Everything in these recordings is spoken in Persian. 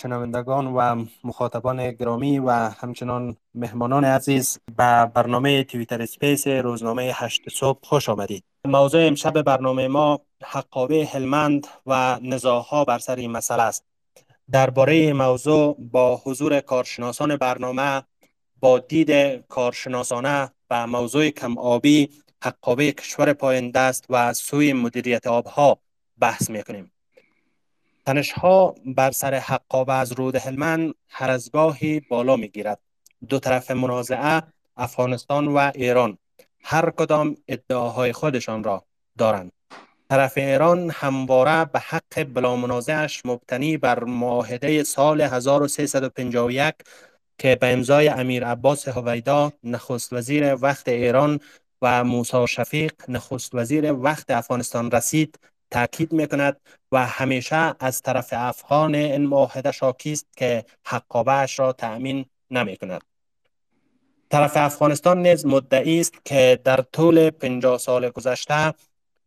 شنوندگان و مخاطبان گرامی و همچنان مهمانان عزیز به برنامه Twitter Space روزنامه هشت صبح خوش آمدید. موضوع امشب برنامه ما حقابه هلمند و نزاع‌ها بر سر این مسئله است. درباره موضوع با حضور کارشناسان برنامه با دید کارشناسانه و موضوع کم آبی حقابه کشور پایین است و سوی مدیریت آبها بحث می‌کنیم. تنش ها بر سر حقابه از رود هلمند هر از گاهی بالا می گیرد. دو طرف منازعه افغانستان و ایران هر کدام ادعاهای خودشان را دارند. طرف ایران همواره به حق بلا منازعش مبتنی بر معاهده سال 1351 که به امضای امیر عباس هویدا نخست وزیر وقت ایران و موسی شفیق نخست وزیر وقت افغانستان رسید تاکید می‌کند و همیشه از طرف افغان این معاهده شاکی است که حقابهش را تأمین نمی کند. طرف افغانستان نیز مدعی است که در طول 50 سال گذشته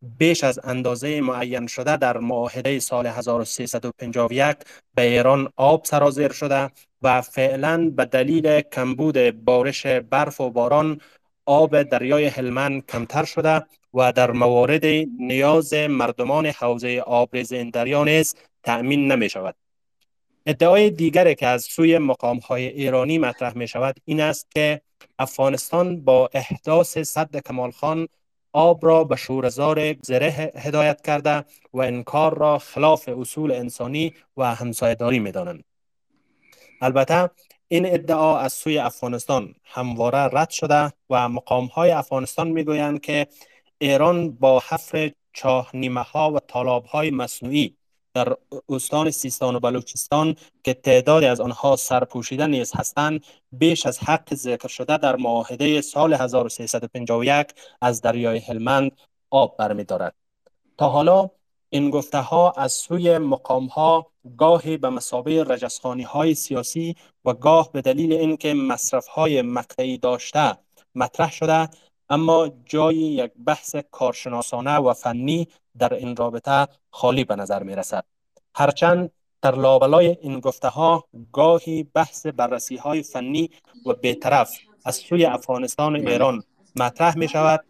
بیش از اندازه معین شده در معاهده سال 1351 به ایران آب سرازیر شده و فعلا به دلیل کمبود بارش برف و باران آب دریای هلمند کمتر شده و در موارد نیاز مردمان حوزه آبریز این دریا نیز تأمین نمی شود. ادعای دیگری که از سوی مقام های ایرانی مطرح می شود این است که افغانستان با احداث صد کمال خان آب را به شورزار زره هدایت کرده و این کار را خلاف اصول انسانی و همسایداری می دانند. البته این ادعا از سوی افغانستان همواره رد شده و مقام های افغانستان می گویند که ایران با حفر چاه نیمه ها و طالاب های مصنوعی در استان سیستان و بلوچستان که تعدادی از آنها سرپوشیده نیز هستند بیش از حق ذکر شده در معاهده سال 1351 از دریای هلمند آب برمیدارد. تا حالا این گفته ها از سوی مقام ها گاهی به مسابه رجسخانی های سیاسی و گاه به دلیل اینکه مصرف های مقطعی داشته مطرح شده اما جای یک بحث کارشناسانه و فنی در این رابطه خالی به نظر می رسد. هرچند در لابلای این گفته ها گاهی بحث بررسی های فنی و بیطرف از سوی افغانستان و ایران مطرح می شود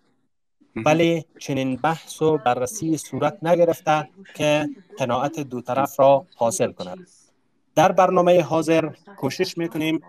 ولی چنین بحث و بررسی صورت نگرفته که قناعت دو طرف را حاصل کند در برنامه حاضر کوشش می‌کنیم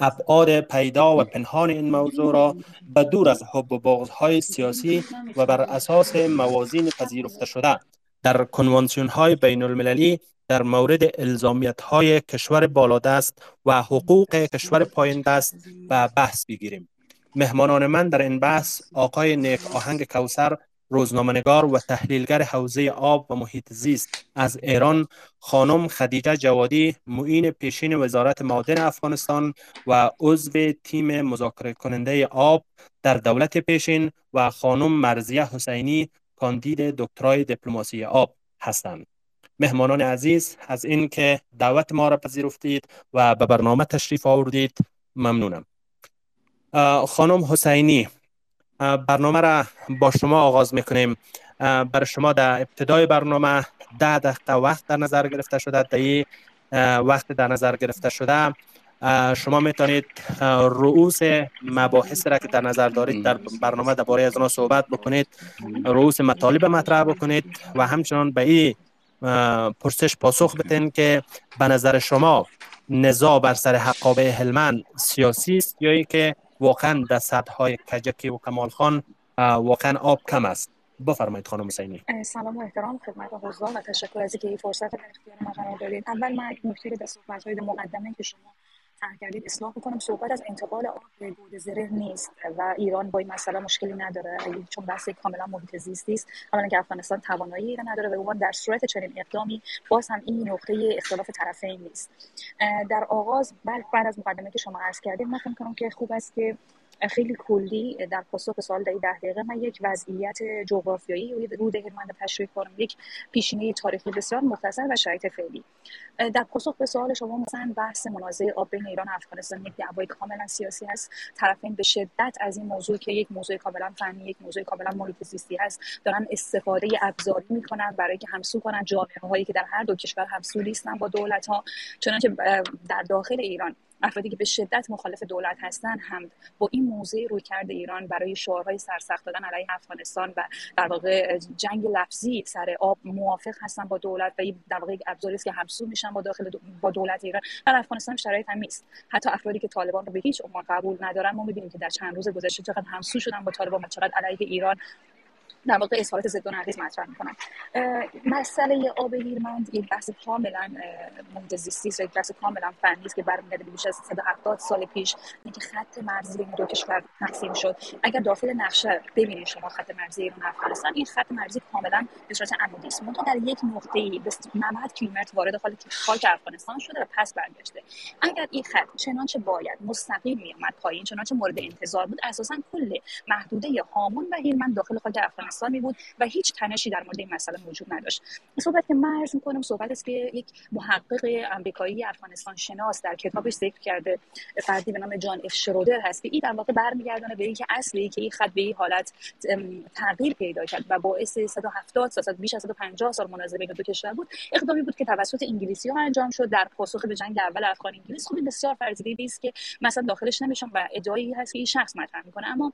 ابعاد پیدا و پنهان این موضوع را به دور از حب و های سیاسی و بر اساس موازین پذیرفته شده در کنوانسیون های بین المللی در مورد الزامیت های کشور بالادست و حقوق کشور پایین دست و بحث بگیریم. مهمانان من در این بحث آقای نیک آهنگ کوسر روزنامه‌نگار و تحلیلگر حوزه آب و محیط زیست از ایران خانم خدیجه جوادی معین پیشین وزارت معادن افغانستان و عضو تیم مذاکره کننده آب در دولت پیشین و خانم مرزیه حسینی کاندید دکترای دیپلماسی آب هستند. مهمانان عزیز از اینکه دعوت ما را پذیرفتید و به برنامه تشریف آوردید ممنونم. خانم حسینی برنامه را با شما آغاز می‌کنیم. برای شما در ابتدای برنامه ده دقیقه وقت در نظر گرفته شده در وقت در نظر گرفته شده. شما می‌تونید رؤوس مباحث را که در نظر دارید در برنامه درباره از آنها صحبت بکنید رؤوس مطالب مطرح بکنید و همچنان به این پرسش پاسخ بدین که به نظر شما نزاع بر سر حقابه هلمند سیاسی است یا که واقعا در های کجکی و کمال خان واقعا آب کم است. بفرمایید خانم حسینی. سلام و احترام خدمت حضار و تشکر از اینکه این فرصت در اختیار ما قرار دادید اول من یک نکته به صحبت های مقدمه که شما کردید اصلاح بکنم صحبت از انتقال آب به گود زره نیست و ایران با این مسئله مشکلی نداره. چون بحث کاملا محیط زیستی است. اولا که افغانستان توانایی ایران نداره و در صورت چنین اقدامی باز هم این نقطه اختلاف طرفین نیست. در آغاز بعد از مقدمه که شما عرض کردید من فکر که خوب است که خیلی کلی در پاسخ به سوال در ده دقیقه. من یک وضعیت جغرافیایی روی رود هلمند تشریح کنم. یک پیشینه تاریخی بسیار مختصر و شرایط فعلی. در پاسخ به سوال شما مثلا بحث منازعه آب بین ایران و افغانستان یک دعوای کاملا سیاسی هست. طرفین به شدت از این موضوع که یک موضوع کاملا فنی یک موضوع کاملا محیط زیستی هست دارن استفاده ابزاری می‌کنن برای که همسو کنن. جامعه هایی که در هر دو کشور همسو نیستن با دولت ها چنانچه در داخل ایران. افرادی که به شدت مخالف دولت هستند هم با این موضع روی کرده ایران برای شعارهای سرسخت دادن علیه افغانستان و در واقع جنگ لفظی سر آب موافق هستن با دولت و در واقع ابزاری است که همسو میشن با داخل با دولت ایران. در افغانستان شرایط هم نیست. حتی افرادی که طالبان رو به هیچ عنوان قبول ندارن ما می‌بینیم که در چند روز گذشته چقدر همسو شدن با طالبان و چقدر علیه ایران در واقع اظهارات ضد و نقیض مطرح می‌کنن مسئله آب هیرمند یک بحث کاملا محیط زیستی است یک بحث کاملا فنی است که برمیگرده بیش از 170 سال پیش اینکه خط مرزی بین دو کشور تقسیم شد. اگر داخل نقشه ببینید شما خط مرزی ایران افغانستان این خط مرزی کاملا به صورت عمودی است. منتها در یک نقطه ای به 90 کیلومتر وارد خاک افغانستان شده و پس برگشته. اگر این خط چنانچه باید مستقیم میومد پایین چنانچه مورد انتظار بود اساسا کل محدوده هامون و هیرمند داخل خاک افغانستان افغانستان بود و هیچ تنشی در مورد این مسئله وجود نداشت. صحبت که من عرض می‌کنم صحبت است که یک محقق آمریکایی افغانستان شناس در کتابش ذکر کرده فردی به نام جان اف شرودر هست که این در واقع برمیگردونه به اینکه اصلی که این خط به این حالت تغییر پیدا کرد و باعث 170 سال بیش از 150 سال مناظره دو کشور بود. اقدامی بود که توسط انگلیسی ها انجام شد در پاسخ به جنگ اول افغان انگلیس خب بسیار فرضیه است که مثلا داخلش نمیشون و ادعایی هست که این شخص مطرح می‌کنه. اما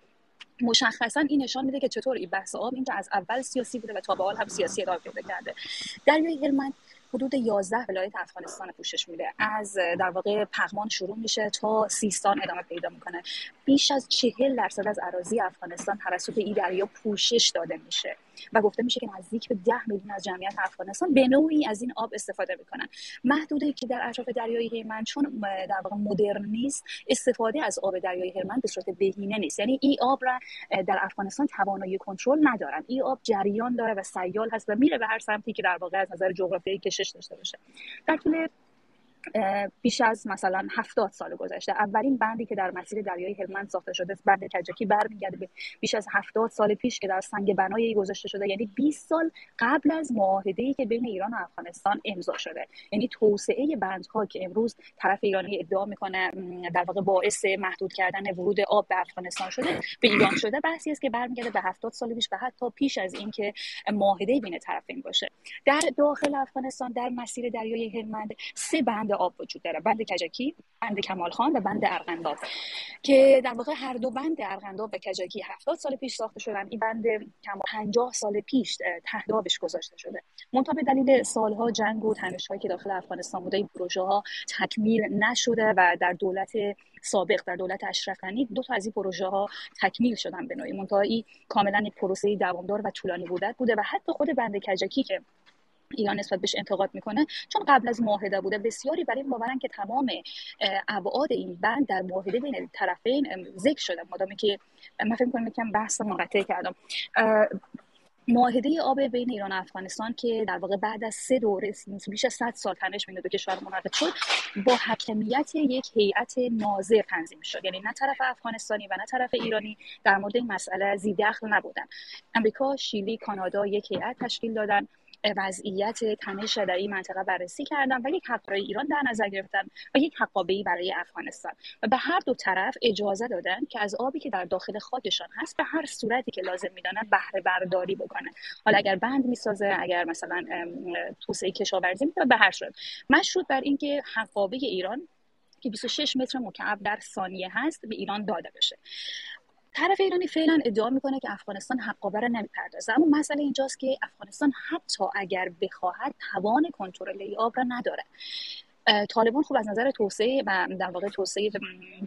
مشخصا این نشان میده که چطور این بحث آب اینجا از اول سیاسی بوده و تا به حال هم سیاسی ادامه پیدا کرده. دریای هلمند حدود 11 ولایت افغانستان پوشش میده. از در واقع پغمان شروع میشه تا سیستان ادامه پیدا می‌کنه. بیش از 40 درصد از اراضی افغانستان توسط این دریا پوشش داده میشه. و گفته میشه که نزدیک به 10 میلیون از جمعیت افغانستان به نوعی از این آب استفاده می‌کنن. محدوده که در اطراف دریای هرمند چون در واقع مدرن نیست استفاده از آب دریای هرمند به صورت بهینه نیست. یعنی این آب را در افغانستان توانایی کنترل ندارن. این آب جریان داره و سیال هست و میره به هر سمتی که در واقع از نظر جغرافیایی کشش داشته باشه. در طول بیش از مثلا هفتاد سال گذشته. اولین بندی که در مسیر دریای هلمند ساخته شده بند کجکی برمیگرده به بیش از هفتاد سال پیش که در سنگ بنایی گذاشته شده. یعنی 20 سال قبل از معاهده که بین ایران و افغانستان امضا شده. یعنی توسعه بندها که امروز طرف ایرانی ادعا می‌کنه در واقع باعث محدود کردن ورود آب به افغانستان شده به ایران شده بحثی است که برمیگرده به هفتاد سال پیش و حتی پیش از اینکه معاهده بین طرفین باشه. در داخل افغانستان در مسیر دریای هلمند سه بند آب وجود داره. بند کجکی بند کمال خان و بند ارغنداب. که در واقع هر دو بند ارغنداب و کجکی 70 سال پیش ساخته شدن. این بند کم 50 سال پیش تهدابش گذاشته شده. منتها به دلیل سالها جنگ و تنش که داخل افغانستان بوده این پروژه ها تکمیل نشده و در دولت سابق در دولت اشرف غنی دو تا از این پروژه ها تکمیل شدن به نوعی. منتها کاملا یک پروسه دوامدار و طولانی بوده بوده و حتی خود بند کجکی که ایران نسبت بهش انتقاد می‌کنه چون قبل از معاهده بوده بسیاری برای باورن که تمام ابعاد این بند در معاهده بین طرفین ذکر شده. مادامی که من فکر کنم یکم بحث منقطع کردم. معاهده آب بین ایران و افغانستان که در واقع بعد از سه دوره بیش از 100 سال تنش بین دو کشور منعقد شد با حکمیت یک هیئت ناظر تنظیم شد. یعنی نه طرف افغانستانی و نه طرف ایرانی در مورد این مسئله زیدخل نبودن. امریکا شیلی کانادا یک هیئت تشکیل دادن. وضعیت تنش در این منطقه بررسی کردن و یک حق ایران در نظر گرفتن و یک حقابه برای افغانستان. و به هر دو طرف اجازه دادن که از آبی که در داخل خاکشان هست به هر صورتی که لازم می‌دانن بهره برداری بکنه. حالا اگر بند می‌سازه اگر مثلا توسعه کشاورزی می‌کنه به هر صورت. مشروط بر اینکه حقابه ایران که 26 متر مکعب در ثانیه هست به ایران داده بشه. طرف ایرانی فعلا ادعا می‌کنه که افغانستان حقابه را نمی‌پردازه. اما مسئله اینجاست که افغانستان حتی اگر بخواهد توان کنترل آب را نداره طالبان خوب از نظر توسعه و در واقع توسعه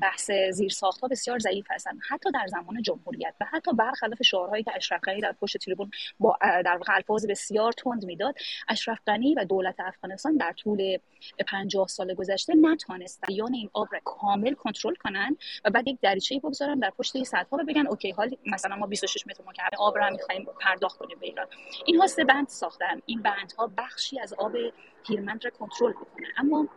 بحث زیر ها بسیار ضعیف هستند حتی در زمان جمهوریت و حتی برخلاف شعارهایی که اشرف غنی در پشت تریبون با در واقع الفاظ بسیار تند می‌داد اشرف غنی و دولت افغانستان در طول 50 سال گذشته نتوانستن یان این آب را کامل کنترل کنن و بعد یک دریچه بگذارن در پشت این سدها و بگن اوکی حال مثلا ما 26 متر مکعب آب را می‌خوایم پرداخت کنیم به ایران. اینها سه بند ساختن. این بندها بخشی از آب هیرمند را کنترل بکنه اما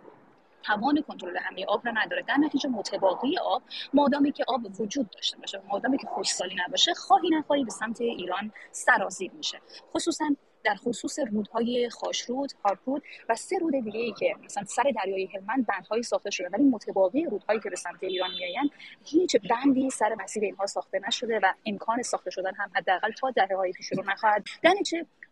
توان کنترل همه آب را نداره. در نتیجه متباقی آب مادامی که آب وجود داشته باشه مادامی که خشکسالی نباشه خواهی نخواهی به سمت ایران سرازیر میشه. خصوصا در خصوص رودهای خاشرود، هارپود و سه رود دیگه ای که مثلا سر دریای هلمند بندهایی ساخته شده. ولی متباقی رودهایی که به سمت ایران میآیند هیچ بندی سر مسیر اینها ساخته نشده و امکان ساخته شدن هم حداقل تا دهه های پیش رو نخواهد. در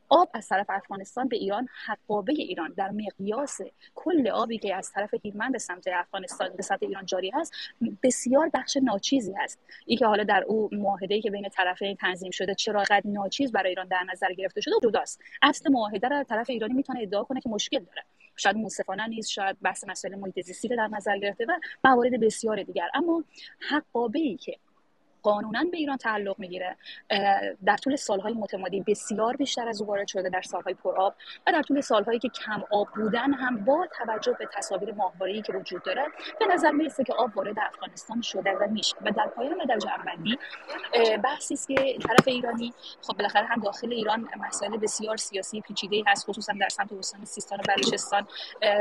آب از طرف افغانستان به ایران حقابه ایران در مقیاس کل آبی که از طرف هیرمند به سمت افغانستان به سمت ایران جاری هست بسیار بخش ناچیزی هست. این که حالا در او معاهده که بین طرفین تنظیم شده چرا قد ناچیز برای ایران در نظر گرفته شده جداست. اصل معاهده را طرف ایرانی می‌تونه ادعا کنه که مشکل داره. شاید منصفانه نیست شاید بحث مسئله محیط زیستی در نظر گرفته و موارد بسیار دیگر. اما حقابه ای که قانونا به ایران تعلق می‌گیره. در طول سالهای متمادی بسیار بیشتر از او وارد شده در سالهای پرآب و در طول سالهایی که کم آب بودن هم با توجه به تصاویر ماهواره‌ای که وجود داره به نظر می‌رسه که آب وارد افغانستان شده و میشه. و در پایان در جنبندی بحثی است که طرف ایرانی خب بالاخره هم داخل ایران مسائل بسیار سیاسی پیچیده هست خصوصا در سمت استان سیستان و بلوچستان.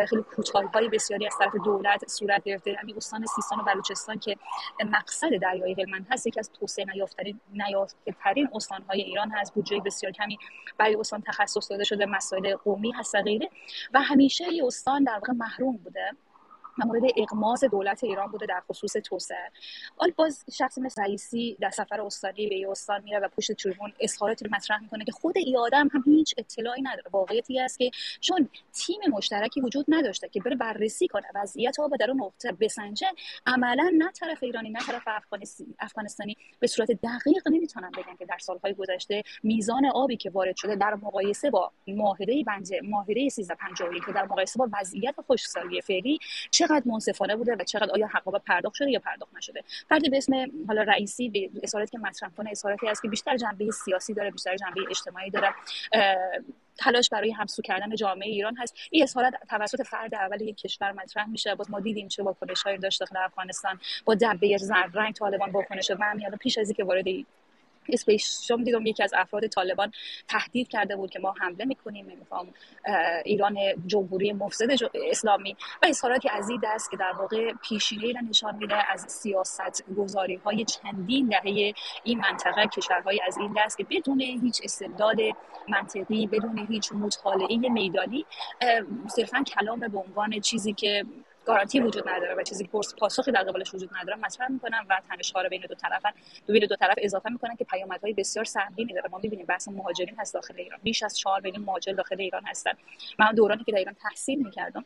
خیلی کوتاهی بسیاری از طرف دولت صورت گرفته. همین استان سیستان و بلوچستان که مقصد دریای هلمند هست یکی از توسعه نیافترین نیافته‌ترین استان‌های ایران هست. بودجه بسیار کمی برای استان تخصص داده شده. مسائل قومی هست و غیره. و همیشه این استان در واقع محروم بوده. مورد اقماز دولت ایران بوده در خصوص توسعه. حال باز شخصی مثل رئیسی در سفر استانی به استان میره و پشت تریبون اظهاراتی مطرح می‌کنه که خود ای آدم هم هیچ اطلاعی نداره. واقعیتی است که چون تیم مشترکی وجود نداشته که بره بررسی کنه وضعیت آب در اون نقطه بسنجه عملا نه طرف ایرانی نه طرف افغانستانی به صورت دقیق نمی‌تونن بگن که در سالهای گذشته میزان آبی که وارد شده در مقایسه با معاهده بنج ماهره 1351 که در مقایسه با وضعیت خشکسالی فعلی چه چقدر منصفانه بوده و چقدر آیا حقابه پرداخت شده یا پرداخت نشده؟ فردی به اسم حالا رئیسی به اصالتی که مطرح کنه اصالتی است که بیشتر جنبه سیاسی داره بیشتر جنبه اجتماعی داره. تلاش برای همسو کردن جامعه ایران هست. این اظهارات توسط فرد اول یک کشور مطرح میشه. باز ما دیدیم چه واکنش هایی داشت داخل افغانستان. با دبه زرد رنگ طالبان واکنش و پیش از اینکه وارد اسپیشم دیدم یکی از افراد طالبان تهدید کرده بود که ما حمله می‌کنیم نمیفهم ایران جمهوری مفسد اسلامی. و اظهاراتی از این دست که در واقع پیشینه را نشان میده از سیاست گذاری های چندین دهه این منطقه. کشورهای از این دست که بدون هیچ استعداد منطقی بدون هیچ مطالعه میدانی صرفا کلام به عنوان چیزی که گارانتی وجود نداره و چیزی پرس پاسخی در قبالش وجود نداره. مطرح می‌کنن و تنش‌ها بین دو طرفن دو بین دو طرف اضافه می‌کنن که پیامدهای بسیار سنگینی داره ما می‌بینیم بحث مهاجرین هست داخل ایران. بیش از 4 میلیون مهاجر داخل ایران هستن. من دورانی که در ایران تحصیل می‌کردم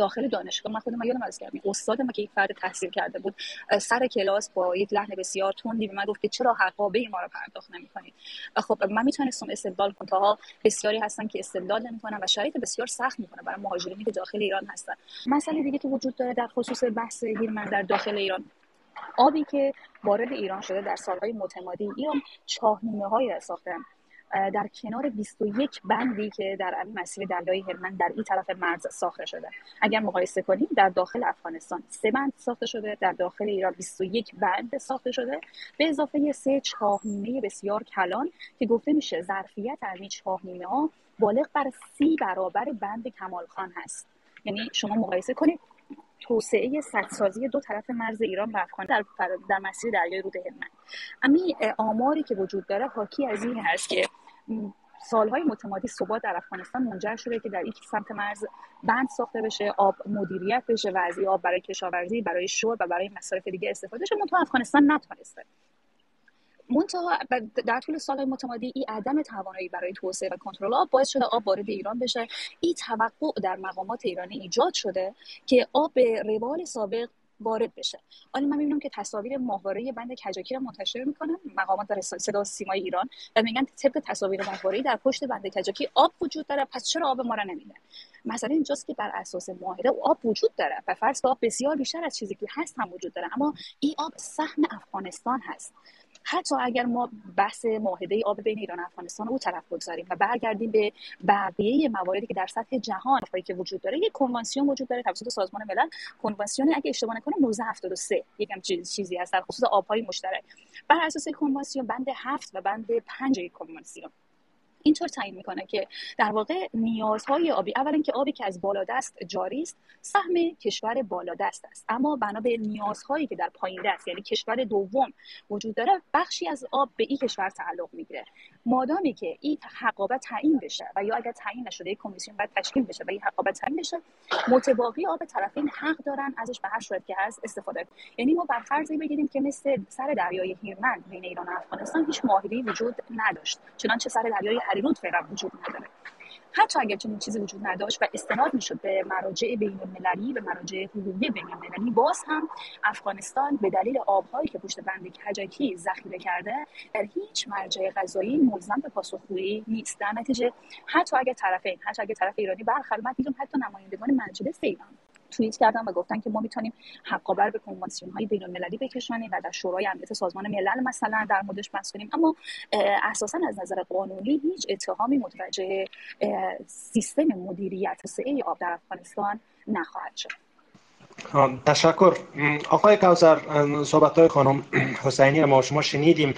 داخل دانشگاه. من خودم یادم از کردم استاد ما که یک فرد تحصیل کرده بود سر کلاس با یک لحن بسیار تندی به من گفت که چرا حقابه ما رو پرداخت نمی‌کنید خب من می‌تونستم استدلال کنم. تا بسیاری هستن که استدلال نمی‌کنن و شرایط بسیار سخت می‌کنه برای مهاجرینی که داخل ایران هستن. مسئله دیگه که وجود داره در خصوص بحث هیرمند در داخل ایران. آبی که وارد ایران شده در سالهای متمادی ایران چاهنامه های ساختن. در کنار 21 بندی که در مسیر دریای هلمند در این طرف مرز ساخته شده. اگر مقایسه کنیم در داخل افغانستان سه بند ساخته شده در داخل ایران 21 بند ساخته شده. به اضافه سه چاهنیمه بسیار کلان که گفته میشه ظرفیت از این چاهنیمه ها بالغ بر سی برابر بند کمال خان هست. یعنی شما مقایسه کنید توسعه سدسازی دو طرف مرز ایران و افغانستان در, در مسیر دریای رود هلمند امی آماری که وجود داره حاکی از این هست که سالهای متمادی ثبات در افغانستان منجر شده که در یک سمت مرز بند ساخته بشه آب مدیریت بشه و از آب برای کشاورزی برای شرب و برای مصارف دیگه استفاده شه منتها افغانستان نتونسته منتها در طول سال متمادی این عدم توانایی برای توسعه و کنترل آب باعث شده آب وارد ایران بشه. این توقع در مقامات ایرانی ایجاد شده که آب به روال سابق وارد بشه. حالا من می‌بینم که تصاویر ماهواره بند کجاکی رو منتشر می‌کنن مقامات در صدا سیمای ایران و میگن طبق تصاویر ماهواره در پشت بند کجاکی آب وجود داره پس چرا آب ما را نمیده؟ مثلا اینجاست که بر اساس معاهده آب وجود داره و فرض آب بسیار بیشتر از چیزی که هست هم وجود داره اما این آب سهم افغانستان هست. حتی اگر ما بحث معاهده آب بین ایران و افغانستان رو طرف بگذاریم و برگردیم به بقیه مواردی که در سطح جهان که وجود داره یک کنوانسیون وجود داره توسط سازمان ملل. کنوانسیون اگه اشتباه نکنم 1973 یکم چیزی هست در خصوص آبهای مشترک. بر اساس کنوانسیون بند هفت و بند پنج یک کنوانسیون. اینطور تعیین می‌کنه که در واقع نیازهای آبی اولا که آبی که از بالادست جاری است سهم کشور بالادست است. اما بنا به نیازهایی که در پایین دست یعنی کشور دوم وجود داره بخشی از آب به این کشور تعلق می‌گیره. مادامی که این حقابت تعیین بشه و یا اگر تعیین نشده کمیسیون باید تشکیل بشه و این حقابت تعیین بشه متباقی آب طرفین حق دارن ازش به هر صورت که هست استفاده یعنی ما بر فرضی بگیریم که مثل سر دریای هیرمند بین ایران و افغانستان هیچ ماهیگیری وجود نداشت. چنانچه سر دریای هریرود فعلا وجود نداره. حتی اگر چنین چیزی وجود نداشت و استناد می‌شد به مراجع بین المللی به مراجع حقوقی بین المللی باز هم افغانستان به دلیل آبهایی که پشت بند کجکی ذخیره کرده در هیچ مرجع قضایی ملزم به پاسخگویی نیست. در نتیجه حتی اگر طرفین حتی اگر طرف ایرانی برخلاف حتی نمایندگان مجلس ایران. توییت کردن و گفتن که ما می‌تونیم حقابر به کنوانسیون های بین المللی بکشونیم و در شورای امنیت سازمان ملل مثلا در موردش بحث کنیم. اما اساسا از نظر قانونی هیچ اتهامی متوجه سیستم مدیریت توسعه آب در افغانستان نخواهد شد. تشکر. آقای کوزر صحبت های خانم حسینی ما شما شنیدیم.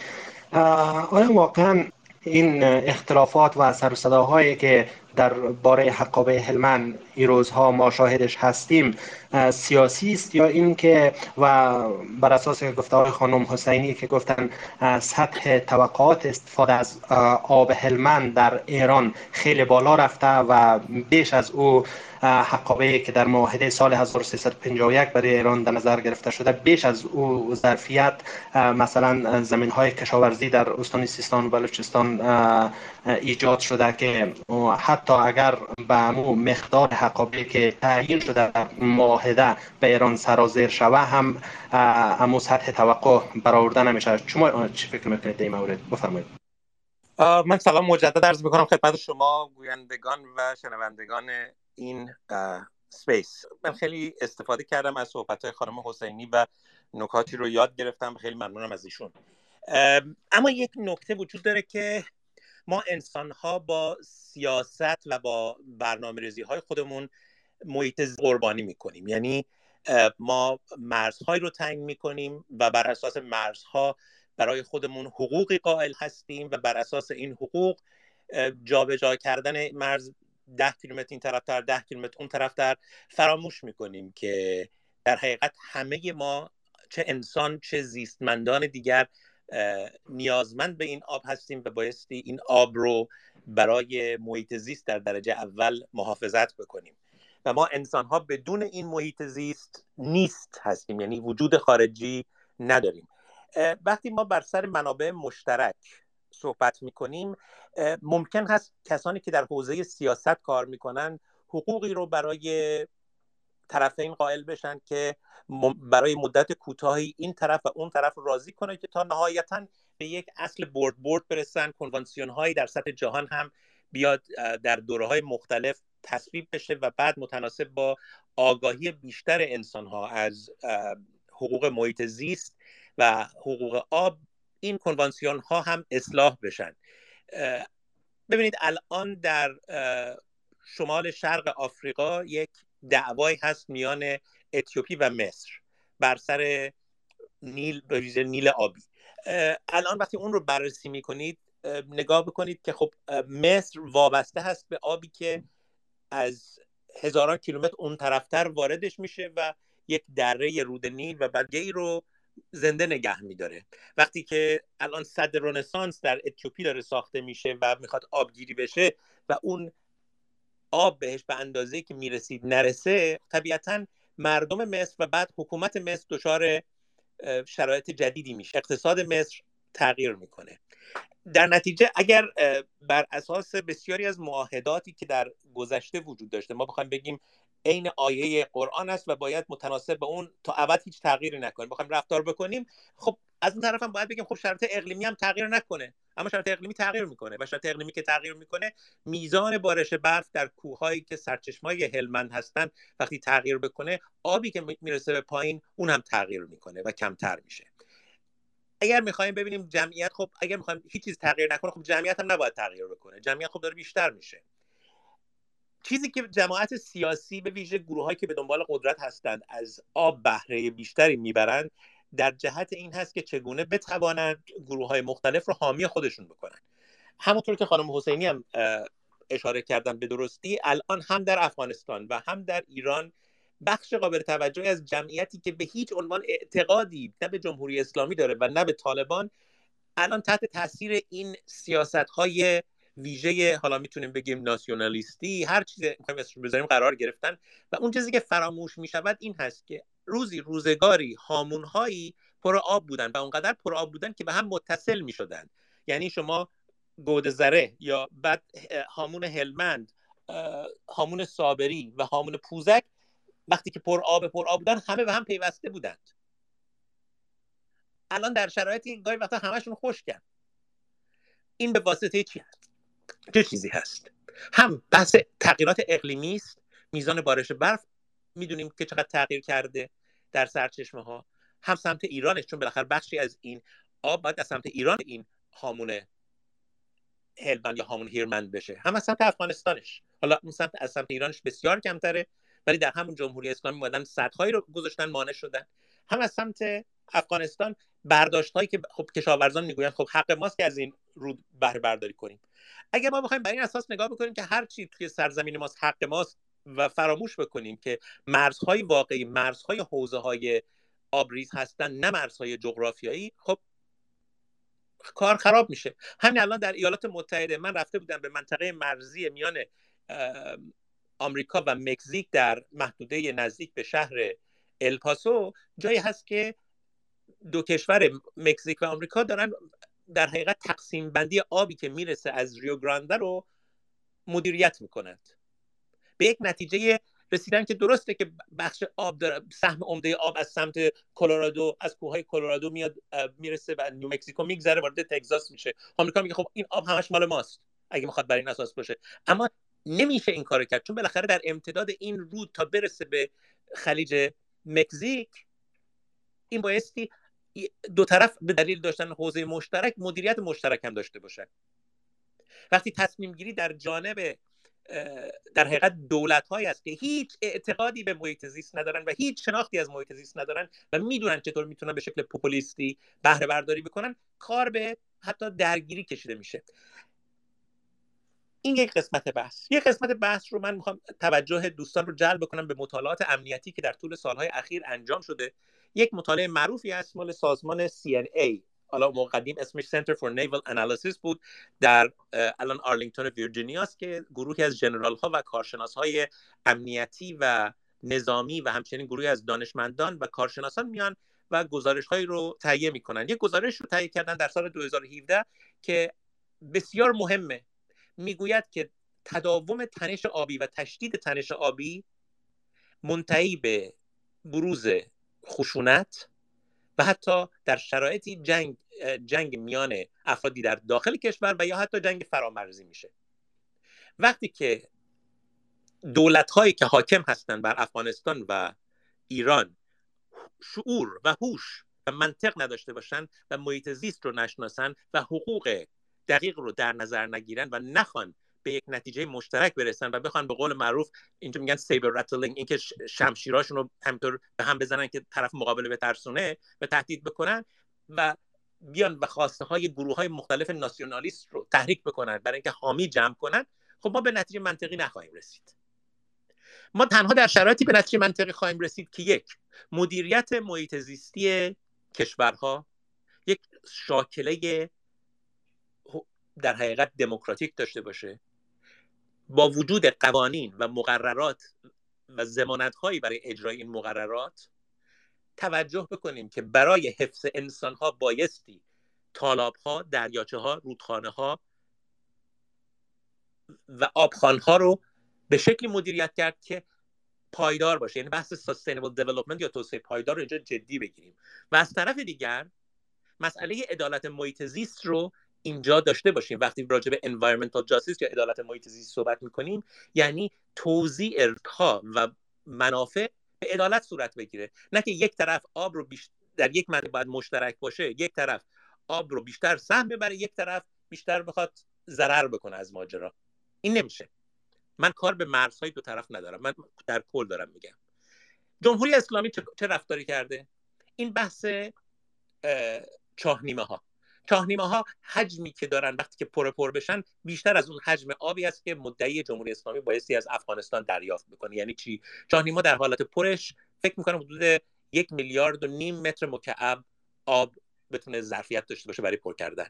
آیا واقعا این اختلافات و سر صداهایی که در باره حقابه هلمن این روزها ما شاهدش هستیم. سیاسی است یا اینکه و بر اساس گفتار خانم حسینی که گفتن سطح توقعات استفاده از آب هلمن در ایران خیلی بالا رفته و بیش از او حقابه که در معاهده سال 1351 برای ایران در نظر گرفته شده بیش از او ظرفیت مثلا زمین های کشاورزی در استان سیستان و بلوچستان ایجاد شده که حتی اگر به مقدار حقابه که تعیین شده در معاهده به ایران سرازیر شوه هم امو سطح توقع برآورده نمیشه. شما چی فکر می‌کنید این مورد؟ بفرمایید. من سلام مجدد عرض می‌کنم خدمت شما گویندگان و شنوندگان این سپیس من خیلی استفاده کردم از صحبت خانم حسینی و نکاتی رو یاد گرفتم. خیلی ممنونم از ایشون. اما یک نکته وجود داره که ما انسان ها با سیاست و با برنامه ریزی های خودمون محیط قربانی می‌کنیم. یعنی ما مرزهایی رو تعیین می‌کنیم و بر اساس مرزها برای خودمون حقوقی قائل هستیم و بر اساس این حقوق جابجا جا کردن مرز ده کیلومتر این طرفتر ده کیلومتر اون طرفتر فراموش می‌کنیم که در حقیقت همه ما چه انسان چه زیستمندان دیگر نیازمند به این آب هستیم و بایستی این آب رو برای محیط زیست در درجه اول محافظت بکنیم. و ما انسان ها بدون این محیط زیست نیست هستیم یعنی وجود خارجی نداریم. وقتی ما بر سر منابع مشترک صحبت می‌کنیم ممکن هست کسانی که در حوزه سیاست کار می‌کنن حقوقی رو برای طرفین قائل بشن که برای مدت کوتاهی این طرف و اون طرف راضی کنه که تا نهایتا به یک اصل برد برد برسن. کنوانسیون هایی در سطح جهان هم بیاد در دوره های مختلف تصویب بشه و بعد متناسب با آگاهی بیشتر انسان ها از حقوق محیط زیست و حقوق آب این کنوانسیون ها هم اصلاح بشن. ببینید الان در شمال شرق آفریقا یک دعوایی هست میان اتیوپی و مصر بر سر نیل ویژه نیل آبی. الان وقتی اون رو بررسی می‌کنید نگاه بکنید که خب مصر وابسته هست به آبی که از هزاران کیلومتر اون طرفتر واردش میشه و یک دره رود نیل و برگه ای رو زنده نگه میداره. وقتی که الان صد رنسانس در اتیوپی داره ساخته میشه و می‌خواد آبگیری بشه و اون آب بهش به اندازه که می‌رسید نرسه طبیعتا مردم مصر و بعد حکومت مصر دچار شرایط جدیدی میشه. اقتصاد مصر تغییر می‌کنه. در نتیجه اگر بر اساس بسیاری از معاهداتی که در گذشته وجود داشته ما بخوایم بگیم عین آیه قرآن است و باید متناسب به اون تا ابد هیچ تغییری نکنیم بخوایم رفتار بکنیم خب از اون طرف هم باید بگیم خب شرط اقلیمی هم تغییر نکنه اما شرط اقلیمی تغییر می‌کنه و شرط اقلیمی که تغییر می‌کنه میزان بارش برف در کوههایی که سرچشمای هلمند هستن وقتی تغییر بکنه آبی که می‌رسه به پایین اون هم تغییر می‌کنه و کمتر میشه. اگر می‌خوایم ببینیم جمعیت خب اگر می‌خوایم هیچ چیز تغییر نکنه خب جمعیت هم نباید تغییر بکنه. جمعیت خب داره بیشتر میشه. چیزی که جماعت سیاسی به ویژه گروههایی که به دنبال قدرت هستند از آب بهره بیشتری می‌برند در جهت این هست که چگونه بتوانند گروه های مختلف رو حامی خودشون بکنن. همونطور که خانم حسینی هم اشاره کردن به درستی الان هم در افغانستان و هم در ایران بخش قابل توجهی از جمعیتی که به هیچ عنوان اعتقادی نه به جمهوری اسلامی داره و نه به طالبان الان تحت تاثیر این سیاست های ویژه حالا می‌تونیم بگیم ناسیونالیستی هر چیز می‌خوایم اسمش بذاریم قرار گرفتن. و اون چیزی که فراموش می‌شود این هست که روزی روزگاری هامونهایی پر آب بودن و اونقدر پر آب بودن که به هم متصل می‌شدن. یعنی شما گودزره یا بعد هامون هلمند هامون صابری و هامون پوزک وقتی که پر آب پر آب بودن همه به هم پیوسته بودند. الان در شرایطی گاهی وقتا همشون خشکن این به واسطه چی هست؟ چه چیزی هست؟ هم بحث تغییرات اقلیمی است میزان بارش برف می‌دونیم که چقدر تغییر کرده در سرچشمه ها هم سمت ایرانش چون بالاخره بخشی از این آب باید از سمت ایران این هامون هلمند یا هامون هیرمند بشه. هم از سمت افغانستانش. حالا اون سمت از سمت ایرانش بسیار کمتره ولی در همون جمهوری اسلامی مادن سدهایی رو گذاشتن مانع شدن. هم از سمت افغانستان برداشت هایی که خب کشاورزان می‌گویند خب حق ماست که از این رود بهره برداری کنیم. اگر ما بخوایم بر این اساس نگاه بکنیم که هر چی توی سرزمین ماست حق ماست و فراموش بکنیم که مرزهای واقعی مرزهای حوزه های آبریز هستن نه مرزهای جغرافیایی خب کار خراب میشه. همین الان در ایالات متحده من رفته بودم به منطقه مرزی میان آمریکا و مکزیک در محدوده نزدیک به شهر الپاسو جایی هست که دو کشور مکزیک و آمریکا دارن در حقیقت تقسیم بندی آبی که می‌رسه از ریو گرانده رو مدیریت می‌کنند. به یک نتیجه رسیدن که درسته که بخش آب داره سهم عمده آب از سمت کلرادو از کوههای کلرادو میاد می‌رسه و نیومکزیکو میگذره وارد تگزاس میشه. آمریکا میگه خب این آب همش مال ماست اگه می‌خواد بر این اساس باشه. اما نمیشه این کارو کرد چون بالاخره در امتداد این رود تا برسه به خلیج مکزیک این بایستی دو طرف به دلیل داشتن حوزه مشترک مدیریت مشترک هم داشته باشن. وقتی تصمیم گیری در جانب در حقیقت دولت هایی است که هیچ اعتقادی به محیط زیست ندارن و هیچ شناختی از محیط زیست ندارن و می‌دونن چطور می‌تونن به شکل پوپولیستی بهره برداری بکنن کار به حتی درگیری کشیده میشه. این یک قسمت بحث. یک قسمت بحث رو من می‌خوام توجه دوستان رو جلب بکنم به مطالعات امنیتی که در طول سالهای اخیر انجام شده. یک مطالعه معروفی هست مال سازمان CNA حالا مقدم اسمش Center for Naval Analysis بود. در الان آرلینگتون ویرجینیا است که گروهی از جنرال ها و کارشناس های امنیتی و نظامی و همچنین گروهی از دانشمندان و کارشناسان میان و گزارش هایی رو تهیه می‌کنن. یک گزارش رو تهیه کردن در سال 2017 که بسیار مهمه. می‌گوید که تداوم تنش آبی و تشدید تنش آبی منتهی به بروز خشونت و حتی در شرایطی جنگ جنگ میان افرادی در داخل کشور و یا حتی جنگ فرامرزی میشه. وقتی که دولت هایی که حاکم هستند بر افغانستان و ایران شعور و هوش و منطق نداشته باشند و محیط زیست رو نشناسن و حقوق دقیق رو در نظر نگیرن و نخوان به یک نتیجه مشترک برسن و بخوان به قول معروف اینجا میگن سیبر رتلینگ اینکه شمشیراشون رو همطور به هم بزنن که طرف مقابل به ترسونه و تهدید بکنن و بیان و خواسته های گروه های مختلف ناسیونالیست رو تحریک بکنن برای اینکه حامی جمع کنن. خب ما به نتیجه منطقی نخواهیم رسید. ما تنها در شرایطی به نتیجه منطقی خواهیم رسید که یک مدیریت محیط زیستی کشورها یک شاکله در حقیقت دموکراتیک داشته باشه. با وجود قوانین و مقررات و زمانت هایی برای اجرای این مقررات توجه بکنیم که برای حفظ انسان ها بایستی تالاب ها دریاچه ها رودخانه ها و آبخان ها رو به شکلی مدیریت کرد که پایدار باشه. یعنی بحث sustainable development یا توسعه پایدار رو اینجا جدی بگیریم. و از طرف دیگر مسئله عدالت محیط زیست رو اینجا داشته باشیم. وقتی راجع به environmental justice یا عدالت محیط زیست صحبت می‌کنیم یعنی توزیع ها و منافع به عدالت صورت بگیره. نه که یک طرف آب رو بیشتر در یک منطقه باید مشترک باشه یک طرف آب رو بیشتر سهم ببره یک طرف بیشتر بخواد ضرر بکنه از ماجرا. این نمیشه. من کار به مرزهای دو طرف ندارم. من در کل دارم میگم. جمهوری اسلامی چه رفتاری کرده؟ این بحث چاه نیمه ها چاهنیمه ها حجمی که دارن وقتی که پر پر بشن بیشتر از اون حجم آبی است که مدعی جمهوری اسلامی بایستی از افغانستان دریافت بکنه. یعنی چی؟ چاهنیمه در حالت پرش فکر می‌کنم حدود یک میلیارد و نیم متر مکعب آب بتونه ظرفیت داشته باشه برای پر کردن.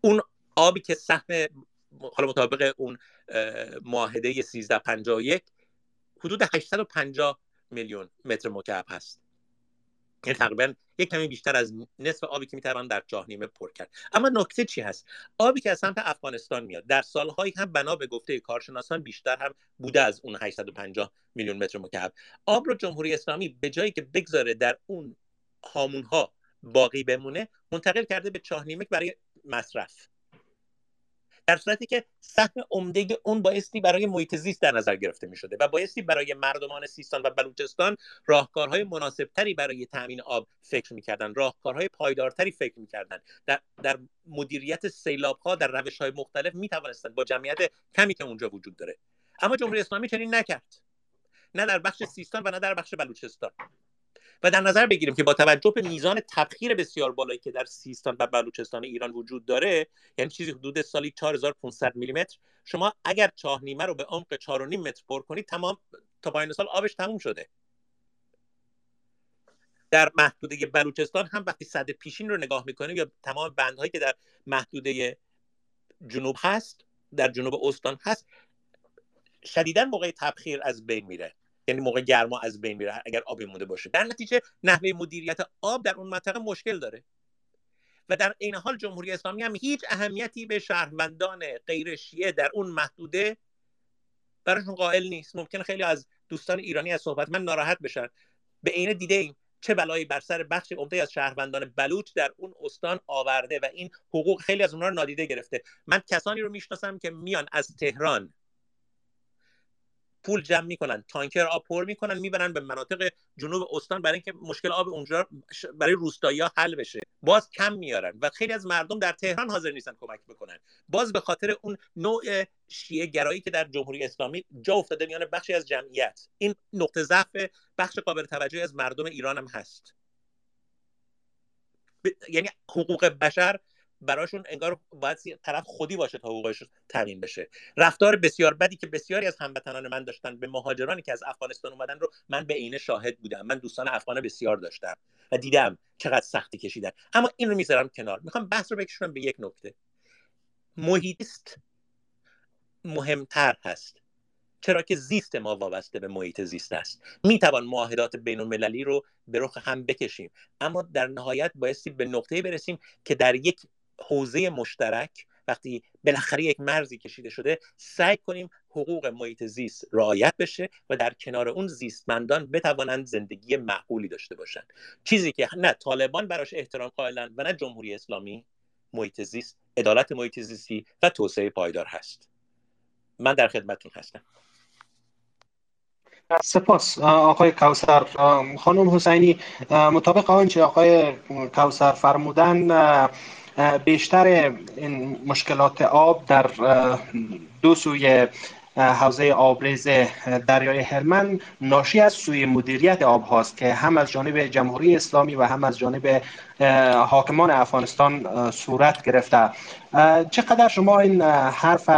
اون آبی که سهم حالا مطابق اون معاهده 1351 حدود 850 میلیون متر مکعب هست. یعنی تقریبا یک کمی بیشتر از نصف آبی که می‌توان در نیمه پر کرد. اما نکته چی هست؟ آبی که از سمت افغانستان میاد. در سالهایی هم بنا به گفته کارشناسان بیشتر هم بوده از اون 850 میلیون متر مکعب. آب رو جمهوری اسلامی به جایی که بگذاره در اون هامون ها باقی بمونه منتقل کرده به چاهنیمک برای مصرف. در صورتی که سهم عمده اون بایستی برای محیط زیست در نظر گرفته می شده و بایستی برای مردمان سیستان و بلوچستان راهکارهای مناسبتری برای تامین آب فکر می‌کردن راهکارهای پایدارتری فکر می‌کردن. در, در مدیریت سیلاب ها در روش های مختلف می توانستند با جمعیت کمی که اونجا وجود داره. اما جمهوری اسلامی چنین نکرد. نه در بخش سیستان و نه در بخش بلوچستان. و در نظر بگیریم که با توجه به میزان تبخیر بسیار بالایی که در سیستان و بلوچستان ایران وجود داره یعنی چیزی حدود سالی 4500 میلیمتر شما اگر چاه نیمه رو به عمق 4.5 متر پر کنید تمام تا پایان سال آبش تموم شده. در محدوده بلوچستان هم وقتی صد پیشین رو نگاه می‌کنیم یا تمام بندهایی که در محدوده جنوب هست در جنوب استان هست شدیدا موقع تبخیر از بین میره. یعنی موقع گرما از بین میره اگر آبی مونده باشه. در نتیجه نحوه مدیریت آب در اون منطقه مشکل داره. و در این حال جمهوری اسلامی هم هیچ اهمیتی به شهروندان غیر شیعه در اون محدوده براشون قائل نیست. ممکن خیلی از دوستان ایرانی از صحبت من ناراحت بشن. به عینه دیده ایم چه بلایی بر سر بخش عمده از شهروندان بلوچ در اون استان آورده و این حقوق خیلی از اونها رو نادیده گرفته. من کسانی رو می‌شناسم که میان از تهران پول جمع می‌کنن تانکر آب پر می‌کنن می‌برن به مناطق جنوب استان برای اینکه مشکل آب اونجا برای روستایی ها حل بشه. باز کم میارن و خیلی از مردم در تهران حاضر نیستن کمک بکنن. باز به خاطر اون نوع شیعه گرایی که در جمهوری اسلامی جا افتاده میان بخشی از جمعیت. این نقطه ضعف بخش قابل توجهی از مردم ایران هم هست. یعنی حقوق بشر براشون انگار باید طرف خودی باشه تا حقوقش تامین بشه. رفتار بسیار بدی که بسیاری از هموطنان من داشتن به مهاجرانی که از افغانستان اومدن رو من به عینه شاهد بودم. من دوستان افغان بسیار داشتم و دیدم چقدر سختی کشیدن. اما این رو می‌ذارم کنار. می‌خوام بحث رو بکشونم به یک نکته. محیطیست مهمتر هست. چرا که زیست ما وابسته به محیط زیست است. می‌توان معاهدات بین المللی رو به رخ هم بکشیم. اما در نهایت بایستی به نقطه برسیم که در یک حوزه مشترک وقتی بالاخره یک مرزی کشیده شده سعی کنیم حقوق محیط زیست رعایت بشه و در کنار اون زیستمندان بتوانند زندگی معقولی داشته باشند. چیزی که نه طالبان براش احترام قائلند و نه جمهوری اسلامی محیط زیست عدالت محیط زیستی و توسعه پایدار هست. من در خدمتتون هستم. سپاس آقای کوسر خانم حسینی مطابق آنچه آقای کوسر فرمودن بیشتر این مشکلات آب در دو سوی حوزه آبریز دریای هلمند ناشی از سوی مدیریت آب هاست که هم از جانب جمهوری اسلامی و هم از جانب حاکمان افغانستان صورت گرفته. چقدر شما این حرف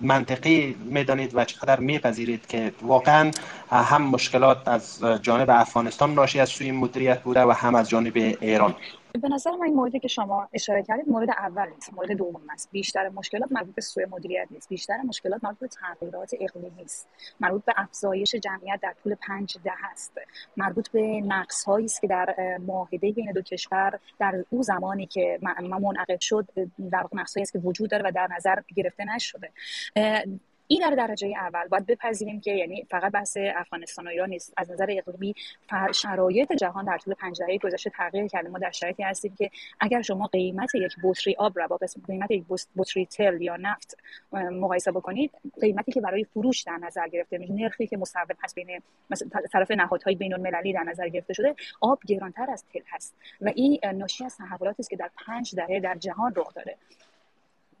منطقی می‌دانید و چقدر میپذیرید که واقعا هم مشکلات از جانب افغانستان ناشی از سوی مدیریت بوده و هم از جانب ایران؟ به نظر من این موردی که شما اشاره کردید مورد اول نیست مورد دوم است. بیشتر مشکلات مربوط به سوء مدیریت نیست. بیشتر مشکلات مربوط به تغییرات اقلیمی است مربوط به افزایش جمعیت در طول پنج ده است. مربوط به نقص هایی است که در معاهده بین دو کشور در او زمانی که منعقد شد در نقص است که وجود داره و در نظر گرفته نشده. این در درجه اول باید بپذیریم که یعنی فقط بحث افغانستان و ایران نیست. از نظر اقلیمی شرایط جهان در طول پنج دهه گذشته تغییر کرده. ما در شرایطی هستیم که اگر شما قیمت یک بطری آب را با قیمت یک بطری تل یا نفت مقایسه بکنید قیمتی که برای فروش در نظر گرفته میشه نرخی که مصوب هست بین طرف نهادهای بین المللی در نظر گرفته شده آب گرانتر از تل هست. و این ناشی از تحولاتی است که در پنج دهه در جهان رخ داده.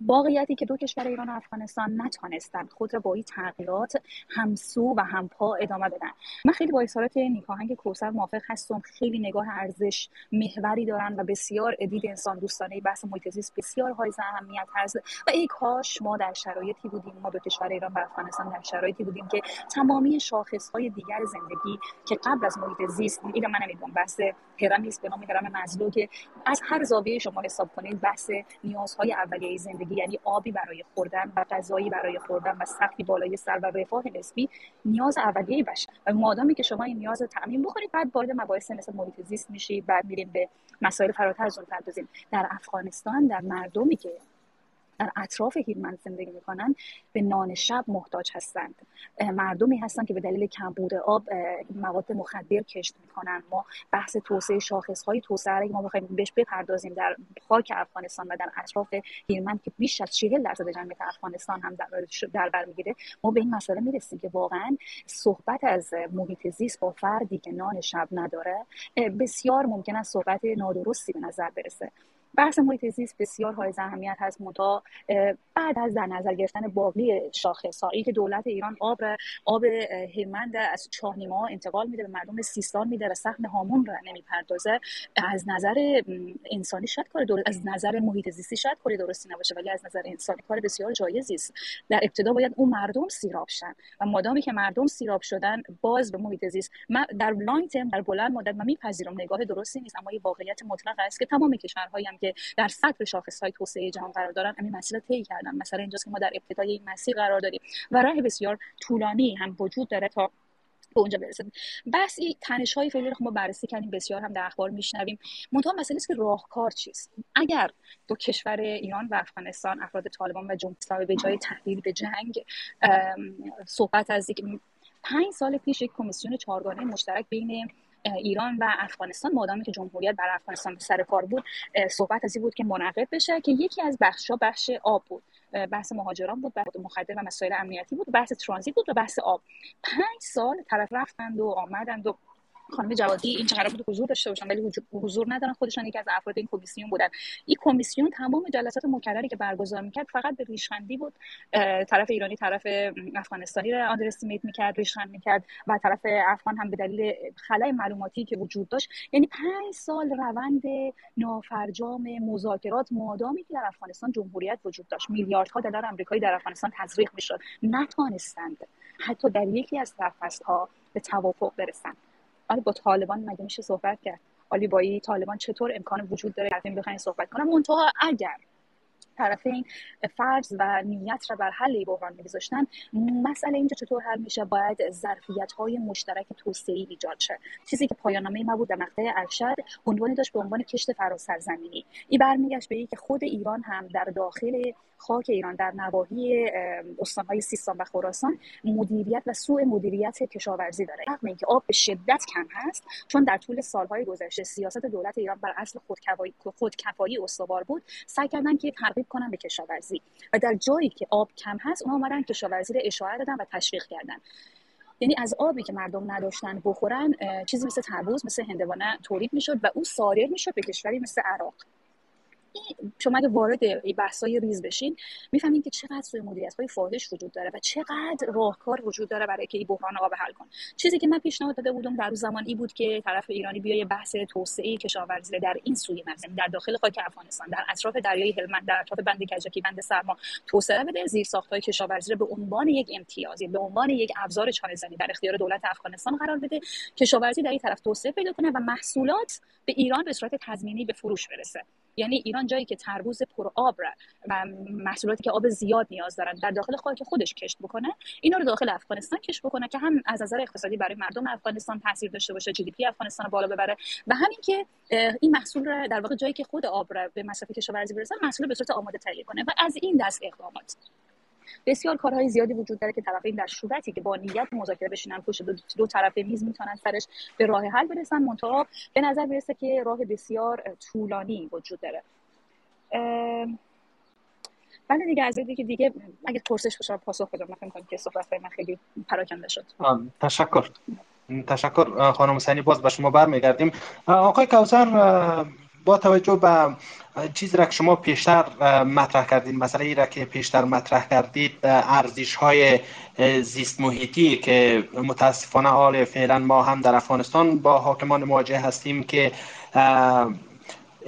واقعیتی که دو کشور ایران و افغانستان نتانستند خود را با این تغییرات همسو و همپا ادامه بدن. من خیلی با اظهارات نیکاهنگ کوسر موافق هستم. خیلی نگاه ارزش محوری دارن و بسیار ادید انسان دوستانه. بحث محیط بسیار های اهمیت هست و ای کاش ما در شرایطی بودیم. ما دو کشور ایران و افغانستان در شرایطی بودیم که تمامی شاخص های دیگر زندگی که قبل از محیط زیست این من نمی‌دونم بحث است به نام هرم مزلو که از هر زاویه شما حساب کنید بحث نیازهای اولیه زندگی یعنی آبی برای خوردن و غذایی برای خوردن و سقفی بالای سر و رفاه نسبی نیاز اولیه بشر. و مادامی که شما این نیاز رو تامین بکنید بعد وارد مباحث مثل محیط زیست میشید بعد میریم به مسائل فراتر از اون در افغانستان در مردمی که در اطراف هیرمند زندگی می‌کنن به نان شب محتاج هستند. مردمی هستند که به دلیل کمبود آب مواد مخدر کشت می‌کنن. ما بحث توسعه شاخص های توسعه ما بخوایم بهش بپردازیم در خاک افغانستان و در اطراف هیرمند که بیش از 40 درصد جمعیت افغانستان هم در, بر می‌گیره ما به این مسئله می‌رسیم که واقعا صحبت از محیط زیست با فردی که نان شب نداره بسیار ممکن است صحبت نادرستی به نظر برسه. بحث محیط زیست بسیار های اهمیت هست. متا بعد از در نظر گرفتن باقی شاخصهایی که دولت ایران آب آب هلمند از چاهنیما انتقال میده به مردم سیستان میده و سهم هامون را نمی‌پردازه. از نظر انسانی شاید کار درست از نظر محیط زیستی شاید کاری درستی نباشه ولی از نظر انسانی کار بسیار جایزی است در ابتدا باید اون مردم سیراب شن. و مادامی که مردم سیراب شدن باز به محیط زیست من در لانگ در بلند مدت من میپذیرم نگاه درستی نیست اما یه واقعیت مطلق است که تمام کشورهایی هم که در صدر شاخص های توسعه جهان قرار دارن همین مسیر طی کردن. مثلا اینجاست که ما در ابتدای این مسیر قرار داریم و راه بسیار طولانی هم وجود داره تا به اونجا برسیم. بس این تنش های فعلی رو ما بررسی کردیم بسیار هم در اخبار میشنویم. منتها مسئله است که راهکار چیست؟ اگر دو کشور ایران و افغانستان افراد طالبان و جمهوری اسلامی به جای تحلیل به جنگ صحبت از پنج سال پیش یک کمیسیون چهارگانه مشترک بین ایران و افغانستان مادامی که جمهوریت بر افغانستان سر کار بود صحبت از این بود که منعقد بشه که یکی از بخشا بخش آب بود. بحث مهاجران بود بحث مخدر و مسائل امنیتی بود بحث ترانزیت بود و بحث آب. پنج سال طرف رفتند و آمدند و خانم جوادی این قرار بود حضور داشته باشن ولی حضور ندارن. خودشان یکی از افراد این کمیسیون بودن. این کمیسیون تمام جلسات مکرری که برگزار می‌کرد فقط به ریشخندی بود. طرف ایرانی طرف افغانستانی رو آندرستیمیت می‌کرد ریشخند می‌کرد و طرف افغان هم به دلیل خلای معلوماتی که وجود داشت. یعنی پنج سال روند نافرجام مذاکرات مادامی که در افغانستان جمهوریت وجود داشت. میلیاردها دلار آمریکایی در افغانستان تزریق می‌شد. نتوانستند حتی در یکی از ها به توافق برسند. آره با طالبان مگه میشه صحبت کرد؟ آلی با طالبان چطور امکان وجود داره که بخواین صحبت کنم منتها اگر طرفین فرض و نیت را بر حل بحران میگذاشتن مسئله اینجا چطور حل میشه؟ باید ظرفیت های مشترک توسعه ایجاد شه. چیزی که پایان نامه ما بود در مقطع ارشد عنوانی داشت به عنوان کشت فراسرزمینی این برمیگشت به که خود ایران هم در داخل خاک ایران در نواحی استانهای سیستان و خراسان مدیریت و سوء مدیریت کشاورزی داره. رغم اینکه آب به شدت کم هست چون در طول سالهای گذشته سیاست دولت ایران بر اصل خودکفایی خودکفایی استوار بود سعی کردن که ترغیب کنن به کشاورزی. و در جایی که آب کم هست اونها اومدن کشاورزی رو اشاره دادن و تشویق کردن. یعنی از آبی که مردم نداشتن بخورن چیزی مثل تربوز مثل هندوانه تولید می‌شد و او صادر می‌شد به کشوری مثل عراق. شما اگه وارد بحثای ریز بشین می‌فهمین که چقدر سوی مدیریت های فاحش وجود داره و چقدر راهکار وجود داره برای که این بحران آب حل کن چیزی که من پیشنهاد داده بودم در زمان ای بود که طرف ایرانی بیای بحث توسعه کشاورزی در این سوی مرزی در داخل خاک افغانستان در اطراف دریای هلمند در اطراف بند کجکی بند سرما توسعه بده زیر های کشاورزی به عنوان یک امتیازی به عنوان یک ابزار چانه‌زنی در اختیار دولت افغانستان قرار بده کشاورزی در این طرف توسعه پیدا کنه و محصولات به ایران به صورت تضمینی به فروش برسه. یعنی ایران جایی که تربوز پر آب را و محصولاتی که آب زیاد نیاز دارن در داخل خاک خودش کشت بکنه اینا رو داخل افغانستان کشت بکنه که هم از نظر اقتصادی برای مردم افغانستان تاثیر داشته باشه جی دی افغانستان بالا ببره و همین که این محصول را در واقع جایی که خود آب را به مصرف کشاورزی برسه محصول به صورت آماده تهیه کنه و از این دست اقدامات. بسیار کارهای زیادی وجود داره که طرفین در صورتی که با نیت مذاکره بشینن پشت دو, دو طرف میز می‌تونن سرش به راه حل برسن. منتها به نظر برسه که راه بسیار طولانی وجود داره. بله دیگه از دیگه دیگه اگه پرسش باشه پاسخ بدم. من فکر که صحبت من خیلی پراکنده شد. تشکر. تشکر خانم سنی باز به شما برمیگردیم. آقای کوثر با توجه به چیزی را که شما پیشتر مطرح کردید مثلا ای را که پیشتر مطرح کردید ارزش های زیست محیطی که متاسفانه حال فعلا ما هم در افغانستان با حاکمان مواجه هستیم که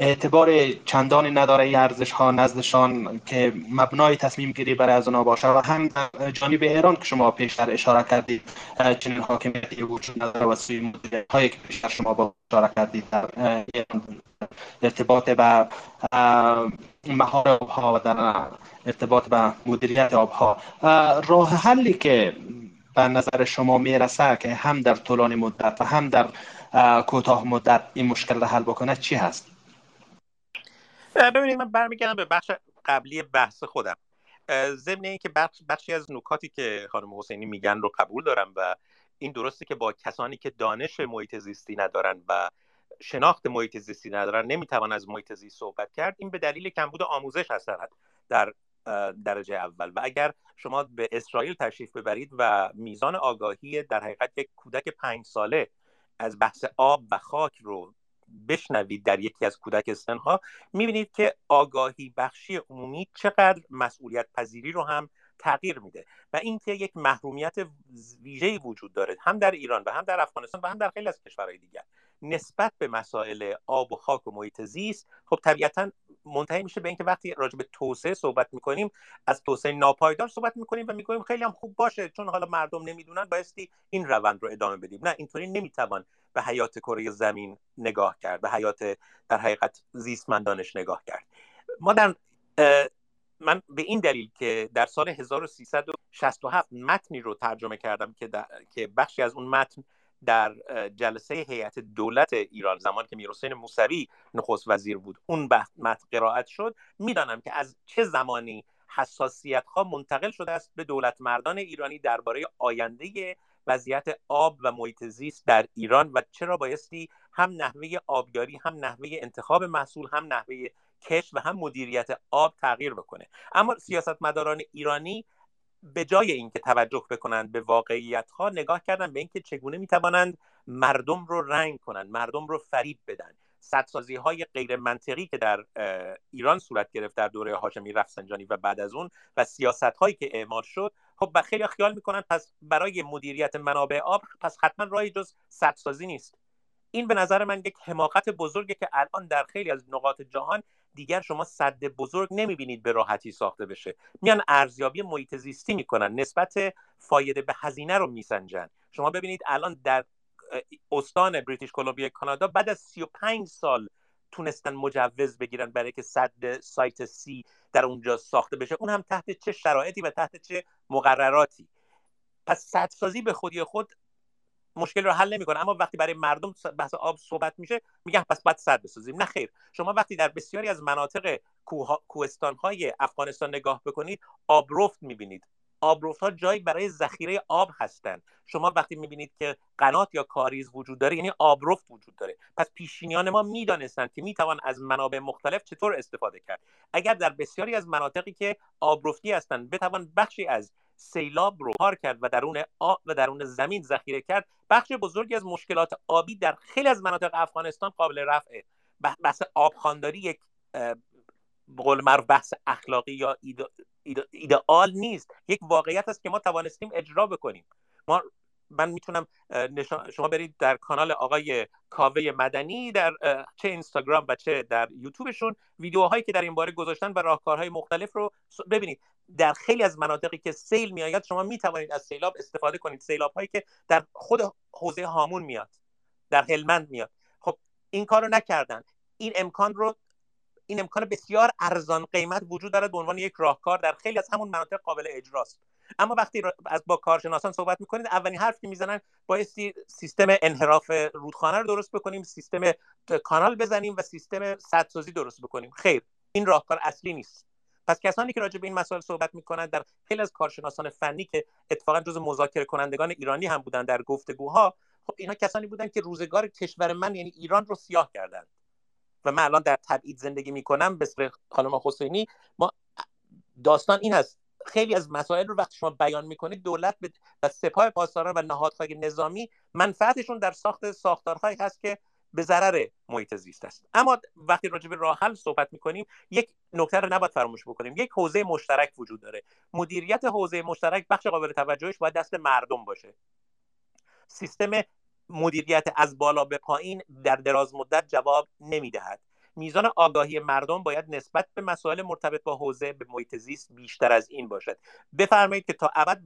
اعتبار چندانی نداره ارزش ها نزدشان که مبنای تصمیم گیری برای از اونا باشه. و هم جانب ایران که شما پیشتر اشاره کردید چنین حاکمیتی وجود نداره و سوی هایی که پیشتر شما با اشاره کردید در ارتباط به مهار آبها و در ارتباط به مدیریت آبها. راه حلی که به نظر شما می‌رسه که هم در طولانی مدت و هم در کوتاه مدت این مشکل را حل بکنه چی هست؟ ببینید من برمیگردم به بخش قبلی بحث خودم. ضمن اینکه بخش بخشی از نکاتی که خانم حسینی میگن رو قبول دارم و این درسته که با کسانی که دانش محیط زیستی ندارن و شناخت محیط زیستی ندارن نمی‌توان از محیط زیست صحبت کرد. این به دلیل کمبود آموزش هست در درجه اول. و اگر شما به اسرائیل تشریف ببرید و میزان آگاهی در حقیقت یک کودک پنج ساله از بحث آب و خاک رو بشنوید در یکی از کودک سنها می‌بینید که آگاهی بخشی عمومی چقدر مسئولیت پذیری رو هم تغییر میده و اینکه یک محرومیت ویژه‌ای وجود داره هم در ایران و هم در افغانستان و هم در خیلی از کشورهای دیگر. نسبت به مسائل آب و خاک و محیط زیست خب طبیعتا منتهی میشه به اینکه وقتی راجع به توسعه صحبت می‌کنیم از توسعه ناپایدار صحبت می‌کنیم و می‌گوییم خیلی هم خوب باشه چون حالا مردم نمی‌دونن بایستی این روند رو ادامه بدیم. نه اینطوری نمی‌توان به حیات کره زمین نگاه کرد به حیات در حقیقت زیستمندانش نگاه کرد. ما در من به این دلیل که در سال 1367 متنی رو ترجمه کردم که, که بخشی از اون متن در جلسه هیئت دولت ایران زمان که میرحسین موسوی نخست وزیر بود اون متن قرائت شد. می‌دانم که از چه زمانی حساسیت ها منتقل شده است به دولت مردان ایرانی درباره آینده وضعیت آب و محیط زیست در ایران و چرا بایستی هم نحوه آبیاری هم نحوه انتخاب محصول هم نحوه کش و هم مدیریت آب تغییر بکنه. اما سیاستمداران ایرانی به جای اینکه توجه بکنند به واقعیت ها نگاه کردن به اینکه چگونه می‌توانند مردم رو رنگ کنند مردم رو فریب بدن. سدسازی های غیر منطقی که در ایران صورت گرفت در دوره هاشمی رفسنجانی و بعد از اون و سیاست هایی که اعمال شد خب خیلی خیال می‌کنن پس برای مدیریت منابع آب پس حتما راهی جز سدسازی نیست. این به نظر من یک حماقت بزرگه که الان در خیلی از نقاط جهان دیگر شما صد بزرگ نمی‌بینید به راحتی ساخته بشه. میان ارزیابی محیط زیستی می‌کنن نسبت فایده به هزینه رو میسنجن. شما ببینید الان در استان بریتیش کلمبیا کانادا بعد از 35 سال تونستن مجوز بگیرن برای که صد سایت سی در اونجا ساخته بشه. اون هم تحت چه شرایطی و تحت چه مقرراتی؟ پس سدسازی به خودی خود مشکل رو حل نمی‌کنه. اما وقتی برای مردم بحث آب صحبت میشه میگن پس باید صد بسازیم. نه خیر. شما وقتی در بسیاری از مناطق کوهستان های افغانستان نگاه بکنید آبرفت می‌بینید. آبرفت ها جایی برای ذخیره آب هستند شما وقتی می‌بینید که قنات یا کاریز وجود داره یعنی آبرفت وجود داره. پس پیشینیان ما می‌دانستند که می‌توان از منابع مختلف چطور استفاده کرد. اگر در بسیاری از مناطقی که آبرفتی هستند بتوان بخشی از سیلاب رو پار کرد و درون آب و درون زمین ذخیره کرد بخش بزرگی از مشکلات آبی در خیلی از مناطق افغانستان قابل رفعه. بحث آبخانداری یک قول معروف بحث اخلاقی یا ایدئال نیست. یک واقعیت است که ما توانستیم اجرا بکنیم. ما من می‌تونم شما برید در کانال آقای کاوه مدنی در چه اینستاگرام و چه در یوتیوبشون. ویدیوهایی که در این باره گذاشتن و راهکارهای مختلف رو ببینید. در خیلی از مناطقی که سیل میآید شما می‌توانید از سیلاب استفاده کنید. سیلاب هایی که در خود حوزه هامون میاد در هلمند میاد. خب این کارو نکردن. این امکان رو این امکان بسیار ارزان قیمت وجود دارد به عنوان یک راهکار در خیلی از همون مناطق قابل اجراست. اما وقتی از با کارشناسان صحبت می‌کنید اولین حرف که می‌زنن بایستی سیستم انحراف رودخانه رو درست بکنیم سیستم کانال بزنیم و سیستم سدسازی درست بکنیم. خیر این راهکار اصلی نیست. پس کسانی که راجع به این مسائل صحبت می‌کنند در خیلی از کارشناسان فنی که اتفاقا جز مذاکره کنندگان ایرانی هم بودن در گفتگوها خب اینا کسانی بودن که روزگار کشور من یعنی ایران رو سیاه کردند. و من الان در تبعید زندگی می‌کنم به خانم حسینی ما داستان این است. خیلی از مسائل رو وقتی شما بیان می‌کنید دولت و سپاه پاسداران و نهادهای نظامی منفعتشون در ساخت ساختارهایی هست که به ضرر محیط زیست است. اما وقتی راجع به راه حل صحبت می‌کنیم یک نکته رو نباید فراموش بکنیم. یک حوزه مشترک وجود داره. مدیریت حوزه مشترک بخش قابل توجهش باید دست مردم باشه. سیستم مدیریت از بالا به پایین در دراز مدت جواب نمی‌دهد. میزان آگاهی مردم باید نسبت به مسائل مرتبط با حوزه به محیط زیست بیشتر از این باشد. بفرمایید که تا ابد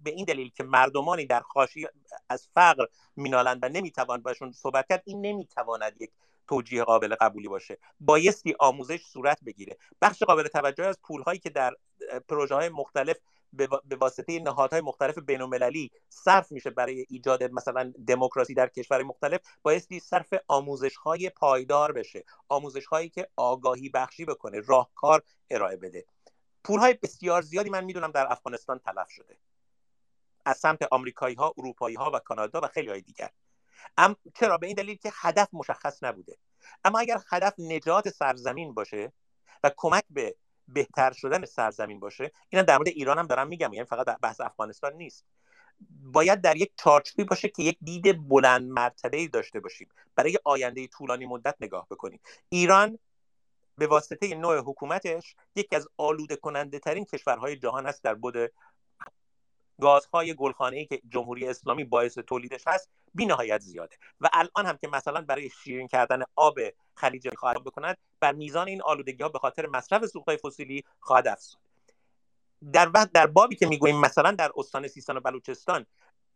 به این دلیل که مردمانی در خاشی از فقر مینالند و نمی‌توان باشون صحبت کرد این نمی‌تواند یک توجیه قابل قبولی باشه. بایستی آموزش صورت بگیره. بخش قابل توجه از پولهایی که در پروژه های مختلف به واسطه نهادهای مختلف بین صرف میشه برای ایجاد مثلا دموکراسی در کشور مختلف بایستی صرف آموزش های پایدار بشه. آموزش هایی که آگاهی بخشی بکنه راهکار ارائه بده. پول های بسیار زیادی من می‌دونم در افغانستان تلف شده. از سمت آمریکایی ها اروپایی ها و کانادا و خیلی های دیگر. ام چرا؟ به این دلیل که هدف مشخص نبوده. اما اگر هدف نجات سرزمین باشه و کمک به بهتر شدن سرزمین باشه اینا در مورد ایران هم دارم میگم یعنی فقط بحث افغانستان نیست. باید در یک چارچوبی باشه که یک دید بلند مرتبه ای داشته باشیم. برای آینده طولانی مدت نگاه بکنیم. ایران به واسطه نوع حکومتش یکی از آلوده کننده ترین کشورهای جهان است در بود گازهای گلخانه ای که جمهوری اسلامی باعث تولیدش هست بی نهایت زیاده. و الان هم که مثلا برای شیرین کردن آب خلیج خواهد بکند بر میزان این آلودگی ها به خاطر مصرف سوختهای فسیلی خواهد افزود. در وقت در بابی که می‌گوییم مثلا در استان سیستان و بلوچستان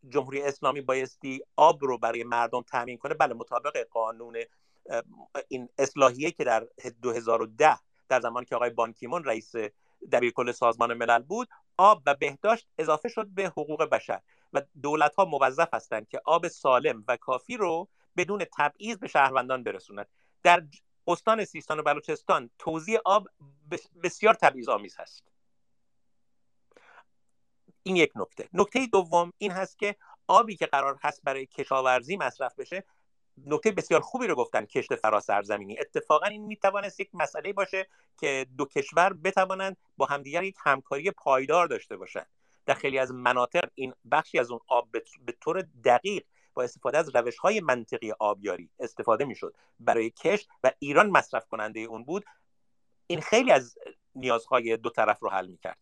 جمهوری اسلامی بایستی آب رو برای مردم تامین کنه بله مطابق قانون این اصلاحیه که در 2010 در زمانی که آقای بانکیمون رئیس دبیرکل سازمان ملل بود آب و بهداشت اضافه شد به حقوق بشر و دولت ها موظف هستند که آب سالم و کافی رو بدون تبعیض به شهروندان برسونند. در استان سیستان و بلوچستان توزیع آب بسیار تبعیض آمیز هست. این یک نکته. نکته دوم این هست که آبی که قرار هست برای کشاورزی مصرف بشه نکته بسیار خوبی رو گفتن کشت فراسرزمینی اتفاقا این می‌توانست یک مسئله باشه که دو کشور بتوانند با همدیگر یک همکاری پایدار داشته باشند در خیلی از مناطق این بخشی از اون آب به طور دقیق با استفاده از روش های منطقی آبیاری استفاده می‌شد. برای کشت و ایران مصرف کننده اون بود. این خیلی از نیازهای دو طرف رو حل می‌کرد.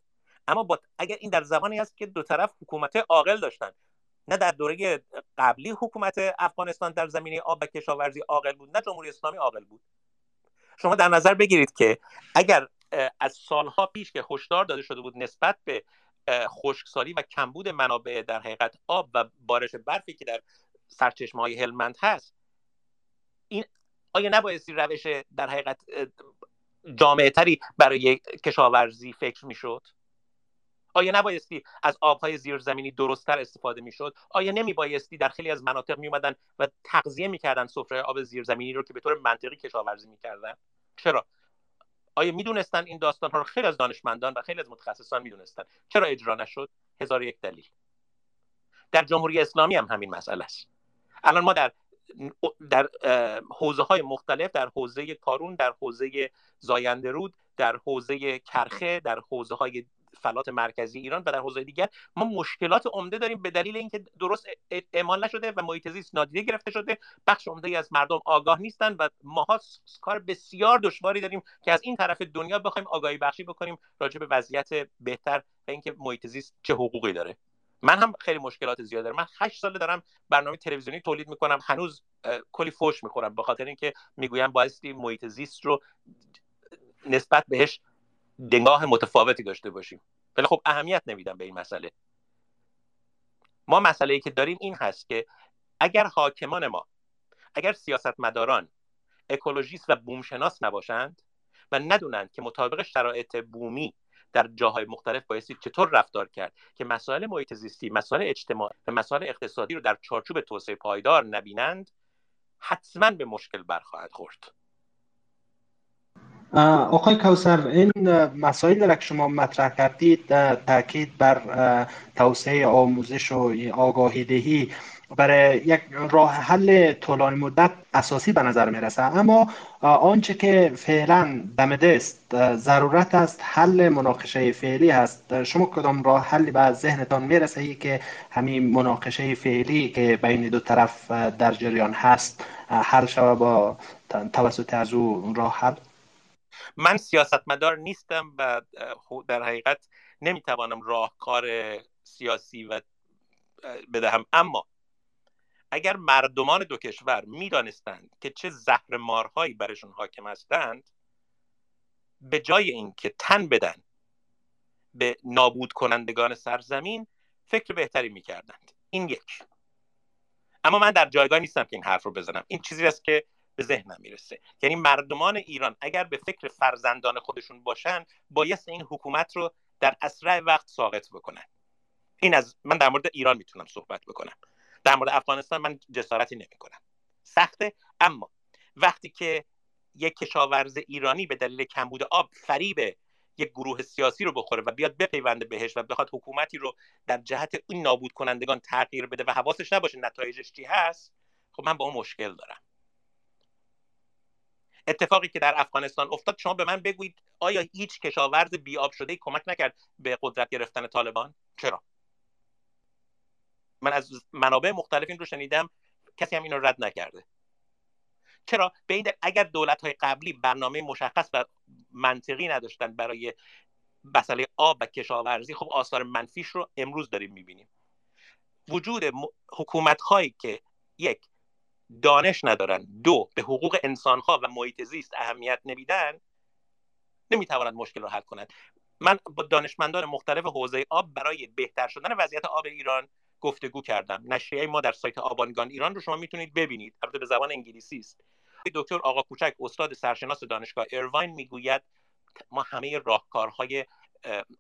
اما با اگر این در زمانی است که دو طرف حکومت عاقل داشتن نه در دوره قبلی حکومت افغانستان در زمینه آب و کشاورزی عاقل بود نه جمهوری اسلامی عاقل بود. شما در نظر بگیرید که اگر از سالها پیش که هشدار داده شده بود نسبت به خشکسالی و کمبود منابع در حقیقت آب و بارش برفی که در سرچشمه های هلمند هست این آیا نبایستی روش در حقیقت جامعه تری برای کشاورزی فکر می‌شد؟ آیا نبایستی از آبهای زیرزمینی درستتر استفاده می‌شد؟ آیا نمی بایستی در خیلی از مناطق می اومدن و تغذیه می‌کردن سفره آب زیرزمینی رو که به طور منطقی کشاورزی می‌کردن؟ چرا؟ آیا می‌دونستن این داستان ها رو خیلی از دانشمندان و خیلی از متخصصان می‌دونستن؟ چرا اجرا نشد؟ هزار یک دلیل. در جمهوری اسلامی هم همین مسئله است. الان ما در در حوزه های مختلف در حوزه کارون در حوزه زاینده رود در حوزه کرخه در حوزه های فلات مرکزی ایران و در حوزه دیگر ما مشکلات عمده داریم به دلیل اینکه درست اعمال نشده و محیط زیست نادیده گرفته شده. بخش عمده از مردم آگاه نیستن و ماها کار بسیار دشواری داریم که از این طرف دنیا بخوایم آگاهی بخشی بکنیم راجع به وضعیت بهتر و اینکه محیط زیست چه حقوقی داره. من هم خیلی مشکلات زیاد دارم. من هشت ساله دارم برنامه تلویزیونی تولید می‌کنم. هنوز کلی فوش می‌خورم به خاطر اینکه می‌گویم بایستی محیط زیست رو نسبت بهش دنگاه متفاوتی داشته باشیم. ولی خب اهمیت نمیدم به این مسئله. ما مسئله ای که داریم این هست که اگر حاکمان ما اگر سیاستمداران اکولوژیست و بومشناس نباشند و ندونند که مطابق شرایط بومی در جاهای مختلف بایستی چطور رفتار کرد که مسائل محیط زیستی مسائل اجتماعی و مسائل اقتصادی رو در چارچوب توسعه پایدار نبینند حتما به مشکل برخواهد خورد. آقای کوسر این مسائل را که شما مطرح کردید تاکید بر توسعه آموزش و آگاهی دهی برای یک راه حل طولانی مدت اساسی به نظر می‌رسه. اما آنچه که فعلا دم دست ضرورت است حل مناقشه فعلی است شما کدام راه حلی به ذهنتان می‌رسه ای که همین مناقشه فعلی که بین دو طرف در جریان هست حل شود با توسط از او راه حل؟ من سیاستمدار نیستم و در حقیقت نمی‌توانم راهکار سیاسی و بدهم. اما اگر مردمان دو کشور می‌دانستند که چه زهر مارهایی برشون حاکم هستند به جای اینکه تن بدن به نابود کنندگان سرزمین فکر بهتری می‌کردند. این یک. اما من در جایگاه نیستم که این حرف رو بزنم. این چیزی است که به ذهنم می‌رسه. یعنی مردمان ایران اگر به فکر فرزندان خودشون باشن بایست این حکومت رو در اسرع وقت ساقط بکنن. این از من در مورد ایران می‌تونم صحبت بکنم. در مورد افغانستان من جسارتی نمی‌کنم. سخته اما وقتی که یک کشاورز ایرانی به دلیل کمبود آب فریب یک گروه سیاسی رو بخوره و بیاد بپیونده بهش و بخواد حکومتی رو در جهت این نابود کنندگان تغییر بده و حواسش نباشه نتایجش چی هست خب من با اون مشکل دارم. اتفاقی که در افغانستان افتاد شما به من بگویید آیا هیچ کشاورز بیاب شده کمک نکرد به قدرت گرفتن طالبان؟ چرا؟ من از منابع مختلف این رو شنیدم کسی هم این رو رد نکرده. چرا؟ به این اگر دولت های قبلی برنامه مشخص و منطقی نداشتن برای مسئله آب و کشاورزی خب آثار منفیش رو امروز داریم می‌بینیم. وجود حکومت هایی که یک دانش ندارن. دو به حقوق انسانها و محیط زیست اهمیت نمیدن نمی‌توانند مشکل رو حل کنند. من با دانشمندان مختلف حوزه آب برای بهتر شدن وضعیت آب ایران گفتگو کردم. نشریه ما در سایت آبانگان ایران رو شما می‌تونید ببینید. البته به زبان انگلیسی است. دکتر آقا کوچک استاد سرشناس دانشگاه ایرواین می‌گوید ما همه راهکارهای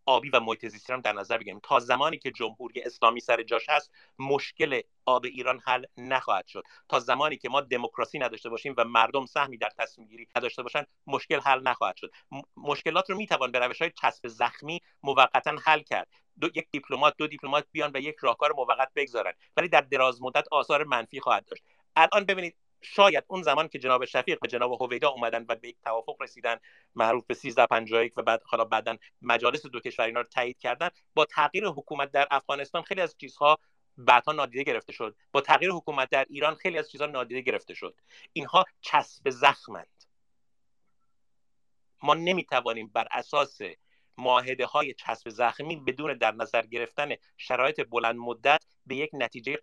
آبی و محیط زیستی در نظر بگیریم. تا زمانی که جمهوری اسلامی سر جاش هست مشکل آب ایران حل نخواهد شد. تا زمانی که ما دموکراسی نداشته باشیم و مردم سهمی در تصمیم گیری نداشته باشن مشکل حل نخواهد شد. مشکلات رو می‌توان به روش های چسب زخمی موقتا حل کرد. دو، یک دیپلمات دو دیپلمات بیان و یک راهکار موقت بگذارن. ولی در دراز مدت آثار منفی خواهد داشت. الان ببینید شاید اون زمان که جناب شفیق و جناب هویدا اومدن و به یک توافق رسیدن معروف به 1351 و بعد حالا بعدا مجالس دو کشور اینا رو تایید کردن با تغییر حکومت در افغانستان خیلی از چیزها بعدها نادیده گرفته شد. با تغییر حکومت در ایران خیلی از چیزها نادیده گرفته شد. اینها چسب زخمند. ما نمی‌توانیم بر اساس معاهده های چسب زخمی بدون در نظر گرفتن شرایط بلند مدت به یک نتیجه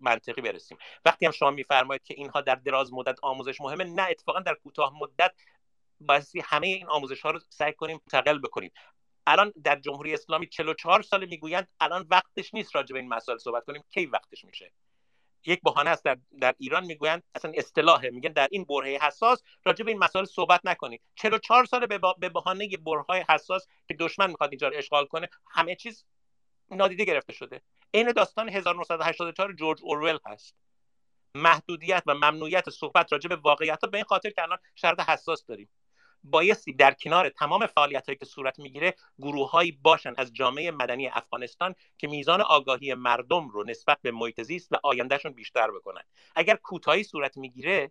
منطقی برسیم. وقتی هم شما میفرمایید که اینها در دراز مدت آموزش مهمه نه اتفاقا در کوتاه مدت بایستی همه این آموزش ها رو سعی کنیم منتقل بکنیم. الان در جمهوری اسلامی 44 سال می‌گویند الان وقتش نیست راجع به این مسائل صحبت کنیم. کی وقتش میشه؟ یک بهانه است در, در ایران می‌گویند اصلا اصطلاحه میگن در این برهه حساس راجع به این مسائل صحبت نکنید. 44 سال به, به بهانه برهه حساس که دشمن می‌خواد اینجا رو اشغال کنه همه چیز نادیده گرفته شده. عین داستان 1984 جورج اورول هست. محدودیت و ممنوعیت صحبت راجع به واقعیت ها به این خاطر که الان شرط حساس داریم. بایستی در کنار تمام فعالیت هایی که صورت می‌گیره گروه هایی باشن از جامعه مدنی افغانستان که میزان آگاهی مردم رو نسبت به محیط زیست و آیندهشون بیشتر بکنن. اگر کوتاهی صورت می‌گیره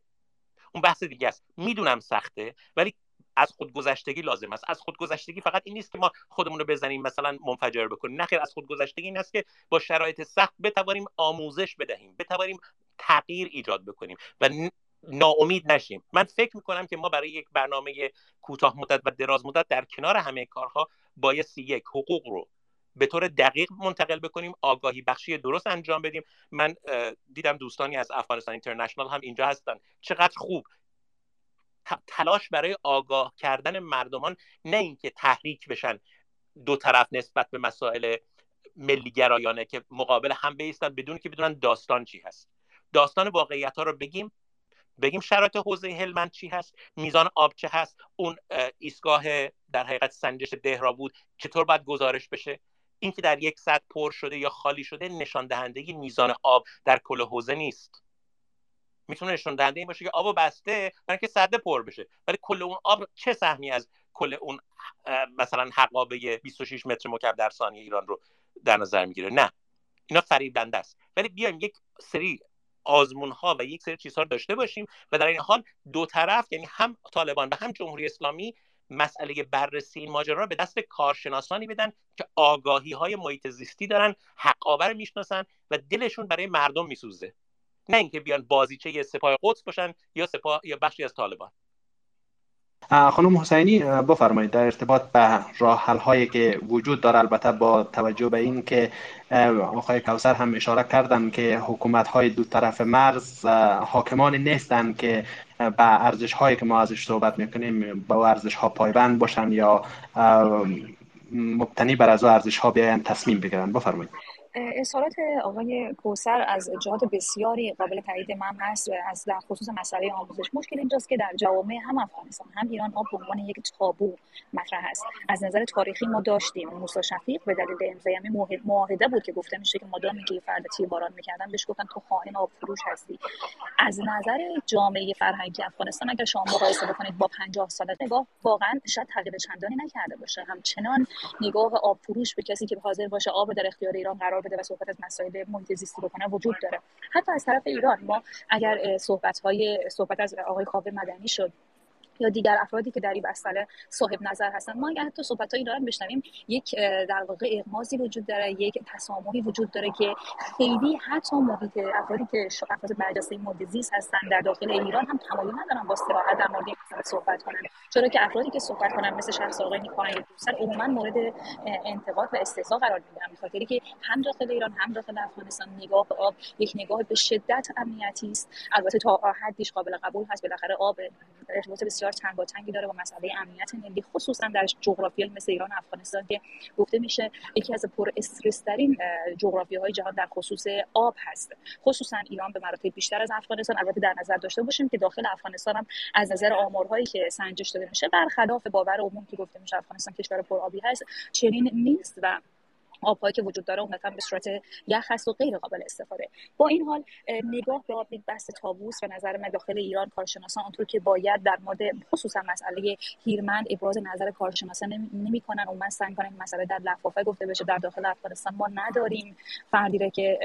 اون بحث دیگه است. می‌دونم سخته ولی از خودگذشتگی لازم است. از خودگذشتگی فقط این نیست که ما خودمون رو بزنیم مثلا منفجر بکنیم. نخیر از خودگذشتگی این است که با شرایط سخت بتوانیم آموزش بدهیم بتوانیم تغییر ایجاد بکنیم و ناامید نشیم. من فکر می‌کنم که ما برای یک برنامه کوتاه مدت و دراز مدت در کنار همه کارها بایستی یک حقوق رو به طور دقیق منتقل بکنیم آگاهی بخشی درست انجام بدیم. من دیدم دوستانی از افغانستان اینترنشنال هم اینجا هستن. چقدر خوب تلاش برای آگاه کردن مردمان نه اینکه تحریک بشن دو طرف نسبت به مسائل ملیگرایانه که مقابل هم بیستن بدون که بدونن داستان چی هست. داستان واقعیت ها رو بگیم. بگیم شرایط حوزه هلمند چی هست میزان آب چه هست اون ایستگاه در حقیقت سنجش دهرا بود چطور باید گزارش بشه. اینکه در یک سطح پر شده یا خالی شده نشان دهنده میزان آب در کل حوزه نیست. می‌تونه نشون دهنده این باشه که آب بسته برای که سده پر بشه. ولی کل اون آب چه سهمی از کل اون مثلا حقابه 26 متر مکعب در ثانیه ایران رو در نظر می‌گیره؟ نه. اینا فریبنده است. ولی بیایم یک سری آزمون ها و یک سری چیزها رو داشته باشیم و در این حال دو طرف یعنی هم طالبان و هم جمهوری اسلامی مسئله بررسی این ماجرا به دست کارشناسانی بدن که آگاهی های محیط زیستی دارن حقاور می‌شناسن و دلشون برای مردم میسوزه. نه اینکه بیان بازیچه سپاه قدس باشن یا سپاه یا بخشی از طالبان. خانم حسینی بفرمایید در ارتباط به راه حل هایی که وجود داره البته با توجه به این که آقای کوسر هم اشاره کردن که حکومت های دو طرف مرز حاکمانی نیستند که به ارزش هایی که ما ازش صحبت می‌کنیم با ارزش ها پایبند باشن یا مبتنی بر از ارزش ها بیاین تصمیم بگیرن. بفرمایید. اظهارات آقای کوسر از جهات بسیاری قابل تایید من هست از در خصوص مسئله آموزش. مشکل اینجاست که در جوامع هم افغانستان هم ایران آب به عنوان یک تابو مطرح است. از نظر تاریخی ما داشتیم. موسی شفیق به دلیل امضای معاهده بود که گفته میشه که مدامی که فرد تیر باران می‌کردن بهش گفتن تو خائن آب فروش هستی. از نظر جامعه فرهنگی افغانستان اگر شما مقایسه بکنید با 50 سال نگاه واقعا شاید تغییر چندانی نکرده باشه. همچنان نگاه آب فروش به کسی که حاضر باشه آب در اختیار ایران قرار بده و صحبت از مسائل محیط زیستی بکنه وجود داره. حتی از طرف ایران ما اگر صحبت های صحبت از آقای کاوه مدنی شد یا دیگر افرادی که در این مسئله صاحب نظر هستن ما اگر حتی صحبت های دارن بشنویم یک در واقع اغمازی وجود داره یک تسامحی وجود داره که خیلی حتی محیط افرادی که افراد برجسته محیط زیست هستن در داخل ایران هم تمایل ندارن با صراحت در مورد این صحبت کنن. چرا که افرادی که صحبت کنن مثل شخص آقای نیکانای دوستر عموما مورد انتقاد و استحضاء قرار می‌گیرن به خاطری که هم داخل ایران هم داخل افغانستان نگاه آب یک نگاه به شدت امنیتی است. البته تا حدیش قابل قبول هست بالاخره آب ارتباط بسیار تنگی داره با مسئله امنیت ملی خصوصا در جغرافیای مثل ایران و افغانستان که گفته میشه یکی از پر استرس ترین جغرافی های جهان در خصوص آب هست. خصوصا ایران به مراتب بیشتر از افغانستان. البته در نظر داشته باشیم که داخل افغانستان هم از نظر آمارهایی که سنجش داده میشه برخلاف باور عمومی که گفته میشه افغانستان کشور پر آبی هست چنین نیست و آبهایی که وجود داره عمدتا به صورت یخ هست و غیر قابل استفاده. با این حال نگاه به آب یک بحث تابوس به نظر من داخل ایران کارشناسان آنطور که باید در مورد خصوصا مسئله هیرمند ابراز نظر کارشناسان نمی‌کنن. اون من سعی کنن مسئله در لفافه گفته بشه در داخل افغانستان. ما نداریم فردی که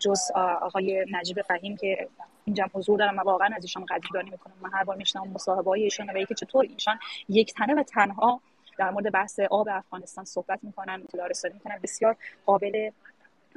جز آقای نجیب فهیم که اینجا حضور دارم و واقعا از ایشان قدردانی می‌کنم. من هر بار میشنم مصاحبه ایشان و که چطور ایشان یک تنه و تنها در مورد بحث آب افغانستان صحبت می‌کنن اطلاع رسانی می‌کنن. بسیار قابل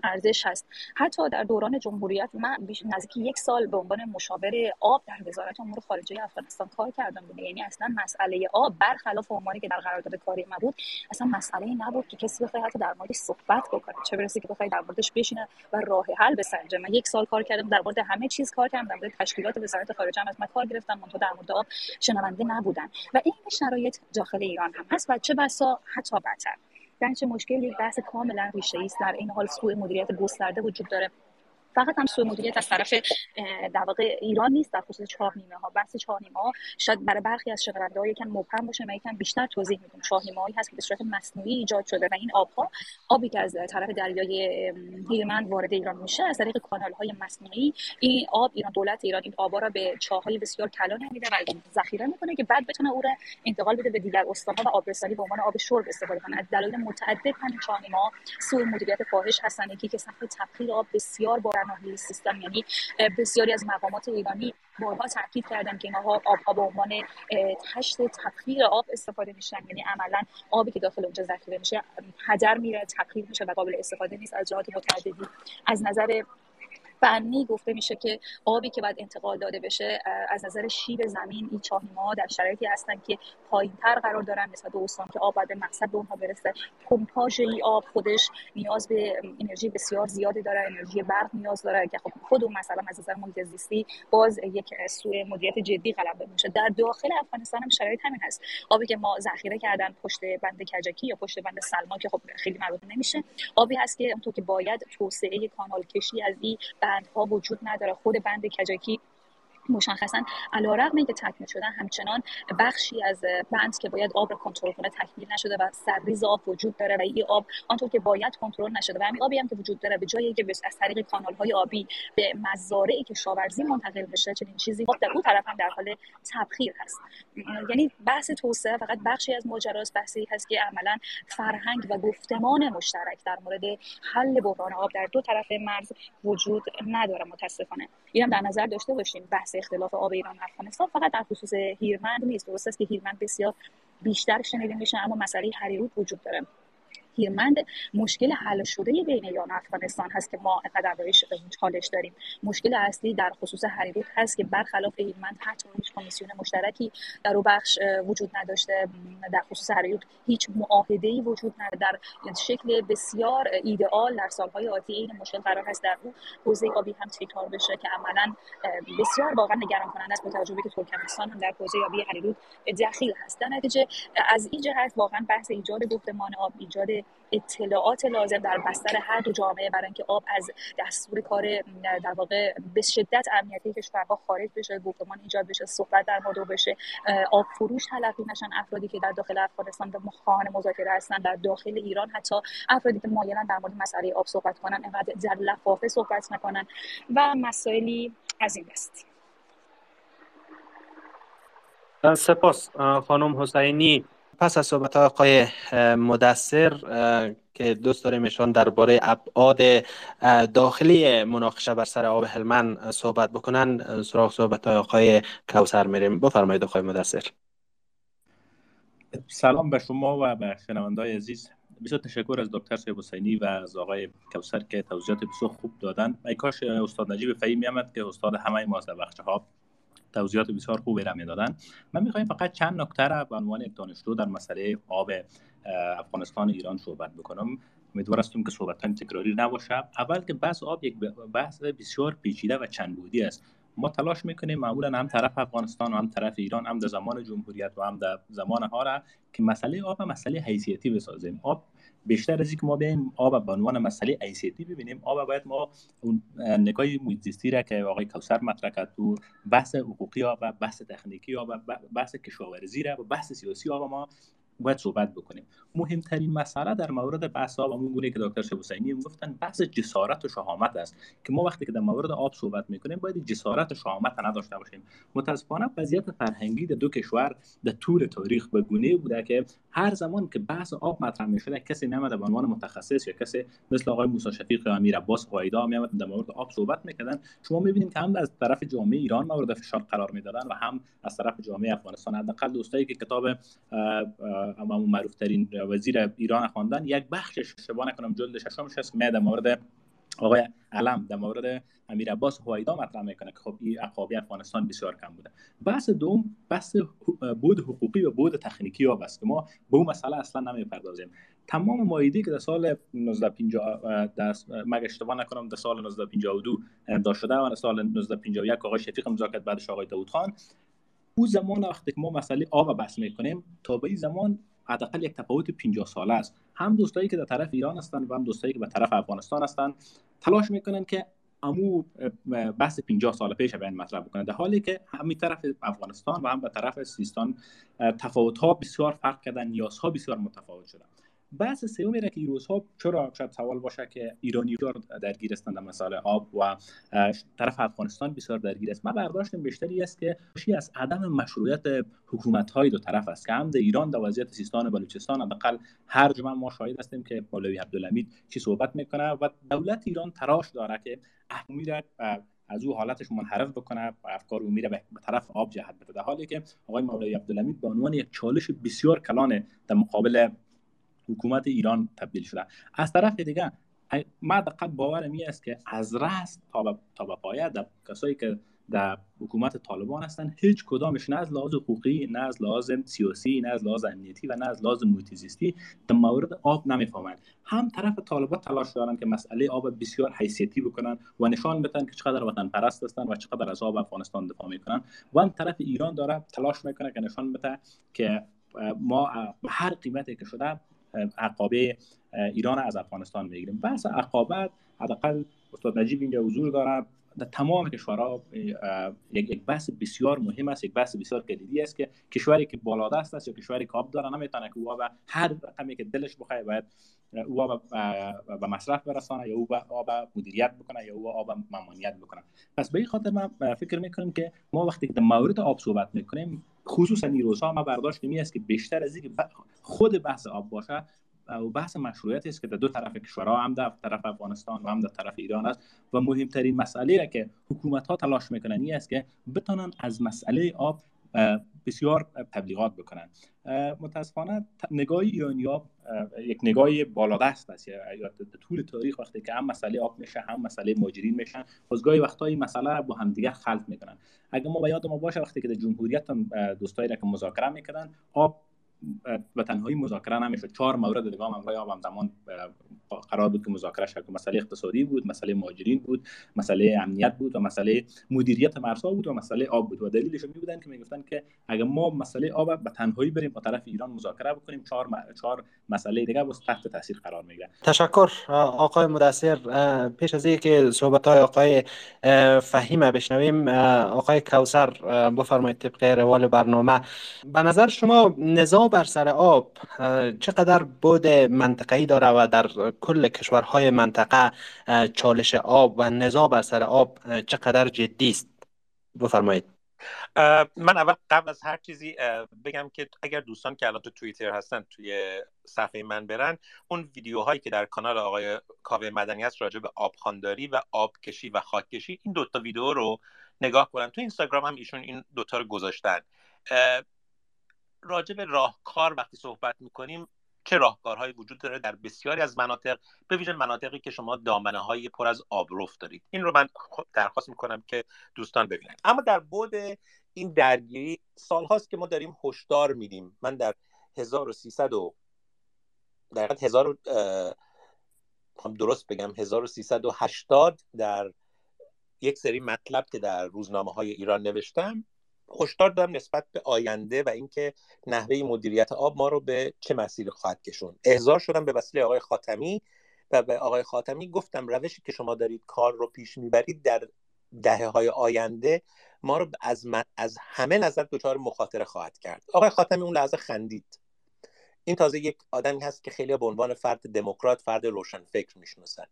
ارزش هست. حتی در دوران جمهوریت من نزدیک یک سال به عنوان مشاور آب در وزارت امور خارجه افغانستان کار کردم بوده. یعنی اصلا مسئله آب برخلاف عنوانی که در قرارداد کاری من بود اصلا مسئله نبود که کسی بخواد حتی در موردش صحبت بکنه. چه برسه که بخواد در موردش بشینه و راه حل بسنجه. من یک سال کار کردم در مورد همه چیز کار کردم. در مورد تشکیلات وزارت خارجه هم از من کار گرفتم منتها در مورد آب شنونده نبودن. و این شرایط داخل ایران هم هست و چه بسا حتی بدتر. چه مشکل یک بحث کاملا ریشه است. در این حال سوء مدیریت گسترده وجود داره. فقط هم سوء مدیریت از طرف در واقع ایران نیست در خصوص چهارنیمه ها بحث چهارنیمه ها شاید برای برخی از شنونده ها یکم مبهم باشه و یکم بیشتر توضیح میدم. چهارنیمه هایی هست که به صورت مصنوعی ایجاد شده و این آبها آبی که از طرف دریای هیرمند وارد ایران میشه از طریق کانال های مصنوعی این آب ایران دولت ایران این آبا را به چاهای بسیار کلان نمیده و ذخیره می‌کنه که بعد بتونه او را انتقال بده به دیگر استانها و آبرسانی به عنوان آب شرب استفاده کنه. از دلایل متعدد همین چهارنیمه ها سوء مدیریت فاحش هستن. یکی که سطح تبخیر آب بسیار با ناحیه سیستم یعنی بسیاری از مقامات ایرانی بارها تاکید کردن که اینها آبها به عنوان تشت تبخیر آب استفاده میشن. یعنی عملا آبی که داخل اونجا ذخیره میشه هدر میره تبخیر میشه و قابل استفاده نیست از جهات متعددی. از نظر فنی گفته میشه که آبی که باید انتقال داده بشه از نظر شیب زمین این چاهیما در شرایطی هستن که پایینتر قرار دارن نسبت به استان که آب باید به مقصد به اونها برسه. پمپاژ این آب خودش نیاز به انرژی بسیار زیادی داره انرژی برق نیاز داره. که خب خود اون مثلا از نظر محیط زیستی باز یک سوء مدیریت جدی غلبه میشه. در داخل افغانستان هم شرایط همین هست. آبی که ما ذخیره کردن پشت بند کجکی یا پشت بند سلما که خب خیلی مربوط نمیشه. آبی هست که اونطور که باید توسعه کانال کشی از این بندها وجود نداره. خود بند کجاکی مشخصا علیرغم اینکه تکمیل شدن همچنان بخشی از بند که باید آب کنترل کنه تکمیل نشده و سرریز آب وجود داره و این آب آنطور که باید کنترل نشده و همین آبی هم که وجود داره به جایی که از طریق کانال های آبی به مزارعی که شاورزی منتقل بشه چنین چیزی خب در اون طرف هم در حال تبخیر هست. یعنی بحث توسعه فقط بخشی از ماجراست بحثی هست که عملا فرهنگ و گفتمان مشترک در مورد حل بحران آب در دو طرف مرز وجود نداره متاسفانه. اینم در نظر داشته باشیم. بحث اختلاف آب ایران و افغانستان فقط در خصوص هیرمند نیست. درست است که هیرمند بسیار بیشتر شنیده میشه اما مسئله هریرود وجود داره. هیرمند مشکل حل شده بین ایران و افغانستان هست که ما اینقدر بهش چالش داریم. مشکل اصلی در خصوص هریرود هست که برخلاف هیرمند حتی هیچ کمیسیون مشترکی در او بخش وجود نداشته. در خصوص هریرود هیچ معاهده ای وجود نداره. در شکل بسیار ایدئال در سالهای آتی این مشکل قرار هست در او حوزه آبی هم تکرار بشه که عملا بسیار واقعا نگران کننده است با توجه که ترکمنستان هم در حوزه آبی هریرود دخیل هست. در نتیجه از این جهت واقعا بحث ایجاد گفتمان آب ایجاد اطلاعات لازم در بستر هر دو جامعه برای اینکه آب از دستور کار در واقع به شدت امنیتی کشورها خارج بشه گفتمان ایجاد بشه صحبت در مورد بشه آب فروش تلقی نشن. افرادی که در داخل افغانستان به خواهان مذاکره هستن در داخل ایران. حتی افرادی که مایلن در مورد مسئله آب صحبت کنن انقدر در لفافه صحبت نکنن. و مسائلی از این دست. سپاس خانم حسینی. پس از صحبت آقای مدثر که دوست داریم ایشان درباره ابعاد داخلی مناقشه بر سر آب هلمند صحبت بکنن سراغ صحبت آقای کوسر میریم. بفرمایید آقای مدثر. سلام به شما و به شنوندای عزیز. بسیار تشکر از دکتر صاحب حسینی و از آقای کوسر که توضیحات بسیار خوب دادن. ای کاش استاد نجیب فهیمی آمد که استاد همه ما در بخش ها توضیحات بسیار خوبی را می‌دادن. من می‌خوایم فقط چند نکته را به عنوان یک دانشجو در مسئله آب افغانستان ایران صحبت بکنم. امیدوار هستم که صحبت تکراری نباشه. اول که بحث آب یک بحث بسیار پیچیده و چند بودی است. ما تلاش می‌کنیم معمولا هم طرف افغانستان و هم طرف ایران هم در زمان جمهوریت و هم در زمان ها را که مسئله آب مسئله حیثیتی بسازیم. آب بیشتر از اینکه ما بیایم آب به عنوان مسئله حیثیتی ببینیم آب باید ما اون نگاه محیط را که آقای کوثر مطرح کرد تو بحث حقوقی آب بحث تکنیکی آب بحث کشاورزی را و بحث سیاسی آب ما باید صحبت بکنیم. مهمترین مسئله در مورد بحث آب همون گونه که دکتر شب حسینی گفتن بحث جسارت و شهامت است که ما وقتی که در مورد آب صحبت می‌کنیم باید جسارت و شهامت نداشته باشیم. متاسفانه وضعیت فرهنگی در دو کشور در طول تاریخ به گونه بوده که هر زمان که بحث آب مطرح می‌شده کسی نمیده به عنوان متخصص یا کسی مثل آقای موسی شفیق یا امیر عباس قایدا میامد در مورد آب صحبت می‌کردن. شما می‌بینید که هم از طرف جامعه ایران مورد فشار قرار می‌دادن و هم از طرف جامعه افغانستان. حداقل دوستایی که کتاب اما معروف ترین وزیر ایران خواندن. یک بخشش اشتباه نکنم جلد ششمش هست که در مورد آقای علم در مورد امیر عباس هویدا مطرح می‌کنه که خب این عقابی افغانستان بسیار کم بوده. بحث دوم بحث بود حقوقی و بود تکنیکی ها است که ما به اون مسئله اصلا نمی‌پردازیم. تمام مایدی که در سال 1950 دست مگه اشتباه نکنم در سال 1952 امضا شده و در سال 1951 آقای شفیق امضا کرد بعدش آقای داوود خان. او زمان وقتی که ما مسئله آب بحث می‌کنیم تا به این زمان حداقل یک تفاوت 50 ساله است. هم دوستایی که در طرف ایران هستند و هم دوستایی که به طرف افغانستان هستند تلاش می‌کنن که امو بحث 50 سال پیش بیان مطرح بکنه. در حالی که همین طرف افغانستان و هم به طرف سیستان تفاوت ها بسیار فرق کردن نیازها بسیار متفاوت شدن. بحث سومی را که این چرا شاید سوال باشه که ایرانی درگیر هستند در مسائل آب و طرف افغانستان بسیار درگیر است. من برداشتم بیشتری است که از عدم مشروعیت حکومت های دو طرف است که هم در ایران در وضعیت سیستان و بلوچستان حداقل هر جمعه ما شاهد هستیم که مولوی عبدالحمید چی صحبت می‌کنه و دولت ایران تراش داره که اهمی از او حالتش منحرف بکنه و افکار او میره به طرف آب جهت بده. در حالی که آقای مولوی عبدالحمید به عنوان یک چالش بسیار کلان در مقابل حکومت ایران تبدیل شده. از طرف دیگه ما دقیق باورم این است که از رأس تا به پایه در کسایی که در حکومت طالبان هستند هیچ کدامش نه از لحاظ حقوقی نه از لحاظ سیاسی نه از لحاظ امنیتی و نه از لحاظ محیط در مورد آب نمی‌فهمند هم طرف طالبان تلاش دارن که مسئله آب بسیار حیثیتی بکنن و نشان بدن که چقدر وطن پرست هستند و چقدر از آب افغانستان دفاع می‌کنن و هم طرف ایران داره تلاش می‌کنه که نشان بده که ما هر قیمتی که شده عقابه ایران از افغانستان می‌گیریم. بحث عقابت حداقل استاد نجیب اینجا حضور داره. در تمام کشورها یک بحث بسیار مهم است یک بحث بسیار کلیدی است که کشوری که بالادست است یا کشوری که آب داره نمی‌تونه که او هر رقمی که دلش بخواد باید او به مصرف برسانه یا او به آب مدیریت بکنه یا او آب ممانیت بکنه. پس به این خاطر من فکر می‌کنم که ما وقتی در مورد آب صحبت می‌کنیم خصوصا این روزها ما برداشت می است که بیشتر از اینکه خود بحث آب باشه و بحث مشروعیت است که در دو طرف کشورها هم در طرف افغانستان و هم در طرف ایران است. و مهمترین مسئله که حکومت ها تلاش می‌کنن این است که بتونن از مسئله آب بسیار تبلیغات بکنن. متاسفانه نگاه ایرانی ها یک نگاه بالادست است. یا طول تاریخ وقتی که هم مسئله آب میشه هم مسئله ماجرین میشن خودگاهی وقتا این مسئله رو با همدیگه خلط می‌کنن. اگر ما به یاد ما باشه وقتی که در جمهوریت دوستایی را که مذاکره می‌کردن آب و تنهایی مذاکره نمی‌شد. چهار مورد دیگه هم امرای آب زمان قرار بود که مذاکره شد. مسئله اقتصادی بود مسئله مهاجرین بود مسئله امنیت بود و مسئله مدیریت مرزها بود و مسئله آب بود. و دلیلش می بودن که می‌گفتن که اگر ما مسئله آب به تنهایی بریم با طرف ایران مذاکره بکنیم چهار چهار مسئله دیگه باز تحت تاثیر قرار می‌گیره. تشکر آقای مدثر. پیش از اینکه صحبت های آقای فهیم بشنویم آقای کوثر بفرمایید طبق روال برنامه. به نظر شما نظام بر سر آب چقدر بود منطقه‌ای داره و در کل کشورهای منطقه چالش آب و نزاع بر سر آب چقدر جدی است؟ بفرمایید. من اول قبل از هر چیزی بگم که اگر دوستان که الان تو توییتر هستن توی صفحه من برن اون ویدیوهایی که در کانال آقای کاوه مدنی هست راجع به آبخانداری و آبکشی و خاککشی این دوتا ویدیو رو نگاه کنن. تو اینستاگرام هم ایشون این دوتا رو گذاشتن. راجع به راهکار وقتی صحبت می‌کنیم چه راهکارهایی وجود داره در بسیاری از مناطق به ویژه مناطقی که شما دامنه های پر از آبرفت دارید. این رو من درخواست می‌کنم که دوستان ببینن. اما در بود این درگیری سالهاست که ما داریم هشدار میدیم. من در 1300 و در هزار درست بگم 1380 در یک سری مطلب که در روزنامه های ایران نوشتم هشدار دادم نسبت به آینده و اینکه نحوه مدیریت آب ما رو به چه مسیری خواهد کشون احضار شدم به وسیله آقای خاتمی و به آقای خاتمی گفتم روشی که شما دارید کار رو پیش می‌برید در دهه های آینده ما رو از, از همه نظر دچار مخاطره خواهد کرد. آقای خاتمی اون لحظه خندید. این تازه یک آدمی هست که خیلی به عنوان فرد دموکرات فرد روشن فکر می‌شناسن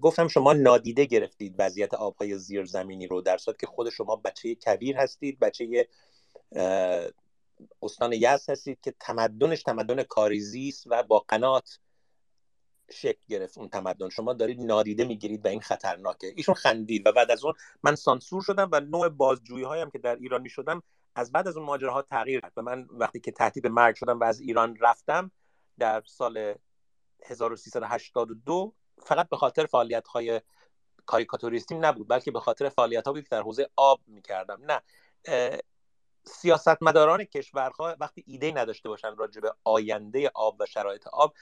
گفتم شما نادیده گرفتید وضعیت آبهای زیرزمینی رو در صورت که خود شما بچه کبیر هستید بچه استان یزد هستید که تمدنش تمدن کاریزی است و با قنات شکل گرفت اون تمدن. شما دارید نادیده می‌گیرید و این خطرناکه. ایشون خندید و بعد از اون من سانسور شدم و نوع بازجویی هایم که در ایران می‌شدم از بعد از اون ماجراها تغییر کرد و من وقتی که تهدید مرگ شدم و از ایران رفتم در سال 1382 فقط به خاطر فعالیت های کاریکاتوریستی نبود بلکه به خاطر فعالیت بود که در حوزه آب می‌کردم. نه سیاستمداران کشورها وقتی ایده نداشته باشن راجع به آینده آب و شرایط آب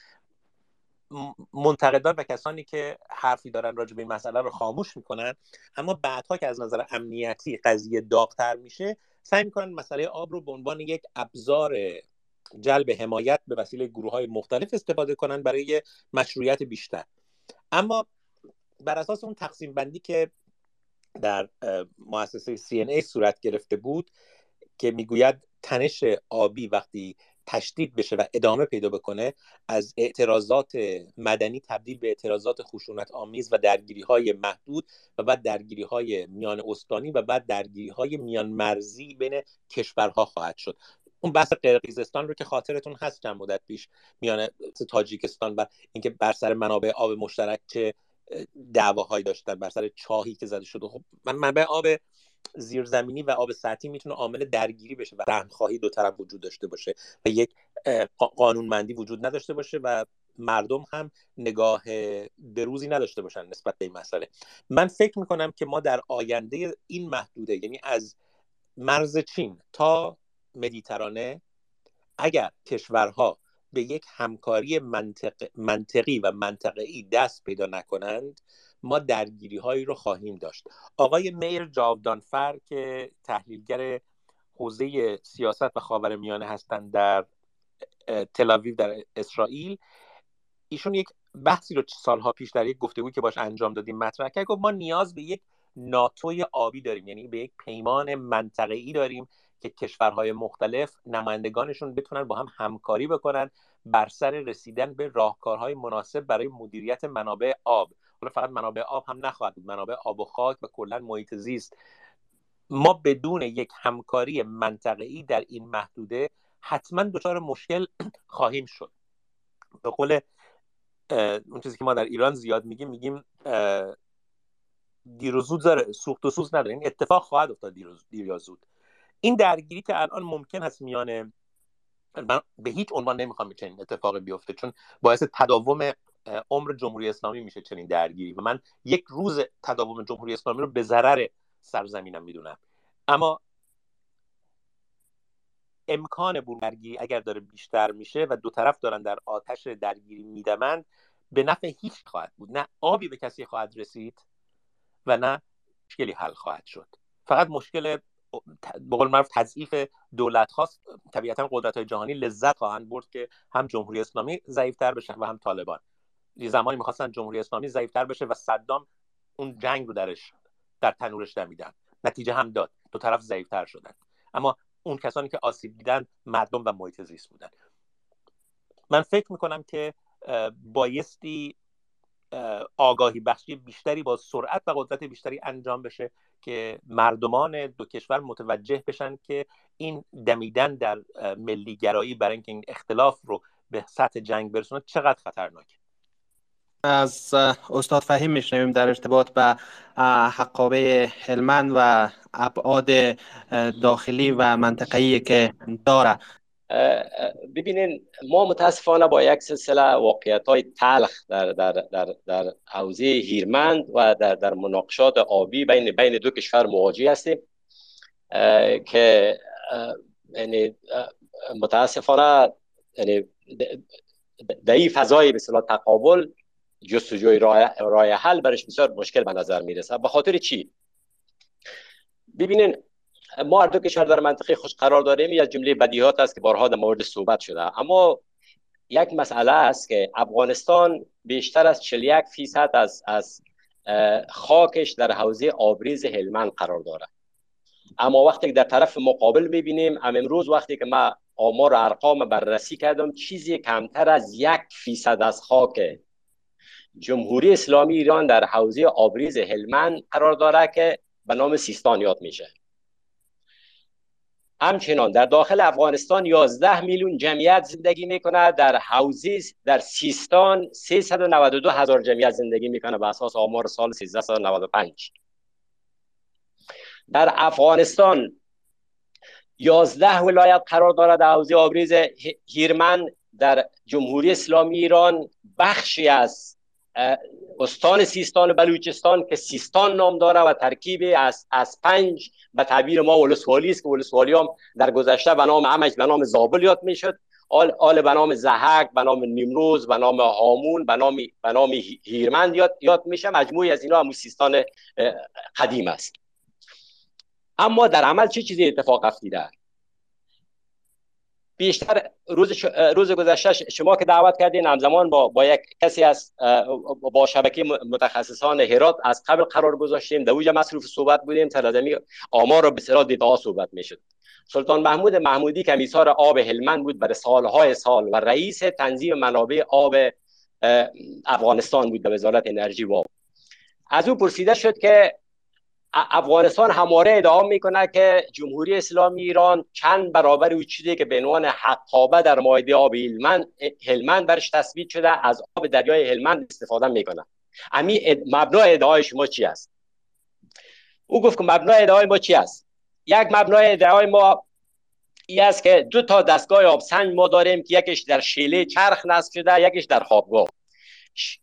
منتقدان و کسانی که حرفی دارن راجع به این مسئله رو خاموش می‌کنن اما بعدها که از نظر امنیتی قضیه داغتر میشه سعی می‌کنن مسئله آب رو به عنوان یک ابزار جلب حمایت به وسیله گروه های مختلف استفاده کنن برای مشروعیت بیشتر. اما بر اساس اون تقسیم بندی که در مؤسسه CNA صورت گرفته بود که می‌گوید تنش آبی وقتی تشدید بشه و ادامه پیدا بکنه از اعتراضات مدنی تبدیل به اعتراضات خشونت آمیز و درگیری های محدود و بعد درگیری های میان استانی و بعد درگیری های میان مرزی بین کشورها خواهد شد. اون بحث قرقیزستان رو که خاطرتون هست چند مدت پیش میان تاجیکستان و اینکه بر سر منابع آب مشترک چه دعواهایی داشتن بر سر چاهی که زده شده. خب من منبع آب زیرزمینی و آب سطحی می‌تونه عامل درگیری بشه و رحمخواهی دو طرف وجود داشته باشه و یک قانونمندی وجود نداشته باشه و مردم هم نگاه بروزی نداشته باشن نسبت به این مسئله. من فکر می‌کنم که ما در آینده این محدوده یعنی از مرز چین تا مدیترانه اگر کشورها به یک همکاری منطق، منطقی و منطقی دست پیدا نکنند ما درگیری هایی رو خواهیم داشت. آقای میر جاودانفر که تحلیلگر حوزه سیاست و خاور میانه هستند در تلاویو در اسرائیل ایشون یک بحثی رو سالها پیش در یک گفتگوی که باش انجام دادیم مطرح کرد گفت ما نیاز به یک ناتوی آبی داریم یعنی به یک پیمان منطقه‌ای داریم که کشورهای مختلف نمایندگانشون بتونن با هم همکاری بکنن بر سر رسیدن به راهکارهای مناسب برای مدیریت منابع آب. حالا فقط منابع آب هم نخواهد بود منابع آب و خاک و کلا محیط زیست. ما بدون یک همکاری منطقه‌ای در این محدوده حتما دچار مشکل خواهیم شد. به قول اون چیزی که ما در ایران زیاد میگیم میگیم دیر و زود سوخت و سوز نداره. این اتفاق خواهد افتاد دیر یا زود. این درگیری که الان ممکن هست میان من به هیچ عنوان نمی‌خوام چنین اتفاقی بیفته چون باعث تداوم عمر جمهوری اسلامی میشه چنین درگیری و من یک روز تداوم جمهوری اسلامی رو به ضرر سرزمینم می‌دونم. اما امکان بومرگی اگر داره بیشتر میشه و دو طرف دارن در آتش درگیری میدمند به نفع هیچ خواهد بود. نه آبی به کسی خواهد رسید و نه مشکلی حل خواهد شد. فقط مشکل به قول معروف تضعیف دولت خواست. طبیعتا قدرت های جهانی لذت خواهند برد که هم جمهوری اسلامی ضعیفتر بشه و هم طالبان. یه زمانی می‌خواستن جمهوری اسلامی ضعیفتر بشه و صدام اون جنگ رو درش در تنورش دمیدن نتیجه هم داد. دو طرف ضعیفتر شدن. اما اون کسانی که آسیب دیدن مردم و محیط زیست بودن. من فکر می‌کنم که بایستی آگاهی بخشی بیشتری با سرعت و قدرت بیشتری انجام بشه. که مردمان دو کشور متوجه بشن که این دمیدن در ملی گرایی برای اینکه این اختلاف رو به سطح جنگ برسونه چقدر خطرناکه؟ از استاد فهیم میشنویم در ارتباط به حقابه هلمند و ابعاد داخلی و منطقه‌ای که داره. ببینین ما متاسفانه با یک سلسله واقعیت های تلخ در, در, در, در حوزه هیرمند و در, در مناقشات آبی بین, بین دو کشور مواجه هستیم که یعنی متاسفانه یعنی در این فضای به تقابل جستجوی راه, راه حل برش بسیار مشکل به نظر می‌رسه به خاطر چی؟ ببینین ما هر دو کشور در منطقه خوش قرار داریم از جمله بدیهات است که بارها در مورد صحبت شده. اما یک مسئله است که افغانستان بیشتر از 41 فیصد از از خاکش در حوزه آبریز هلمند قرار دارد. اما وقتی در طرف مقابل می‌بینیم امروز وقتی که ما آمار ارقام بررسی کردم چیزی کمتر از یک فیصد از خاک جمهوری اسلامی ایران در حوزه آبریز هلمند قرار دارد که به نام سیستان یاد میشه. همچنان در داخل افغانستان 11 میلیون جمعیت زندگی می‌کنه در حوزه در سیستان 392 هزار جمعیت زندگی می‌کنه به اساس آمار سال 1395 در افغانستان 11 ولایت قرار دارد در حوزه آبریز هیرمن در جمهوری اسلامی ایران بخشی از استان سیستان و بلوچستان که سیستان نام داره و ترکیب از, از پنج به تعبیر ما ولسوالی است که ولسوالی هم در گذشته به نام عمج به نام زابل یاد می‌شد. آل, آل به نام زهک به نام نیمروز به نام هامون به نام به نام هیرمند یاد, یاد میشه. مجموعی از اینا همون سیستان قدیم است. اما در عمل چه چیزی اتفاق افتیده بیشتر روز روز گذشته شما که دعوت کردین همزمان با با یک کسی از با شبکه متخصصان هرات از قبل قرار گذاشتیم. در اوج مصروف صحبت بودیم. تلازمی آمار به سرا دیتا صحبت می‌شد. سلطان محمود محمودی کمیسار آب هلمند بود. برای سالهای سال و رئیس تنظیم منابع آب افغانستان بود. در وزارت انرژی و از او پرسیده شد که افغانستان همواره ادعا می‌کنه که جمهوری اسلامی ایران چند برابر او چیزی که به عنوان حقابه در مایده آب هلمند هلمند برش تثبیت شده از آب دریای هلمند استفاده می‌کنه امی مبنای ادعای شما چی است؟ او گفت که مبنای ادعای ما چی است؟ یک مبنای ادعای ما ای است که دو تا دستگاه آب سنج ما داریم که یکیش در شیله چرخ نصب شده یکیش در خوابگاه.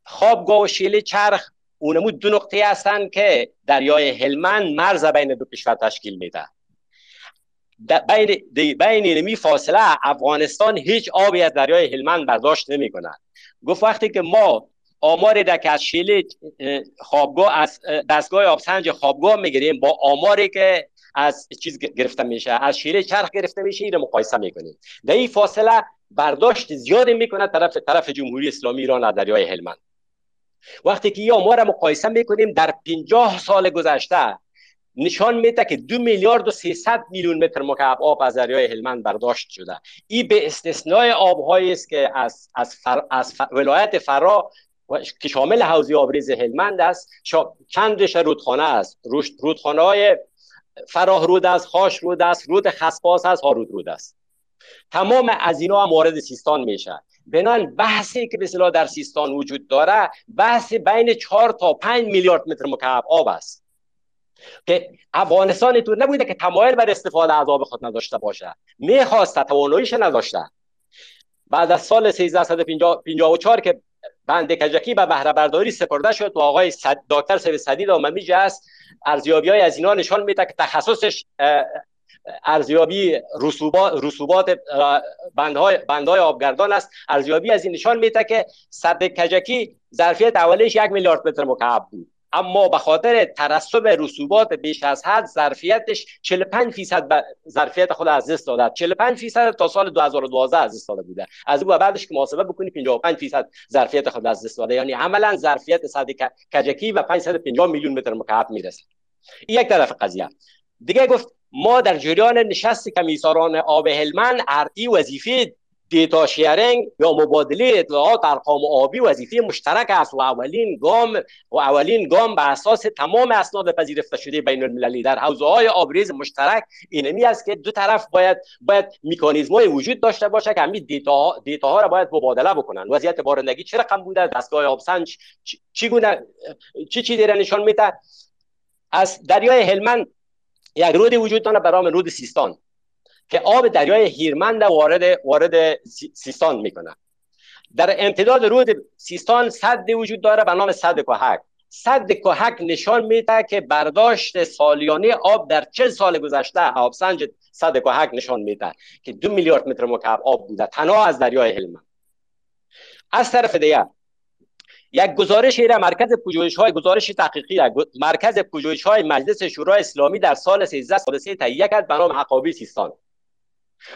خوابگاه و شیله چرخ اونمو دو نقطه هستند که دریای هلمند مرز بین دو کشور تشکیل میده بین بین می فاصله افغانستان هیچ آبی از دریای هلمند برداشت نمی کند گفت وقتی که ما آمار در که از شیل خوابگاه از دستگاه آبسنج خوابگاه می‌گیریم با آماری که از چیز گرفته میشه از شیله چرخ گرفته میشه این مقایسه می‌کنیم. در این فاصله برداشت زیادی می‌کنه طرف طرف جمهوری اسلامی ایران از دریای هلمند. وقتی که ما را مقایسه می‌کنیم در 50 سال گذشته نشان میده که دو میلیارد و 300 میلیون متر مکعب آب از دریای هلمند برداشت شده. این به استثنای آبهایی است که از, از, فر، از ولایت فرا که شامل حوزه آبریز هلمند است. چند رشته رودخانه است. رودخانه های فراه رود است خاش رود است رود خسپاس است هارود رود است. تمام از اینا هم وارد سیستان میشه. بنان بحثی که به در سیستان وجود داره بحث بین 4 تا 5 میلیارد متر مکعب آب است. که افغانستان تو نبوده که تمایل بر استفاده از آب خود نداشته باشه. می‌خواست تواناییش نداشته. بعد از سال 1354 که بند کجکی به بهره برداری سپرده شد و آقای صد... دکتر سوی سدید آممیج است ارزیابی های از اینا نشان میده که تخصصش ارزیابی رسوبات رسوبات بندهای بندهای آبگردان است. ارزیابی از این نشان میده که سد کجکی ظرفیت اولش یک میلیارد متر مکعب بود. اما به خاطر ترسب رسوبات بیش از حد ظرفیتش 45 فیصد ظرفیت خود از دست داده. 45 فیصد تا سال 2012 از دست داده بوده. از او بعدش که محاسبه بکنی 55 فیصد ظرفیت خود از دست داده. یعنی عملا ظرفیت صد کجکی و 550 میلیون متر مکعب می‌رسه این یک طرف قضیه. دیگه گفت ما در جریان نشست کمیساران آب هلمند ارتی وظیفه دیتا شیرینگ یا مبادله اطلاعات ارقام آبی وظیفه مشترک است و اولین گام و اولین گام به اساس تمام اسناد پذیرفته شده بین المللی. در حوزه های آبریز مشترک اینمی است که دو طرف باید باید مکانیزم وجود داشته باشه که همین دیتا دیتا ها را باید مبادله بکنن وضعیت بارندگی چه رقم بوده؟ دستگاه آبسنج چی گونه چی چی دیره نشان میده از دریای هلمند یک رودی وجود داره به نام رود سیستان که آب دریای هیرمند وارد وارد سیستان می‌کنه. در امتداد رود سیستان صد وجود داره به نام صد کوهک صد کوهک نشان میده که برداشت سالیانه آب در چه سال گذشته آب سنج صد کوهک نشان میده که دو میلیارد متر مکعب آب بوده تنها از دریای هلمند. از طرف دیگه یک گزارش ایره مرکز پژوهش های گزارش تحقیقی مرکز پژوهش های مجلس شورای اسلامی در سال 1333 تهیه کرد به نام عقابی سیستان.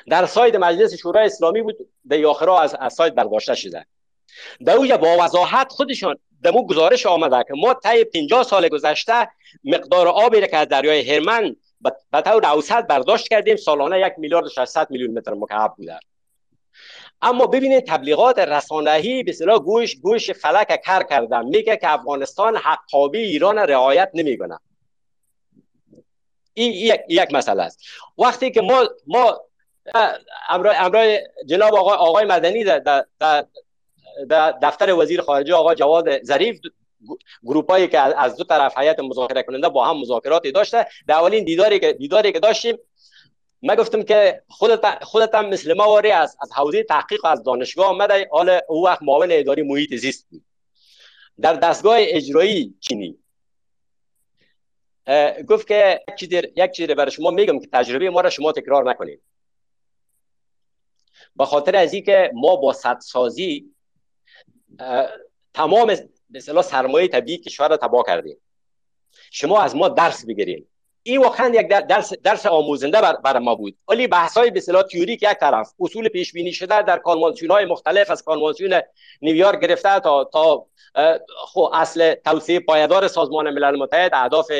در سایت مجلس شورای اسلامی بود در آخرا از, از سایت برداشته شده. در اوجه با وضاحت خودشان در مو گزارش آمده که ما طی 50 سال گذشته مقدار آبی که از دریای هرمن به طور اوسط برداشت کردیم سالانه یک میلیارد و 600 میلیون متر مکعب بوده. اما ببینید تبلیغات رسانه‌ای به اصطلاح گوش گوش فلک کر کردن. میگه که افغانستان حقابی ایران رعایت نمی‌کنه. این یک, یک مسئله است. وقتی که ما ما امرای جناب آقای, آقای مدنی در, در, دفتر وزیر خارجه آقای جواد ظریف گروپ هایی که از دو طرف هیئت مذاکره کننده با هم مذاکراتی داشته. در اولین دیداری که دیداری که داشتیم من گفتم که خودت خودت هم مثل ما واری از از حوزه تحقیق و از دانشگاه آمده حال او وقت معاون اداری محیط زیست بود. در دستگاه اجرایی چینی گفت که یک چیزی یک چیزی برای شما میگم که تجربه ما را شما تکرار نکنید. به خاطر از اینکه ما با سازی تمام به سرمایه طبیعی کشور را تباه کردیم. شما از ما درس بگیرید. این واقعا یک درس, درس آموزنده بر, بر ما بود. ولی بحث های به اصطلاح تیوریک یک طرف اصول پیش بینی شده در کانوانسیون های مختلف از کانوانسیون نیویورک گرفته تا تا خو اصل توسعه پایدار سازمان ملل متحد اهداف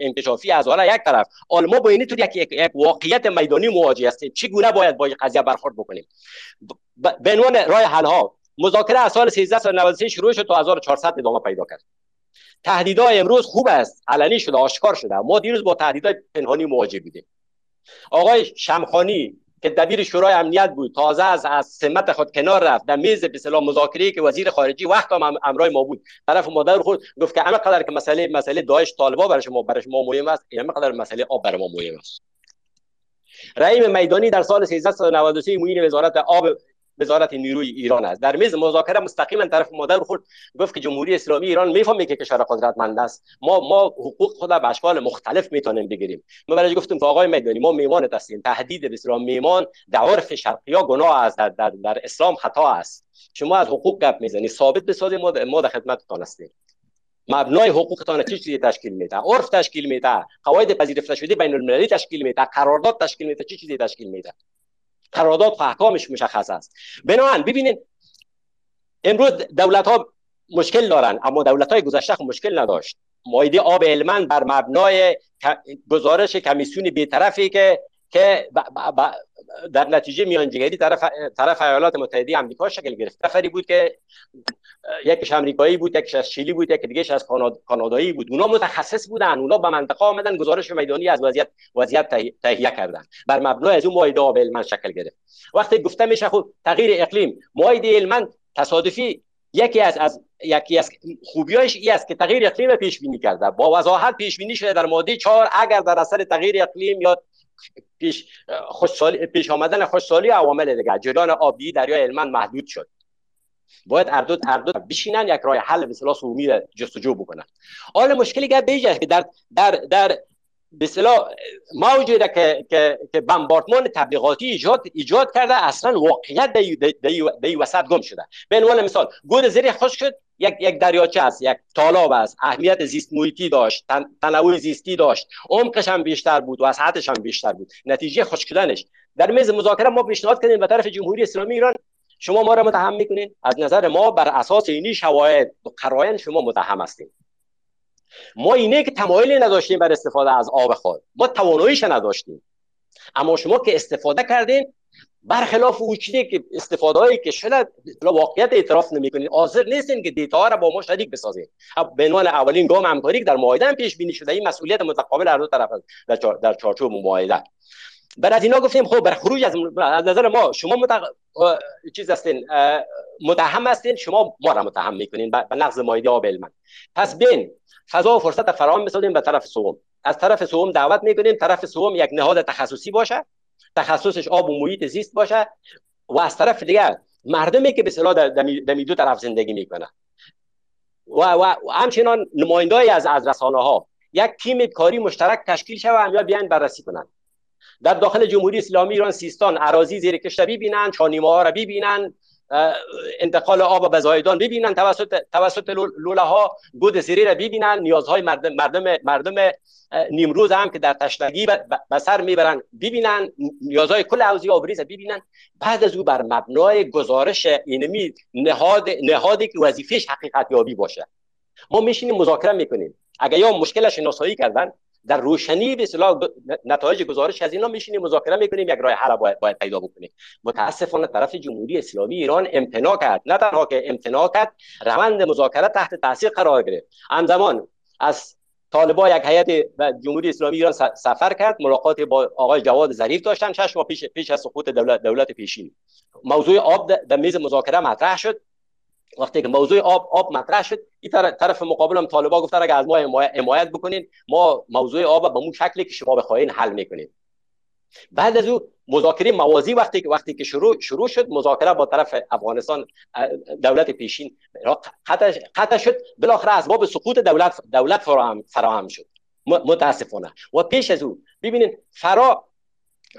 انکشافی از حالا یک طرف. حالا ما با این طور یک, یک واقعیت میدانی مواجه هستیم. چگونه باید با این قضیه برخورد بکنیم؟ به عنوان راه حل ها مذاکره از سال 1393 شروع شد تا 1400 ادامه پیدا کرد. تهدیدهای امروز خوب است. علنی شده آشکار شده. ما دیروز با تهدیدهای پنهانی مواجه بودیم. آقای شمخانی که دبیر شورای امنیت بود تازه از از سمت خود کنار رفت در میز به اصطلاح مذاکره که وزیر خارجی وقت هم امرای ما بود. طرف مادر خود گفت که قدر که مسئله مسئله داعش طالبا برای شما برای شما مهم است قدر مسئله آب برای ما مهم است. رئیم میدانی در سال 1393 معین وزارت آب وزارت نیروی ایران است. در میز مذاکره مستقیما طرف مادر خود گفت که جمهوری اسلامی ایران می‌فهمه که کشور قدرتمند است. ما ما حقوق خود به اشکال مختلف می‌تونیم بگیریم. ما برای گفتم که آقای میدانی ما میمان هستیم تهدید به اسلام میمان در عرف شرقی ها گناه است در, در, در اسلام خطا است. شما از حقوق گپ می‌زنی ثابت بسازید ما ما در خدمتتان هستیم. مبنای حقوقتان چه چیزی تشکیل میده؟ عرف تشکیل میده قواعد پذیرفته شده بین المللی تشکیل میده قرارداد تشکیل میده چه چیزی تشکیل میده؟ قرارداد و احکامش مشخص است. بنابراین ببینید امروز دولت ها مشکل دارن اما دولت های گذشته مشکل نداشت. مایده آب علمن بر مبنای گزارش کمیسیون بیطرفی که که در نتیجه میانجیگری طرف طرف ایالات متحده آمریکا شکل گرفت. نفری بود که یکیش امریکایی بود یکیش از شیلی بود یکی دیگه از کانادایی بود. اونا متخصص بودن. اونا به منطقه آمدن گزارش میدانی از وضعیت وضعیت تهیه کردن. بر مبنای از اون مایده آب شکل گرفت. وقتی گفته میشه خب تغییر اقلیم مایده علمن تصادفی یکی از از یکی از خوبیاش ای است که تغییر اقلیم پیش بینی کرده. با وضاحت پیش بینی شده در ماده 4 اگر در اثر تغییر اقلیم یا پیش خوشسالی پیش آمدن خوشسالی عوامل دیگه جریان آبی دریای علمان محدود شد. باید اردو اردو بشینن یک راه حل به اصطلاح سومی جستجو بکنن. حال مشکلی که بیجه که در در در به اصطلاح موجی که که که بمباردمان تبلیغاتی ایجاد ایجاد کرده اصلا واقعیت در وسط گم شده. به عنوان مثال گود زیر خوش شد. یک یک دریاچه است یک تالاب است. اهمیت زیست محیطی داشت تنوع زیستی داشت. عمقش هم بیشتر بود و سطحش هم بیشتر بود. نتیجه خشک شدنش در میز مذاکره ما پیشنهاد کردیم به طرف جمهوری اسلامی ایران شما ما را متهم می‌کنین از نظر ما بر اساس اینی شواهد و قرائن شما متهم هستیم. ما اینه که تمایلی نداشتیم بر استفاده از آب خود. ما تواناییش نداشتیم. اما شما که استفاده کردین برخلاف چیزی که استفاده هایی که شده واقعیت اعتراف نمی‌کنید حاضر نیستین که دیتا را با ما شریک بسازید. به عنوان اولین گام همکاری در معاهده هم پیش بینی شده این مسئولیت متقابل هر دو طرف در در چارچوب معاهده. بعد از اینا گفتیم خب بر خروج از نظر ما شما متق... چیز هستین متهم هستین شما ما را متهم می‌کنین به نقض معاهده آب پس بین فضا و فرصت فراهم بسازیم به طرف سوم. از طرف سوم دعوت می‌کنیم طرف سوم یک نهاد تخصصی باشه. تخصصش آب و محیط زیست باشه و از طرف دیگر مردمی که به صلاح در دو طرف زندگی می‌کنه و, و, همچنان نمایندای از از رسانه ها یک تیم کاری مشترک تشکیل شوه همیا بیان بررسی کنند. در داخل جمهوری اسلامی ایران سیستان اراضی زیر کشت ببینن چانیمه ها را ببینن انتقال آب به زایدان ببینن توسط توسط لوله ها گود سری را ببینن. نیازهای مردم مردم مردم نیمروز هم که در تشنگی به سر می‌برن ببینن. نیازهای کل حوزه آبریز ببینن. بعد از او بر مبنای گزارش اینمی نهاد نهادی که وظیفش حقیقت یابی باشه. ما میشینیم مذاکره می‌کنیم. اگر یا مشکلش شناسایی کردن در روشنی به اصطلاح نتایج گزارش از اینا میشینیم مذاکره می‌کنیم یک راه حل باید, باید پیدا بکنیم. متاسفانه طرف جمهوری اسلامی ایران امتناع کرد. نه تنها که امتناع کرد روند مذاکره تحت تاثیر قرار گرفت. همزمان از طالبا یک هیئت جمهوری اسلامی ایران سفر کرد. ملاقات با آقای جواد ظریف داشتن. شش ماه پیش پیش از سقوط دولت دولت پیشین. موضوع آب در میز مذاکره مطرح شد. وقتی که موضوع آب آب مطرح شد این طرف مقابل هم طالبا گفتن اگر از ما حمایت بکنین ما موضوع آب به اون شکلی که شما بخواین حل می‌کنیم. بعد از او مذاکره موازی وقتی که وقتی که شروع شروع شد مذاکره با طرف افغانستان دولت پیشین قطع شد بالاخره اسباب سقوط دولت دولت فراهم فراهم شد. متاسفانه. و پیش از او ببینید فرا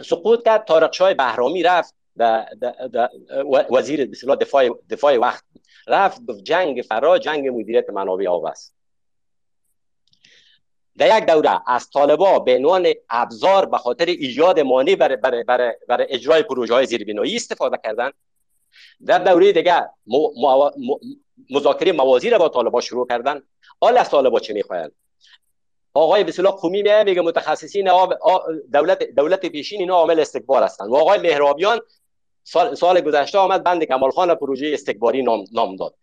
سقوط کرد طارق شاه بهرامی رفت. وزیر دفاع دفاع وقت رفت گفت جنگ فرا جنگ مدیریت منابع آب است در یک دوره از طالبا به عنوان ابزار به خاطر ایجاد مانع برای بر بر بر اجرای پروژه های زیربنایی استفاده کردن در دوره دیگه مذاکره موازی را با طالبا شروع کردن حال از طالبا چه می‌خواهند؟ آقای بسیلا قومی میگه متخصصین دولت دولت پیشین اینا عامل استکبار هستند. و آقای مهرابیان سال, سال گذشته آمد بند کمال خان پروژه استکباری نام, نام داد.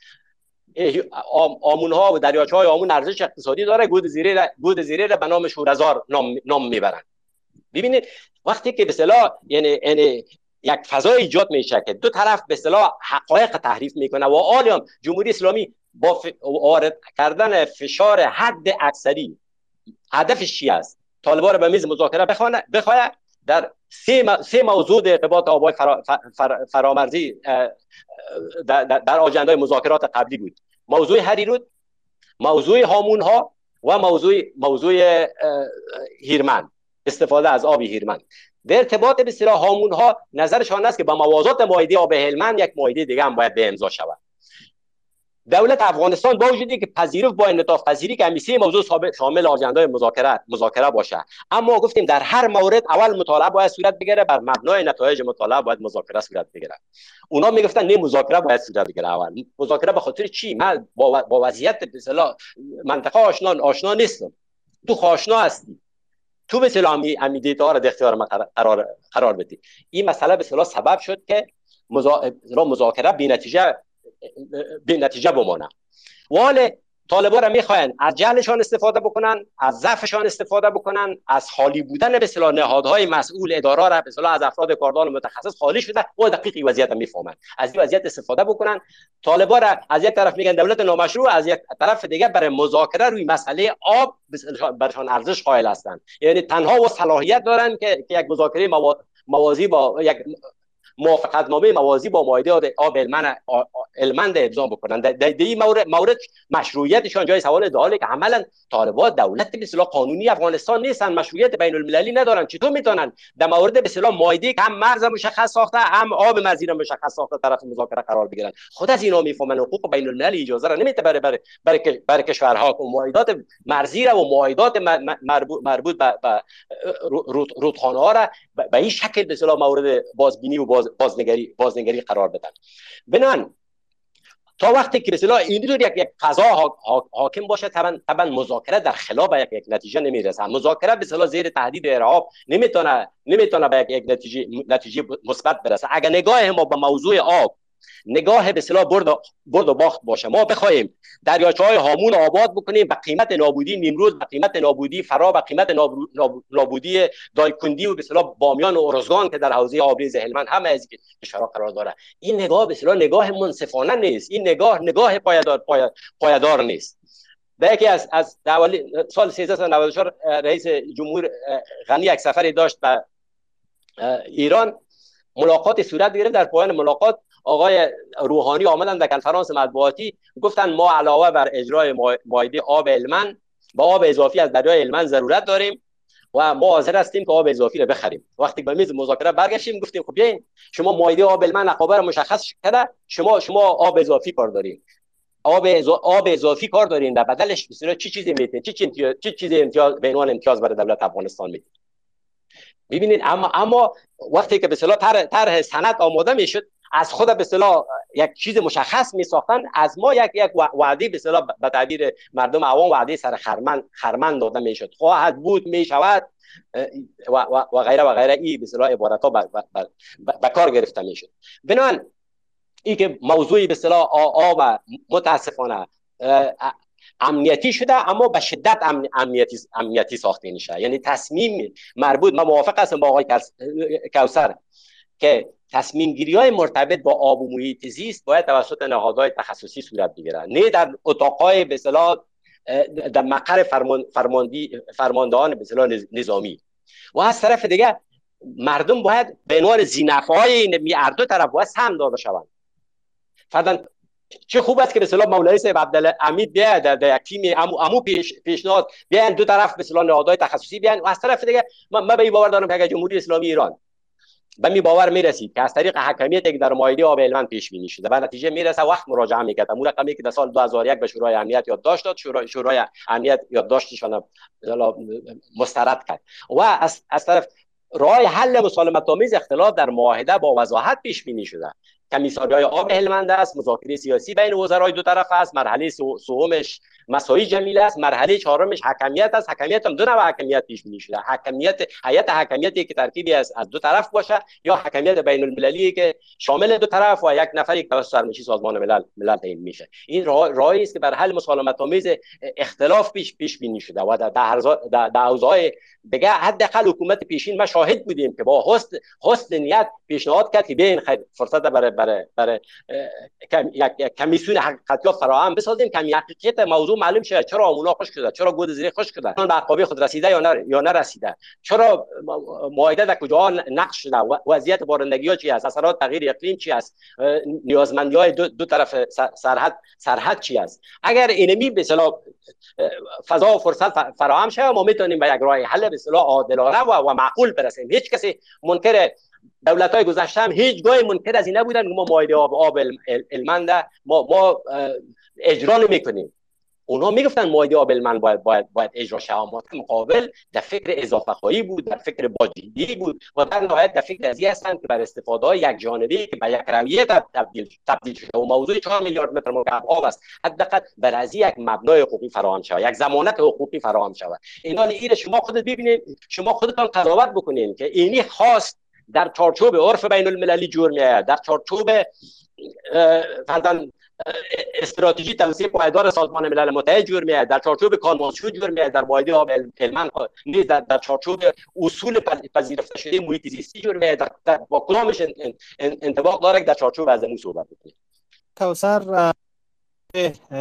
آمون ها و دریاچه های آمون ارزش اقتصادی داره گود زیره گود زیره به نام شورزار نام نام می‌برن ببینید وقتی که به اصطلاح یعنی یعنی یک فضا ایجاد میشه که دو طرف به اصطلاح حقایق تحریف می‌کنه و آلیام جمهوری اسلامی با وارد کردن فشار حد اکثری هدفش چی است؟ طالبان به میز مذاکره بخواه در سه, سه موضوع ارتباط آبای فرا... فرامرزی در, در مذاکرات قبلی بود. موضوع هریرود موضوع هامون ها و موضوع موضوع هیرمن استفاده از آب هیرمن. در ارتباط به اصطلاح هامون ها نظرشان است که با موازات مایده آب هلمند یک مایده دیگه هم باید به امضا شود. دولت افغانستان با وجودی که پذیرفت با انعطاف پذیری که همیشه موضوع شامل آجنده مذاکره مذاکره باشه. اما گفتیم در هر مورد اول مطالعه باید صورت بگیره بر مبنای نتایج مطالعه باید مذاکره صورت بگیره. اونا می‌گفتن نه مذاکره باید صورت بگیره. اول مذاکره به خاطر چی؟ من با, وضعیت به منطقه آشنا آشنا نیستم تو خاشنا هستی. تو به اصطلاح امی دیتا را در اختیار ما قرار قرار بدی. این مسئله به سبب شد که مذاکره بی نتیجه به نتیجه بمانه ولی طالبان را می‌خواین از جهلشان استفاده بکنن از ضعفشان استفاده بکنن از خالی بودن به اصطلاح نهادهای مسئول اداره را به اصطلاح از افراد کاردان متخصص خالی شده و دقیق وضعیت می‌فهمن. از این وضعیت استفاده بکنن. طالبان را از یک طرف میگن دولت نامشروع از یک طرف دیگه برای مذاکره روی مسئله آب برشان ارزش قائل هستند. یعنی تنها و صلاحیت دارن که یک مذاکره موازی با یک موافقت نامه موازی با مایده آب المند ابزا بکنن در این مورد, مورد مشروعیتشان جای سوال داله که عملا طالبان دولت به قانونی افغانستان نیستن. مشروعیت بین المللی ندارن. چطور می‌تونن در مورد به اصطلاح مایده هم مرز مشخص ساخته هم آب مرزی را مشخص ساخته طرف مذاکره قرار بگیرن؟ خود از اینا می‌فهمن. حقوق بین المللی اجازه را نمیده برای برای برای بر کشورها و مایدات مرزی را و مایدات مربوط, به رودخانه ها را به این شکل به مورد بازبینی و باز بازنگری بازنگری قرار بدن. بنان تا وقتی که مثلا اینجور یک یک قضا حاکم باشه طبعا طبعا مذاکره در خلاف یک یک نتیجه نمی‌رسه. مذاکره به زیر تهدید ارهاب نمی‌تونه نمی‌تونه به یک نتیجه نتیجه مثبت برسه. اگر نگاه ما به موضوع آب نگاه به اصطلاح برد, برد و باخت باشه. ما بخوایم دریاچه های هامون آباد بکنیم به قیمت نابودی نیمروز به قیمت نابودی فرا به قیمت نابودی دایکندی و به اصطلاح بامیان و ارزگان که در حوزه آبریز هلمند همه از کشورها قرار داره. این نگاه به اصطلاح نگاه منصفانه نیست. این نگاه نگاه پایدار پایدار نیست. به یکی از از سال 1394 رئیس جمهور غنی یک سفری داشت به ایران ملاقات صورت گرفت. در پایان ملاقات آقای روحانی آمدن در کنفرانس مطبوعاتی گفتن ما علاوه بر اجرای مایده آب علمن با آب اضافی از دریای علمن ضرورت داریم و ما حاضر هستیم که آب اضافی رو بخریم. وقتی به میز مذاکره برگشتیم گفتیم خب بیاین شما مایده آب علمن رو مشخص کرده شما شما آب اضافی کار داریم آب آب اضافی کار دارین در بدلش بسیار چی چیزی میتین چی چی چی چیزی امتیاز به عنوان امتیاز برای دولت افغانستان میتین ببینید اما اما وقتی که به اصطلاح طرح سند آماده می‌شد از خود به اصطلاح یک چیز مشخص می ساختن از ما یک یک وعده به اصطلاح به تعبیر مردم عوام وعده سر خرمن خرمن داده می شد خواهد بود می شود و, و, و غیره و غیره. ای به اصطلاح عبارت ها به کار گرفته می شد بنابراین این که موضوعی به اصطلاح آب متاسفانه امنیتی شده اما به شدت امنیتی امنیتی ساخته میشه. یعنی تصمیم مربوط من موافق هستم با آقای کوسر که تصمیم گیری های مرتبط با آب و محیط زیست باید توسط نهادهای تخصصی صورت بگیرن نه در اتاقای به در مقر فرمان فرماندی فرماندهان به نظامی. و از طرف دیگه مردم باید به عنوان زینفهای این دو طرف باید سهم داده شوند. فردا چه خوب است که اصطلاح مولوی صاحب عبدالحمید بیا در, در یک تیم امو, امو پیش پیشنهاد بیان دو طرف اصطلاح نهادهای تخصصی بیان و از طرف دیگه من به این باور دارم که جمهوری اسلامی ایران به می باور می‌رسید که از طریق حکمیت که در مایده آب علمند پیش بینی شده. و نتیجه می‌رسه وقت مراجعه می‌کرد. اون که در سال 2001 به شورای امنیت یادداشت داد شورای شورای امنیت یادداشتشان مسترد کرد. و از, از طرف راه حل مسالمت آمیز اختلاف در معاهده با وضاحت پیش بینی شده. کمیساری های آب هلمند است مذاکره سیاسی بین وزرای دو طرف است مرحله سومش مسایی جمیل است مرحله چهارمش حکمیت است. حکمیت هم دو نوع حکمیت پیش بینی شده. حکمیت هیئت حکمیتی که ترکیبی از از دو طرف باشه یا حکمیت بین المللی که شامل دو طرف و یک نفری که توسط سرمشی سازمان ملل ملل تعیین میشه. این راهی است که بر حل مسالمت آمیز اختلاف پیش پیش بینی شده و در در, در اوضاع دیگه حداقل حکومت پیشین ما شاهد بودیم که با حسن حسن نیت پیشنهاد کرد که بیاین فرصت برای برای برای یک کمیسیون حقیقتی فراهم بسازیم که حقیقت موضوع معلوم شه چرا اونا خوش شده چرا گود زیر خوش شده به عقابه خود رسیده یا نه یا نرسیده چرا معاهده در کجا نقش شده وضعیت بارندگی ها چی است اثرات تغییر اقلیم چی است نیازمندی های دو, دو طرف سرحد سرحد چی است اگر اینمی به اصطلاح فضا و فرصت فراهم شه ما می‌تونیم به یک راه حل به اصطلاح عادلانه و, و معقول برسیم. هیچ کسی منکر دولت های گذشته هم هیچ گاهی منکر از این نبودن ما مایده آب آب المنده ما ما اجرا نمی کنیم اونا می‌گفتن مایده آبلمن باید باید باید اجرا شه. مقابل در فکر اضافه خواهی بود در فکر باجیدی بود و در نهایت در فکر از هستند که بر استفاده های یک جانبی که به یک رویه تبدیل تبدیل شده و موضوع 4 میلیارد متر مکعب آب است. حداقل بر از یک مبنای حقوقی فراهم شود یک ضمانت حقوقی فراهم شود. اینا این شما خودت ببینید. شما خودتان قضاوت بکنید که اینی خواست در چارچوب عرف بین المللی جور میآید. در چارچوب استراتژی توسعه پایدار سازمان ملل متحد جور میاد در چارچوب کانوانسیون جور میاد در مایده آب علمان نیز در, در چارچوب اصول پذیرفته شده محیط زیستی جور میاد در, با کدامش انطباق داره در چارچوب از امون صحبت بکنیم. کوثر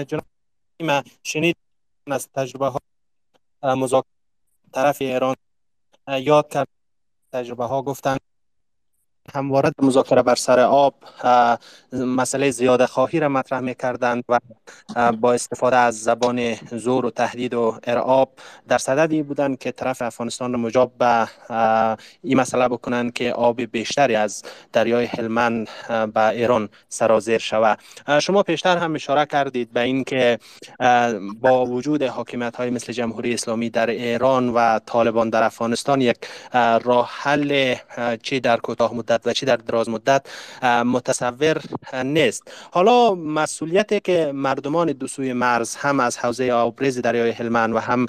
جناب شنید از تجربه ها مذاکره طرف ایران یاد کرد تجربه ها گفتن همواره مذاکره بر سر آب مسئله زیاده خواهی را مطرح می کردند و با استفاده از زبان زور و تهدید و ارعاب در صددی بودند که طرف افغانستان را مجاب به این مسئله بکنند که آب بیشتری از دریای هلمن به ایران سرازیر شود. شما پیشتر هم اشاره کردید به اینکه با وجود حاکمیت های مثل جمهوری اسلامی در ایران و طالبان در افغانستان یک راه حل چی در کوتاه مدت و چی در دراز مدت متصور نیست. حالا مسئولیتی که مردمان دو سوی مرز هم از حوزه آبریز دریای هلمند و هم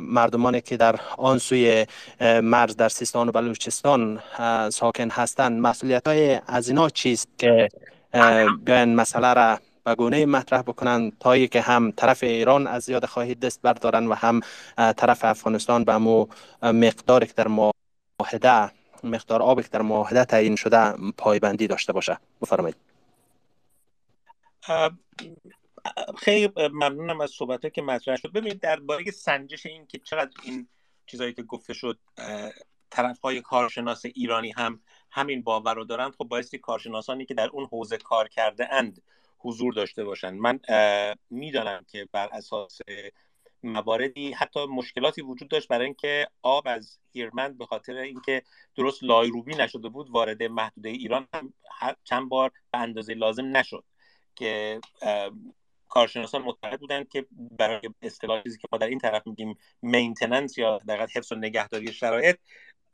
مردمانی که در آن سوی مرز در سیستان و بلوچستان ساکن هستند مسئولیت های از اینا چیست که بیاین مسئله را به گونه مطرح بکنن تا که هم طرف ایران از زیاد خواهی دست بردارن و هم طرف افغانستان به مو مقداری که در معاهده مقدار آبی که در معاهده تعیین شده پایبندی داشته باشه. بفرمایید. خیلی ممنونم از صحبت که مطرح شد. ببینید درباره سنجش این که چقدر این چیزایی که گفته شد طرف های کارشناس ایرانی هم همین باور رو دارند خب بایستی کارشناسانی که در اون حوزه کار کرده اند حضور داشته باشند من می‌دانم که بر اساس مواردی حتی مشکلاتی وجود داشت برای اینکه آب از هیرمند به خاطر اینکه درست لایروبی نشده بود وارد محدوده ایران هم چند بار به اندازه لازم نشد که کارشناسان معتقد بودند که برای اصطلاح چیزی که ما در این طرف میگیم maintenance یا در حفظ و نگهداری شرایط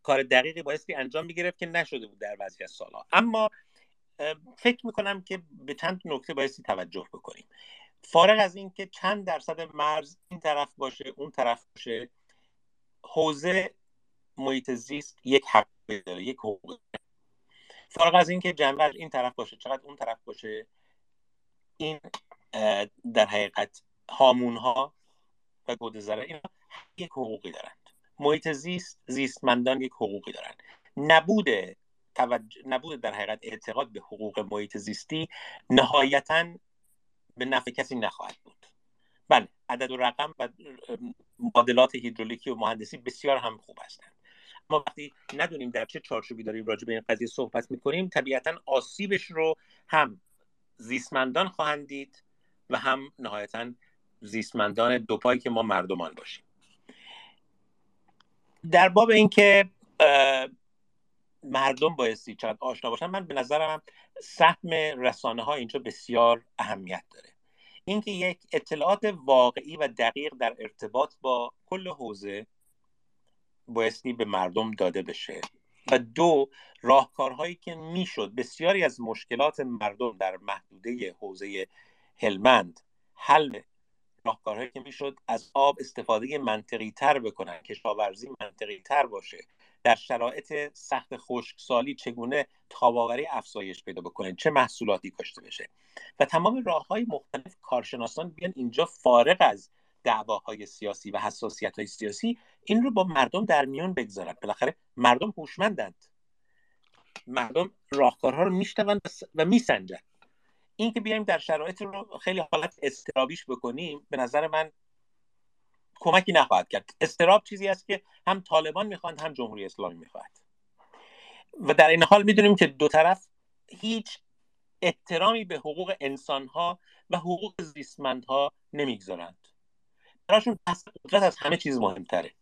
کار دقیقی بایستی انجام می‌گرفت که نشده بود در بعضی از سالها. اما فکر می‌کنم که به چند نکته بایستی توجه بکنیم. فارغ از اینکه چند درصد مرز این طرف باشه اون طرف باشه حوزه محیط زیست یک حق داره یک حقوق فارغ از اینکه جنبش این طرف باشه چقدر اون طرف باشه این در حقیقت هامون ها و گودزره این یک حقوقی دارند محیط زیست زیستمندان یک حقوقی دارند نبود توجه نبود در حقیقت اعتقاد به حقوق محیط زیستی نهایتا به نفع کسی نخواهد بود. بله عدد و رقم و معادلات هیدرولیکی و مهندسی بسیار هم خوب هستند. ما وقتی ندونیم در چه چارچوبی داریم راجع به این قضیه صحبت می‌کنیم طبیعتا آسیبش رو هم زیستمندان خواهند دید و هم نهایتا زیستمندان دو پایی که ما مردمان باشیم. در باب اینکه مردم بایستی چقدر آشنا باشن من به نظرم سهم رسانه ها اینجا بسیار اهمیت داره. اینکه یک اطلاعات واقعی و دقیق در ارتباط با کل حوزه بایستی به مردم داده بشه. و دو راهکارهایی که می‌شد بسیاری از مشکلات مردم در محدوده حوزه هلمند حل راهکارهایی که می‌شد از آب استفاده منطقی تر بکنن کشاورزی منطقی تر باشه. در شرایط سخت خشکسالی چگونه تاباوری افزایش پیدا بکنه چه محصولاتی کاشته بشه؟ و تمام راه های مختلف کارشناسان بیان اینجا فارغ از دعواهای سیاسی و حساسیت های سیاسی این رو با مردم در میان بگذارن. بالاخره مردم هوشمندند. مردم راهکارها رو میشنوند و میسنجند این که بیایم در شرایط رو خیلی حالت استرابیش بکنیم به نظر من کمکی نخواهد کرد. استراب چیزی است که هم طالبان می‌خواند هم جمهوری اسلامی می‌خواهد. و در این حال می‌دونیم که دو طرف هیچ احترامی به حقوق انسانها و حقوق زیستمندها نمی‌گذارند. براشون بحث قدرت از همه چیز مهمتره.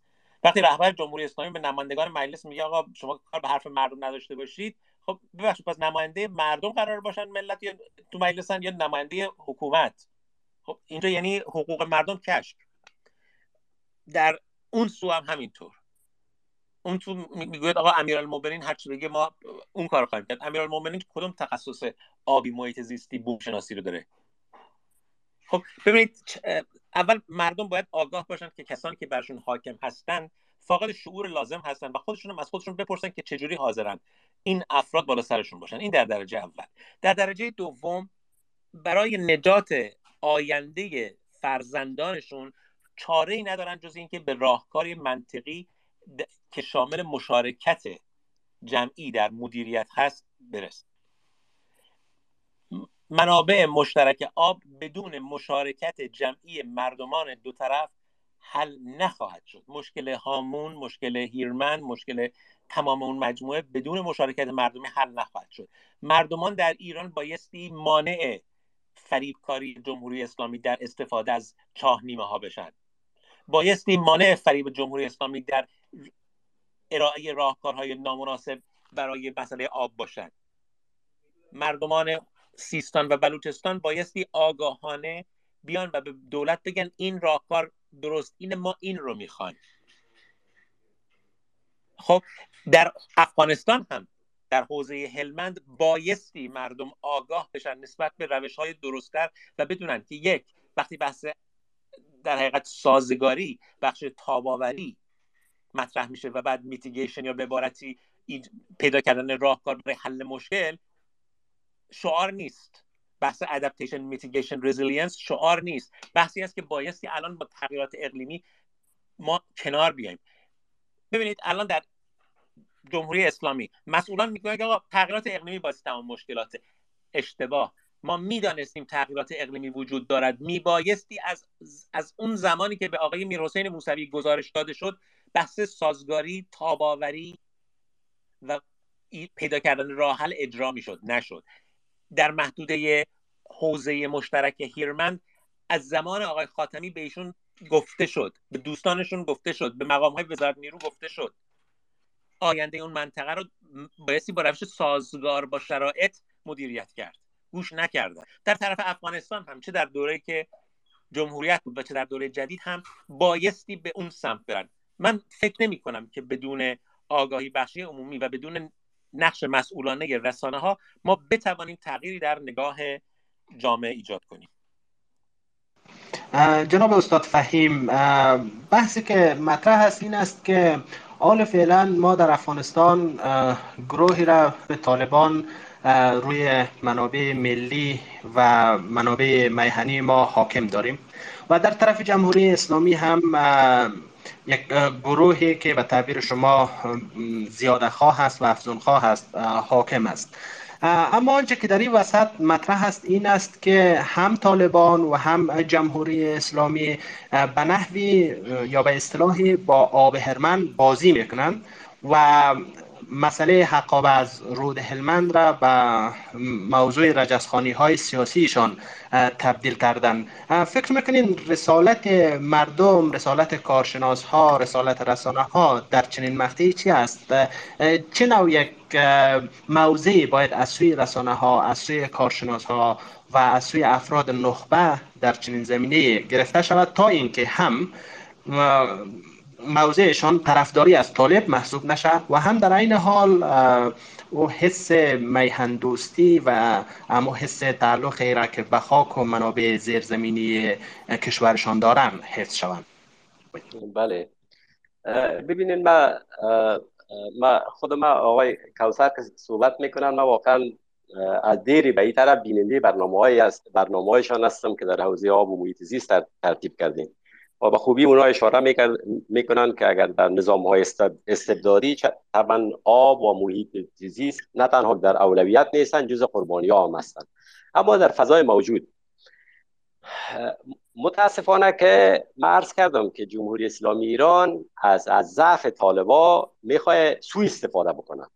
وقتی رهبر جمهوری اسلامی به نمایندگان مجلس میگه آقا شما کار به حرف مردم نداشته باشید. خب ببخشید پس نماینده مردم قرار باشن ملت یا تو مجلسن یا نماینده حکومت؟ خب اینجا یعنی حقوق مردم کشک در اون سو هم همینطور. اون تو می‌گوید آقا امیرالمومنین هر چی بگه ما اون کار خواهیم کرد. امیرالمومنین کدوم تخصص آبی محیط زیستی بوم شناسی رو داره؟ خب ببینید اول مردم باید آگاه باشن که کسانی که برشون حاکم هستن فاقد شعور لازم هستن و خودشون هم از خودشون بپرسن که چجوری حاضرن. این افراد بالا سرشون باشن. این در درجه اول. در درجه دوم برای نجات آینده فرزندانشون چاره ای ندارن جز اینکه به راهکاری منطقی که شامل مشارکت جمعی در مدیریت هست برسن منابع مشترک آب بدون مشارکت جمعی مردمان دو طرف حل نخواهد شد. مشکل هامون مشکل هیرمن مشکل تمام اون مجموعه بدون مشارکت مردمی حل نخواهد شد. مردمان در ایران بایستی مانع فریبکاری جمهوری اسلامی در استفاده از چاه نیمه ها بشن. بایستی مانع فریب جمهوری اسلامی در ارائه راهکارهای نامناسب برای مسئله آب باشند مردمان سیستان و بلوچستان بایستی آگاهانه بیان و به دولت بگن این راهکار درست این ما این رو می‌خوایم. خب در افغانستان هم در حوزه هلمند بایستی مردم آگاه بشن نسبت به روش های درستتر و بدونن که یک وقتی بحث در حقیقت سازگاری بخش تاباوری مطرح میشه و بعد mitigation یا به عبارتی پیدا کردن راهکار برای حل مشکل شعار نیست. بحث adaptation mitigation resilience شعار نیست. بحثی است که بایستی الان با تغییرات اقلیمی ما کنار بیایم. ببینید الان در جمهوری اسلامی مسئولان میگن که آقا تغییرات اقلیمی باعث تمام مشکلات اشتباه. ما می‌دانستیم تغییرات اقلیمی وجود دارد. میبایستی از از اون زمانی که به آقای میرحسین موسوی گزارش داده شد بحث سازگاری تاباوری و پیدا کردن راه حل اجرا می‌شد نشد. در محدوده حوزه مشترک هیرمند از زمان آقای خاتمی به ایشون گفته شد به دوستانشون گفته شد به مقام های وزارت نیرو گفته شد. آینده اون منطقه رو بایستی با روش سازگار با شرایط مدیریت کرد. گوش نکردن. در طرف افغانستان هم چه در دوره که جمهوریت بود و چه در دوره جدید هم بایستی به اون سمت برن. من فکر نمی کنم که بدون آگاهی بخشی عمومی و بدون نقش مسئولانه رسانه ها ما بتوانیم تغییری در نگاه جامعه ایجاد کنیم. جناب استاد فهیم بحثی که مطرح هست این است که حال فعلا ما در افغانستان گروهی را به طالبان روی منابع ملی و منابع میهنی ما حاکم داریم. و در طرف جمهوری اسلامی هم یک گروهی که به تعبیر شما زیاده خواه است و افزون خواه است حاکم است. اما آنچه که در این وسط مطرح است این است که هم طالبان و هم جمهوری اسلامی به نحوی یا به اصطلاحی با آب هرمن بازی می‌کنند و مسئله حقاب از رود هلمند را به موضوع رجسخانی های سیاسیشان تبدیل کردن. فکر می‌کنین رسالت مردم رسالت کارشناس ها رسالت رسانه ها در چنین مقطعی چی است؟ چه نوع یک موضعی باید از سوی رسانه ها از سوی کارشناس ها و از سوی افراد نخبه در چنین زمینه گرفته شود تا اینکه هم موضعشان طرفداری از طالب محسوب نشه و هم در این حال او حس میهندوستی و اما حس تعلق را که به خاک و منابع زیرزمینی کشورشان دارن حس شوند. بله. ببینید ما ما خود ما آقای کوسر که صحبت می‌کنن ما واقعا از دیری به این طرف بیننده برنامه های است برنامه هایشان هستم که در حوزه آب و محیط زیست ترتیب کردیم. و به خوبی اونا اشاره می‌کنن که اگر در نظام های استبدادی طبعا آب و محیط زیست نه تنها در اولویت نیستن جز قربانی ها هم هستن. اما در فضای موجود. متاسفانه که من کردم که جمهوری اسلامی ایران از از ضعف طالبا می‌خواه سوء استفاده بکنه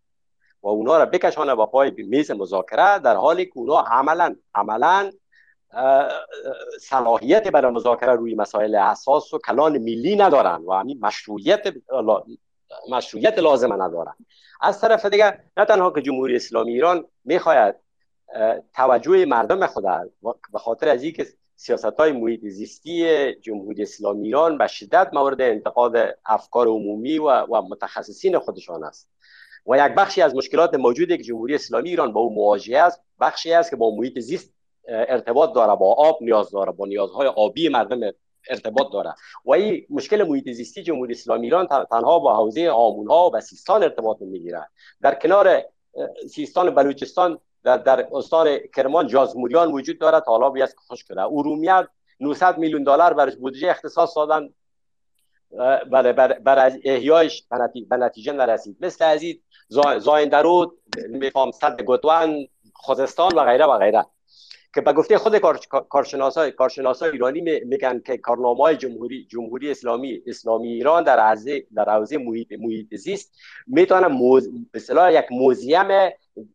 و اونا را بکشانه با پای میز مذاکره در حالی که اونا عملا عملا صلاحیت برای مذاکره روی مسائل اساس و کلان ملی ندارن و همین مشروعیت مشروعیت لازم ندارن. از طرف دیگه نه تنها که جمهوری اسلامی ایران می‌خواهد توجه مردم خود به خاطر از اینکه سیاست های محیط زیستی جمهوری اسلامی ایران به شدت مورد انتقاد افکار عمومی و, و متخصصین خودشان است. و یک بخشی از مشکلات موجودی که جمهوری اسلامی ایران با او مواجه است بخشی است که با محیط زیست ارتباط داره با آب نیاز داره با نیازهای آبی مردم ارتباط داره. و این مشکل محیط زیستی جمهوری اسلامی ایران تنها با حوزه آمون ها و سیستان ارتباط می‌گیره در کنار سیستان بلوچستان در, در استان کرمان جازموریان وجود داره طالابی است که خوش کرده ارومیه 900 میلیون دلار برش بودجه اختصاص دادن. بله بر, بر احیایش به نتیجه نرسید. مثل از این زاین میفهم صد گتوان خوزستان و غیره و غیره. که به گفته خود کارشناسای کارشناسای ایرانی میگن که کارنامه های جمهوری جمهوری اسلامی اسلامی ایران در حوزه در حوزه محیط محیط زیست می‌تونه موز... به یک موزیم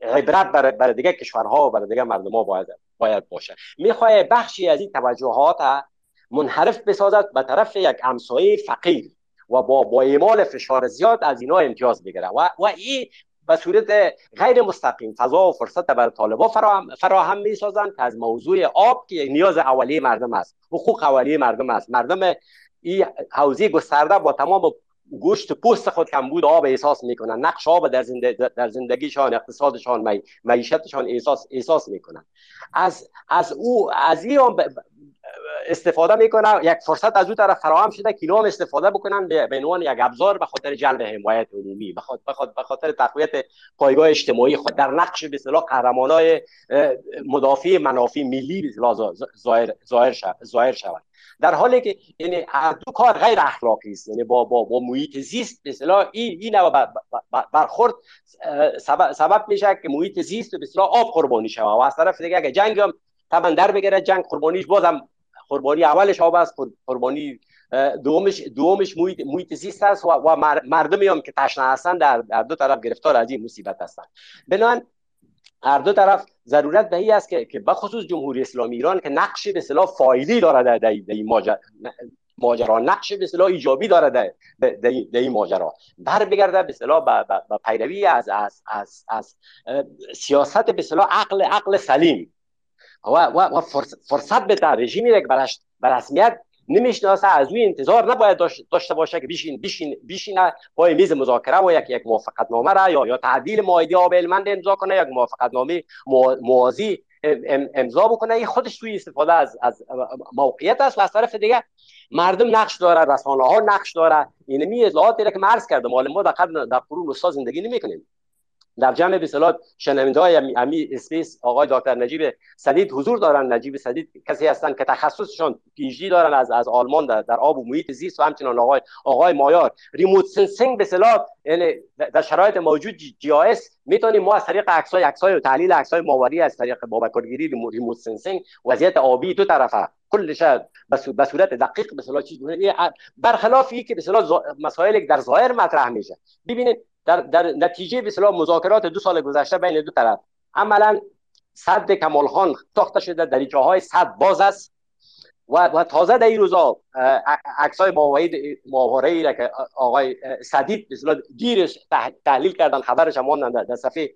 عبرت برای بر دیگه کشورها و برای دیگه مردم ها باید باید باشه. می‌خواد بخشی از این توجهات منحرف بسازد به طرف یک همسایه فقیر و با با اعمال فشار زیاد از اینا امتیاز بگیره. و و این به صورت غیر مستقیم. فضا و فرصت بر طالبا فراهم, فراهم می سازند که از موضوع آب که نیاز اولیه مردم است. حقوق اولیه مردم است. مردم این حوزه گسترده با تمام گوشت پوست خود کمبود آب احساس می‌کنن نقش آب در, زنده در زندگیشان اقتصادشان معیشتشان احساس احساس می‌کنن از از او از این استفاده می‌کنه یک فرصت از او طرف فراهم شده که اینا استفاده بکنن به عنوان یک ابزار به خاطر جلب حمایت عمومی. به خاطر به خاطر تقویت پایگاه اجتماعی خود. در نقش به اصطلاح قهرمانای مدافع منافع ملی به ظاهر ظاهر شود. در حالی که یعنی دو کار غیر اخلاقی است. یعنی با با با محیط زیست اصطلاح این این برخورد سبب, سبب میشه که محیط زیست به اصطلاح آب قربانی شود. و از طرف دیگه اگه جنگ هم طبعا در بگیره جنگ قربانیش بازم قربانی اولش آب است قربانی دومش دومش محیط محیط زیست است و, و مردمی هم که تشنه هستند در, در دو طرف گرفتار از این مصیبت هستند بنابراین هر دو طرف ضرورت به است که که بخصوص جمهوری اسلامی ایران که نقش به اصطلاح فایلی داره در این ماجرا نقش به اصطلاح ایجابی داره در در این ماجرا. بر بگرده به اصطلاح به پیروی از از از از سیاست به اصطلاح عقل عقل سلیم. و, و, و فرصت به رژیمی که برش به رسمیت نمی‌شناسه. از اوی انتظار نباید داشته باشه که بیشین بیشین بیشینه پای میز مذاکره و یک یک موافقت نامه را یا یا تعدیل معاهده آب المند امضا کنه یک موافقت نامه موازی امضا بکنه. این خودش توی استفاده از از موقعیت است. و از طرف دیگه مردم نقش داره رسانه ها نقش داره این می اطلاعاتی که مرز کرده مال ما در در قرون وسطا زندگی نمی‌کنیم. در جمع به اصطلاح شنونده های همی space آقای دکتر نجیب سدید حضور دارن. نجیب سدید کسی هستند که تخصصشون PhD دارن از از آلمان در, در آب و محیط زیست و همچنان آقای آقای مایار. remote sensing به اصطلاح یعنی در شرایط موجود GIS می‌تونیم ما از طریق عکسای عکسای تحلیل عکسای ماهواره‌ای از طریق به کارگیری remote sensing وضعیت آبی دو طرفه. کلش به صورت دقیق به چیز برخلاف که به اصطلاح مسائل در ظاهر مطرح میشه. ببینید در, در نتیجه به مذاکرات دو سال گذشته بین دو طرف. عملا صد کمال خان ساخته شده در های صد باز است. و, و تازه در این روزا عکسای ماهواره ای را که آقای سدید مثلا دیرش تحلیل کردن خبرش هم در صفحه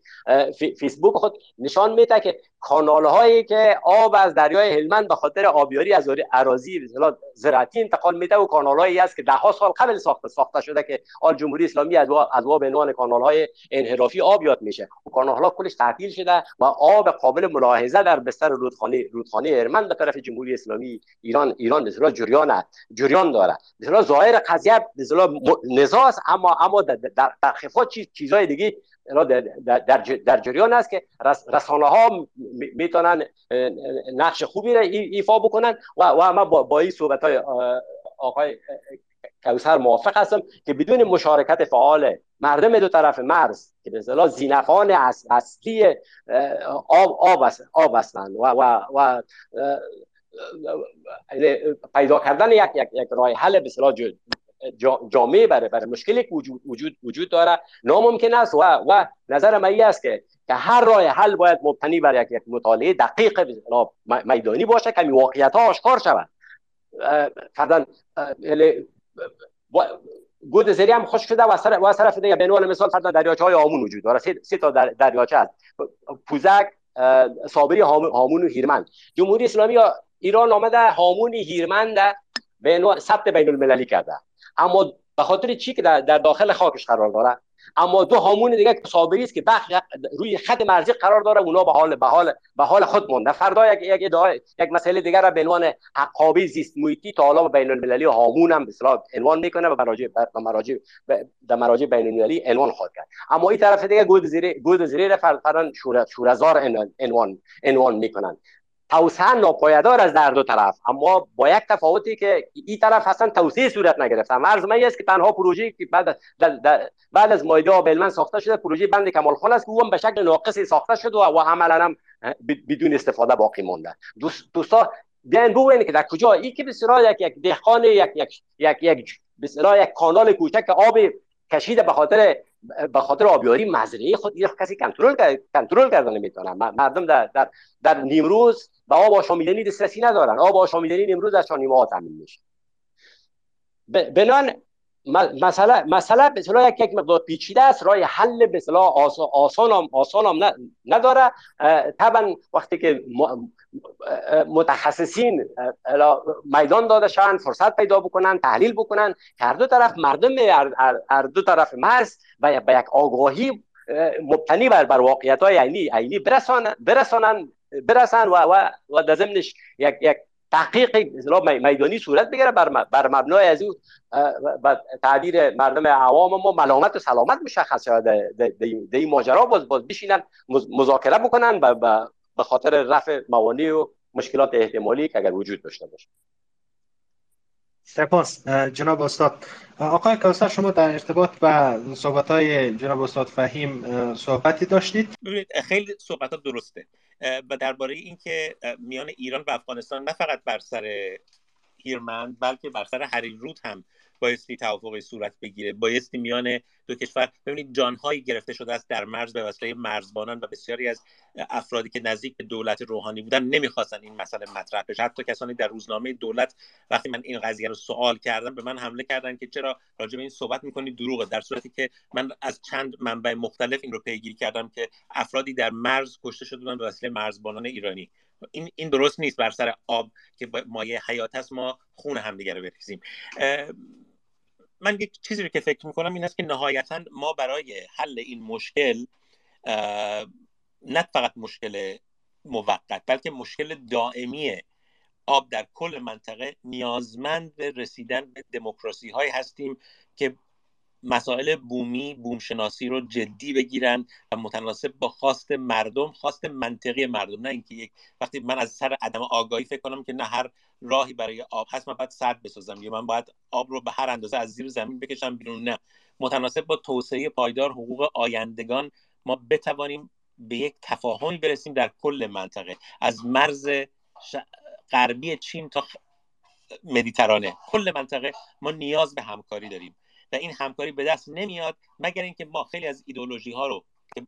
فیسبوک خود نشان میده که کانال هایی که آب از دریای هلمند به خاطر آبیاری از اراضی مثلا زراعتی انتقال میده و کانال هایی است که ده ها سال قبل ساخته ساخته شده که آل جمهوری اسلامی از از به عنوان کانال های انحرافی آب یاد میشه. و کانال ها کلش تعطیل شده و آب قابل ملاحظه در بستر رودخانه رودخانه هلمند به طرف جمهوری اسلامی ایران ایران به جریان جریان داره. به ظاهر قضیه به نزاع است اما اما در, در خفا چیز چیزای دیگه در, در, جریان است که رسانه ها می‌تونن نقش خوبی را ایفا بکنن. و و ما با, این صحبت های آقای کوسر موافق هستم که بدون مشارکت فعال مردم دو طرف مرز که به اصطلاح زینفان اصلی آب, آب هستند. و, و, و پیدا کردن یک یک یک راه حل به اصطلاح جامعه برای برای مشکلی وجود وجود وجود داره ناممکن است و و نظر من است که که هر راه حل باید مبتنی بر یک مطالعه دقیق میدانی باشه که واقعیت ها آشکار شود. فرضاً گود زری هم خوش شده و سر و طرف دیگه به مثال فرضاً دریاچه های آمون وجود داره. سه, تا دریاچه هست. پوزک صابری هامون و هیرمند. جمهوری اسلامی ایران آمده هامون هیرمند به عنوان ثبت بین المللی کرده. اما به خاطر چی که در, داخل خاکش قرار داره؟ اما دو هامون دیگه صابری است که بخش روی خط مرزی قرار داره اونا به حال به حال به حال خود مونده. فردا یک یک یک مسئله دیگر را به عنوان حقابی زیست محیطی تا حالا بین المللی هامون هم به عنوان می‌کنه و مراجع و مراجع در مراجع بین المللی عنوان خود کرد. اما این طرف دیگه گود زیر گود زیر فردا شورزار عنوان عنوان می‌کنن. توسعه ناپایدار از در دو طرف. اما با یک تفاوتی که این طرف اصلا توسعه صورت نگرفته مرز من است که تنها پروژه که بعد بعد از مایده آبلمن ساخته شده پروژه بند کمال خان است که اون به شکل ناقصی ساخته شده و, و عملا هم بدون استفاده باقی مونده دوست دوستا بیاین بگوین که در کجا؟ این که بسیار یک یک دهقان یک یک یک یک بسیار یک کانال کوچک آب کشیده به خاطر به خاطر آبیاری مزرعه خود کسی کنترل کنترل کردن نمی‌تونه. مردم در در در نیمروز به آب آشامیدنی دسترسی ندارن. آب آشامیدنی امروز از چانیما ها تامین میشه. بنان مسئله مسئله به یک مقدار پیچیده است. راه حل به اصطلاح آسان هم آسان هم نداره. طبعا وقتی که متخصصین میدان داده شوند فرصت پیدا بکنن تحلیل بکنن هر دو طرف مردم هر دو طرف مرز و به یک آگاهی مبتنی بر بر واقعیت های عینی عینی برسانن برسانن برسن و و و در ضمنش یک یک تحقیق میدانی صورت بگیره بر, بر مبنای از او تعبیر مردم عوام ما ملامت و سلامت مشخص شده در این ماجرا باز باز بشینن مذاکره بکنن به خاطر رفع موانع و مشکلات احتمالی که اگر وجود داشته باشه. سپاس جناب استاد. آقای کوسر شما در ارتباط به صحبت های جناب استاد فهیم صحبتی داشتید؟ ببینید خیلی صحبت ها درسته. و درباره اینکه میان ایران و افغانستان نه فقط بر سر هیرمند بلکه بر سر رود هم بایستی توافقی صورت بگیره. بایستی میان دو کشور. ببینید جانهایی گرفته شده است در مرز به واسطه مرزبانان و بسیاری از افرادی که نزدیک به دولت روحانی بودن نمی‌خواستن این مسئله مطرح بشه. حتی کسانی در روزنامه دولت وقتی من این قضیه رو سوال کردم به من حمله کردن که چرا راجع به این صحبت می‌کنید دروغه. در صورتی که من از چند منبع مختلف این رو پیگیری کردم که افرادی در مرز کشته شده بودن به وسیله مرزبانان ایرانی. این این درست نیست. بر سر آب که مایه حیات هست ما خون همدیگه رو بریزیم. من یک چیزی رو که فکر می‌کنم این است که نهایتا ما برای حل این مشکل نه فقط مشکل موقت بلکه مشکل دائمی آب در کل منطقه نیازمند رسیدن به دموکراسی های هستیم که مسائل بومی بومشناسی رو جدی بگیرن و متناسب با خواست مردم خواست منطقی مردم. نه اینکه یک وقتی من از سر عدم آگاهی فکر کنم که نه هر راهی برای آب هست من باید سد بسازم یا من باید آب رو به هر اندازه از زیر زمین بکشم بیرون. نه. متناسب با توسعه پایدار حقوق آیندگان ما بتوانیم به یک تفاهمی برسیم در کل منطقه. از مرز غربی چین تا مدیترانه. کل منطقه ما نیاز به همکاری داریم. و این همکاری به دست نمیاد مگر اینکه ما خیلی از ایدولوژی ها رو که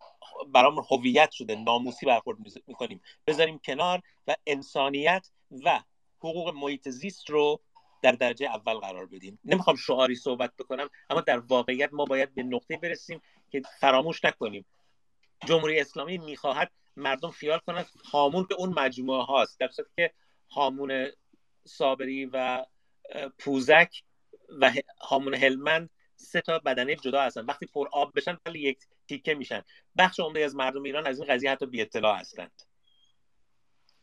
برامون هویت شده ناموسی برخورد می‌کنیم بذاریم کنار و انسانیت و حقوق محیط زیست رو در درجه اول قرار بدیم. نمی‌خوام شعاری صحبت بکنم اما در واقعیت ما باید به نقطه برسیم که فراموش نکنیم. جمهوری اسلامی می‌خواهد مردم خیال کنند هامون که اون مجموعه هاست در که هامون صابری و پوزک و هامون هلمند سه تا بدنه جدا هستن. وقتی پر آب بشن ولی یک تیکه میشن. بخش عمده از مردم ایران از این قضیه حتی بی اطلاع هستند.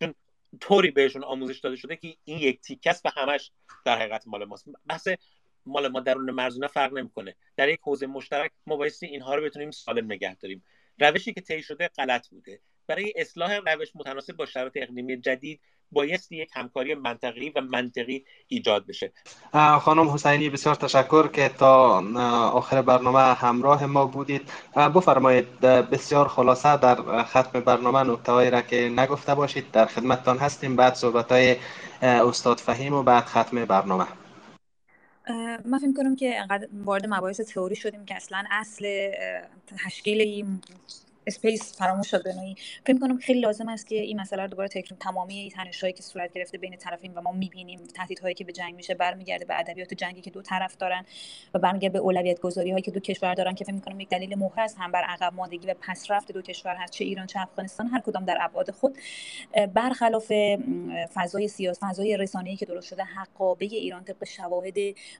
چون طوری بهشون آموزش داده شده که این یک تیکه است و همش در حقیقت مال ماست. بحث مال ما درون مرزونه فرق نمی‌کنه. در یک حوزه مشترک ما بایستی اینها رو بتونیم سالم نگه داریم. روشی که طی شده غلط بوده. برای اصلاح روش متناسب با شرایط اقلیمی جدید بایستی یک همکاری منطقی و منطقی ایجاد بشه. خانم حسینی بسیار تشکر که تا آخر برنامه همراه ما بودید. بفرمایید بسیار خلاصه در ختم برنامه نکتهایی را که نگفته باشید در خدمتتان هستیم. بعد صحبت های استاد فهیم و بعد ختم برنامه. من فکر کنم که انقدر وارد مباحث تئوری شدیم که اصلا اصل تشکیل این اسپیس فراموش شد بنوعی فکر کنم خیلی لازم است که این مسئله رو دوباره تکرار تمامی این تنشایی که صورت گرفته بین طرفین و ما می‌بینیم. تهدیدهایی که به جنگ میشه برمیگرده به ادبیات جنگی که دو طرف دارن و برمیگرده به اولویت گذاری هایی که دو کشور دارن که فکر می‌کنم یک دلیل محرز هم بر عقب ماندگی و پسرفت دو کشور هست چه ایران چه افغانستان. هر کدام در ابعاد خود. برخلاف فضای سیاسی فضای رسانه‌ای که درست شده حقابه ایران طبق شواهد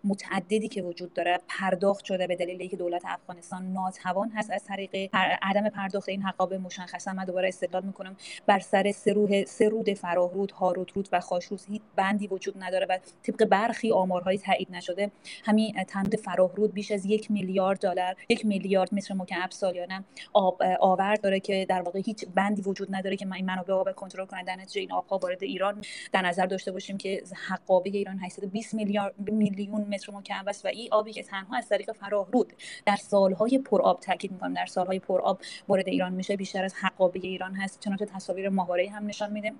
متعددی که وجود داره پرداخت شده به دلیل اینکه دولت افغانستان ناتوان هست از طریق عدم این حقابه مشخصا من دوباره استدلال می‌کنم بر سر سروه سرود فراهرود هاروت رود و خاشروز هیچ بندی وجود نداره و طبق برخی آمارهای تایید نشده. همین تند فراهرود بیش از یک میلیارد دلار یک میلیارد متر مکعب سالیانه آب آور داره که در واقع هیچ بندی وجود نداره که این منابع آب کنترل کنه در نتیجه این آبها وارد ایران در نظر داشته باشیم که حقابه ایران 820 میلیارد میلیون متر مکعب است و این آبی که تنها از طریق فراهرود در سالهای پرآب تاکید می‌کنم در سالهای پرآب ایران میشه بیشتر از حقابه ایران هست چنانچه تصاویر ماهواره هم نشان میده.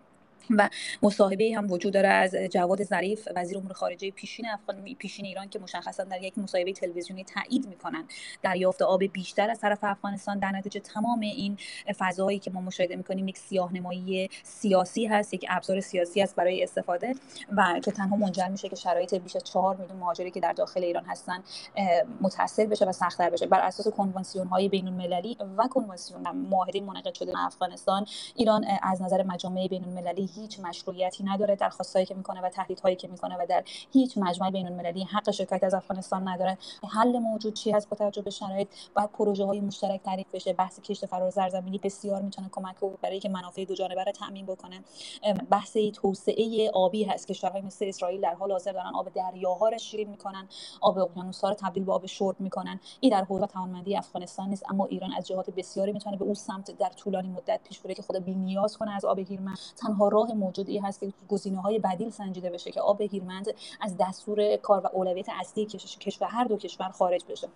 و مصاحبه هم وجود داره از جواد ظریف وزیر امور خارجه پیشین افغان پیشین ایران که مشخصا در یک مصاحبه تلویزیونی تایید می‌کنن دریافت آب بیشتر از طرف افغانستان در نتیجه تمام این فضایی که ما مشاهده می‌کنیم یک سیاهنمایی سیاسی هست یک ابزار سیاسی است برای استفاده و که تنها منجر میشه که شرایط بیش از 4 میلیون مهاجری که در داخل ایران هستن متاثر بشه و سختتر بشه. بر اساس کنوانسیون های بین المللی و کنوانسیون معاهده منعقد شده افغانستان ایران از نظر مجامع بین المللی هیچ مشروعیتی نداره در خواستایی که می‌کنه و تهدیدهایی که می‌کنه و در هیچ مجمع بین المللی حق شکایت از افغانستان نداره. حل موجود چی هست؟ با توجه به شرایط باید پروژه های مشترک تعریف بشه. بحث کشت فرار زمینی بسیار می‌تونه کمک برای که منافع دو جانبه رو تامین بکنه. بحث توسعه آبی هست. کشورهای مثل اسرائیل در حال حاضر دارن آب دریاها رو شیرین می‌کنن. آب اقیانوس‌ها رو تبدیل به آب شرب می‌کنن. این در حوزه توانمندی افغانستان نیست اما ایران از جهات بسیاری می‌تونه به اون سمت در طولانی مدت پیش بره که خود بی نیاز کنه از آب هیرمند تنها راه موجود ای هست که گزینه های بدیل سنجیده بشه که آب هیرمند از دستور کار و اولویت اصلی کشور هر دو کشور خارج بشه.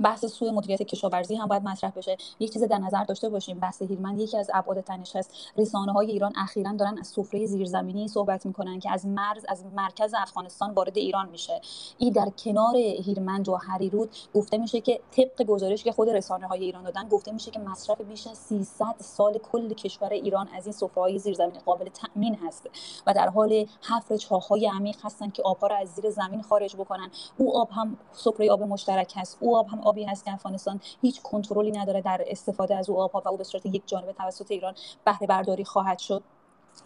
بحث سوء مدیریت کشاورزی هم باید مطرح بشه. یک چیز در نظر داشته باشیم بحث هیرمند یکی از ابعاد تنش هست رسانه های ایران اخیرا دارن از سفره زیرزمینی صحبت می‌کنن که از مرز از مرکز افغانستان وارد ایران میشه. این در کنار هیرمند و هریرود گفته میشه که طبق گزارشی که خود رسانه های ایران دادن گفته میشه که مصرف بیش از 300 سال کل کشور ایران از این سفره های زیرزمینی قابل تامین هست و در حال حفر چاه‌های عمیق هستن که آبها را از زیر زمین خارج بکنن. او آب هم سفره آب مشترک هست. او آب هم آبی هست که افغانستان هیچ کنترلی نداره در استفاده از او آبها و او به صورت یک جانبه توسط ایران بهره برداری خواهد شد.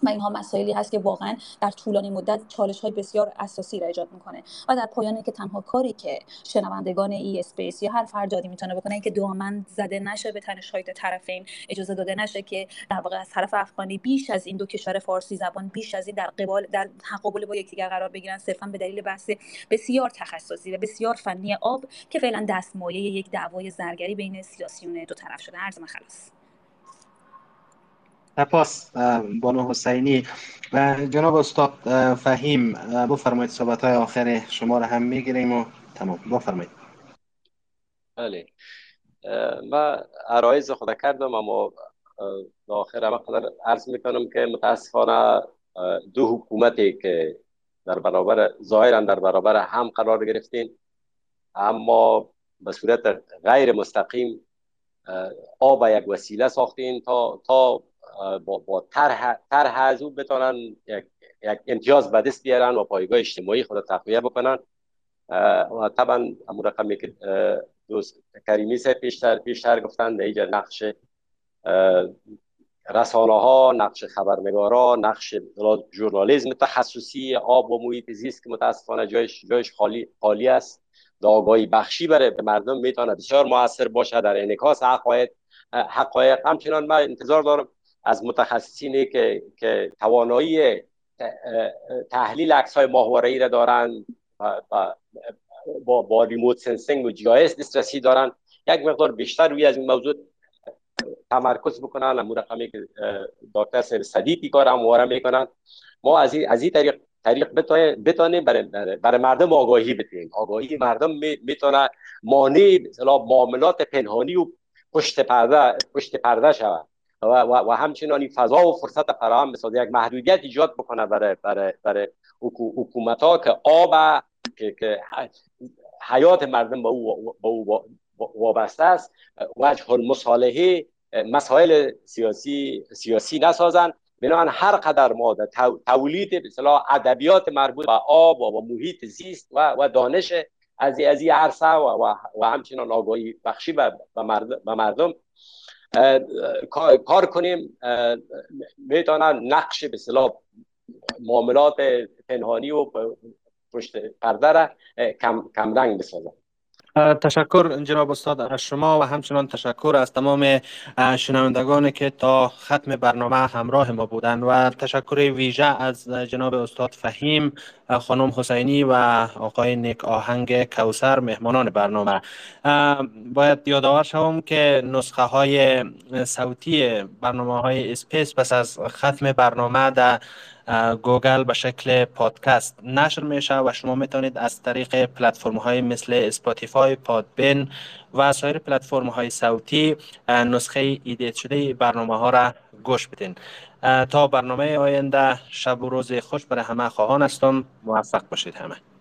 و اینها مسائلی هست که واقعا در طولانی مدت چالش های بسیار اساسی را ایجاد می‌کنه. و در پایان که تنها کاری که شنوندگان ای space یا هر فرد عادی می‌تونه بکنه که دامن زده نشه به تنش های طرفین اجازه داده نشه که در واقع از طرف افغانی بیش از این دو کشور فارسی زبان بیش از این در قبال در تقابل با یکدیگر قرار بگیرن صرفا به دلیل بحث بسیار تخصصی و بسیار فنی آب که فعلا دستمایه یک دعوای زرگری بین سیاسیون دو طرف شده. عرض خلاص سپاس بانو حسینی. و جناب استاد فهیم بفرمایید صحبت های آخر شما رو هم می‌گیریم و تمام. بفرمایید. بله. ما عرایز خود کردم اما آخر هم قدر عرض می‌کنم که متاسفانه دو حکومتی که در برابر ظاهرا در برابر هم قرار گرفتین اما به صورت غیر مستقیم آب یک وسیله ساختین تا تا با, با طرح طرح از او بتونن یک, یک امتیاز به دست بیارن و پایگاه اجتماعی خود تقویه بکنن. و طبعا امور رقمی که دوست کریمی سه پیشتر پیشتر گفتن در اینجا نقش رسانه ها نقش خبرنگارا نقش ژورنالیسم تخصصی آب و محیط زیست که متاسفانه جایش جایش خالی خالی است. آگاهی بخشی برای به مردم می‌تونه بسیار موثر باشه. در انعکاس حقایق حقایق همچنان من انتظار دارم از متخصصینی که که توانایی تحلیل عکس های ماهواره ای را دارن با با remote sensing و GIS دسترسی دارن یک مقدار بیشتر روی از این موضوع تمرکز بکنن امور رقمی که دکتر سر صدیقی کار همواره می‌کنن ما از این از این طریق طریق بتانیم برای, برای مردم آگاهی بدیم آگاهی مردم می‌تونه مانع معاملات پنهانی و پشت پرده پشت پرده شود. و, و, و همچنان فضا و فرصت فراهم بسازه یک محدودیت ایجاد بکنه برای برای برای حکومت ها که آب که, که حیات مردم با او, با او وابسته است. وجه المصالحه مسائل سیاسی سیاسی نسازن. بنابراین هر قدر ما تولید به ادبیات مربوط به آب و محیط زیست و, و دانش از از این عرصه و, و, همچنان آگاهی بخشی به مردم کار کنیم می‌تونن نقش به صلاح معاملات پنهانی و پشت پرده را کم, کم رنگ بسازن تشکر جناب استاد از شما و همچنان تشکر از تمام شنوندگانی که تا ختم برنامه همراه ما بودند و تشکر ویژه از جناب استاد فهیم خانم حسینی و آقای نیک آهنگ کوسر مهمانان برنامه. باید یادآور شوم که نسخه های صوتی برنامه های space پس از ختم برنامه در گوگل به شکل پادکست نشر میشه و شما می‌تونید از طریق پلتفرم های مثل اسپاتیفای، پادبین و سایر پلتفرم های صوتی نسخه edit شده برنامه ها را گوش بدین. تا برنامه آینده شب و روز خوش برای همه خواهان هستم. موفق باشید همه.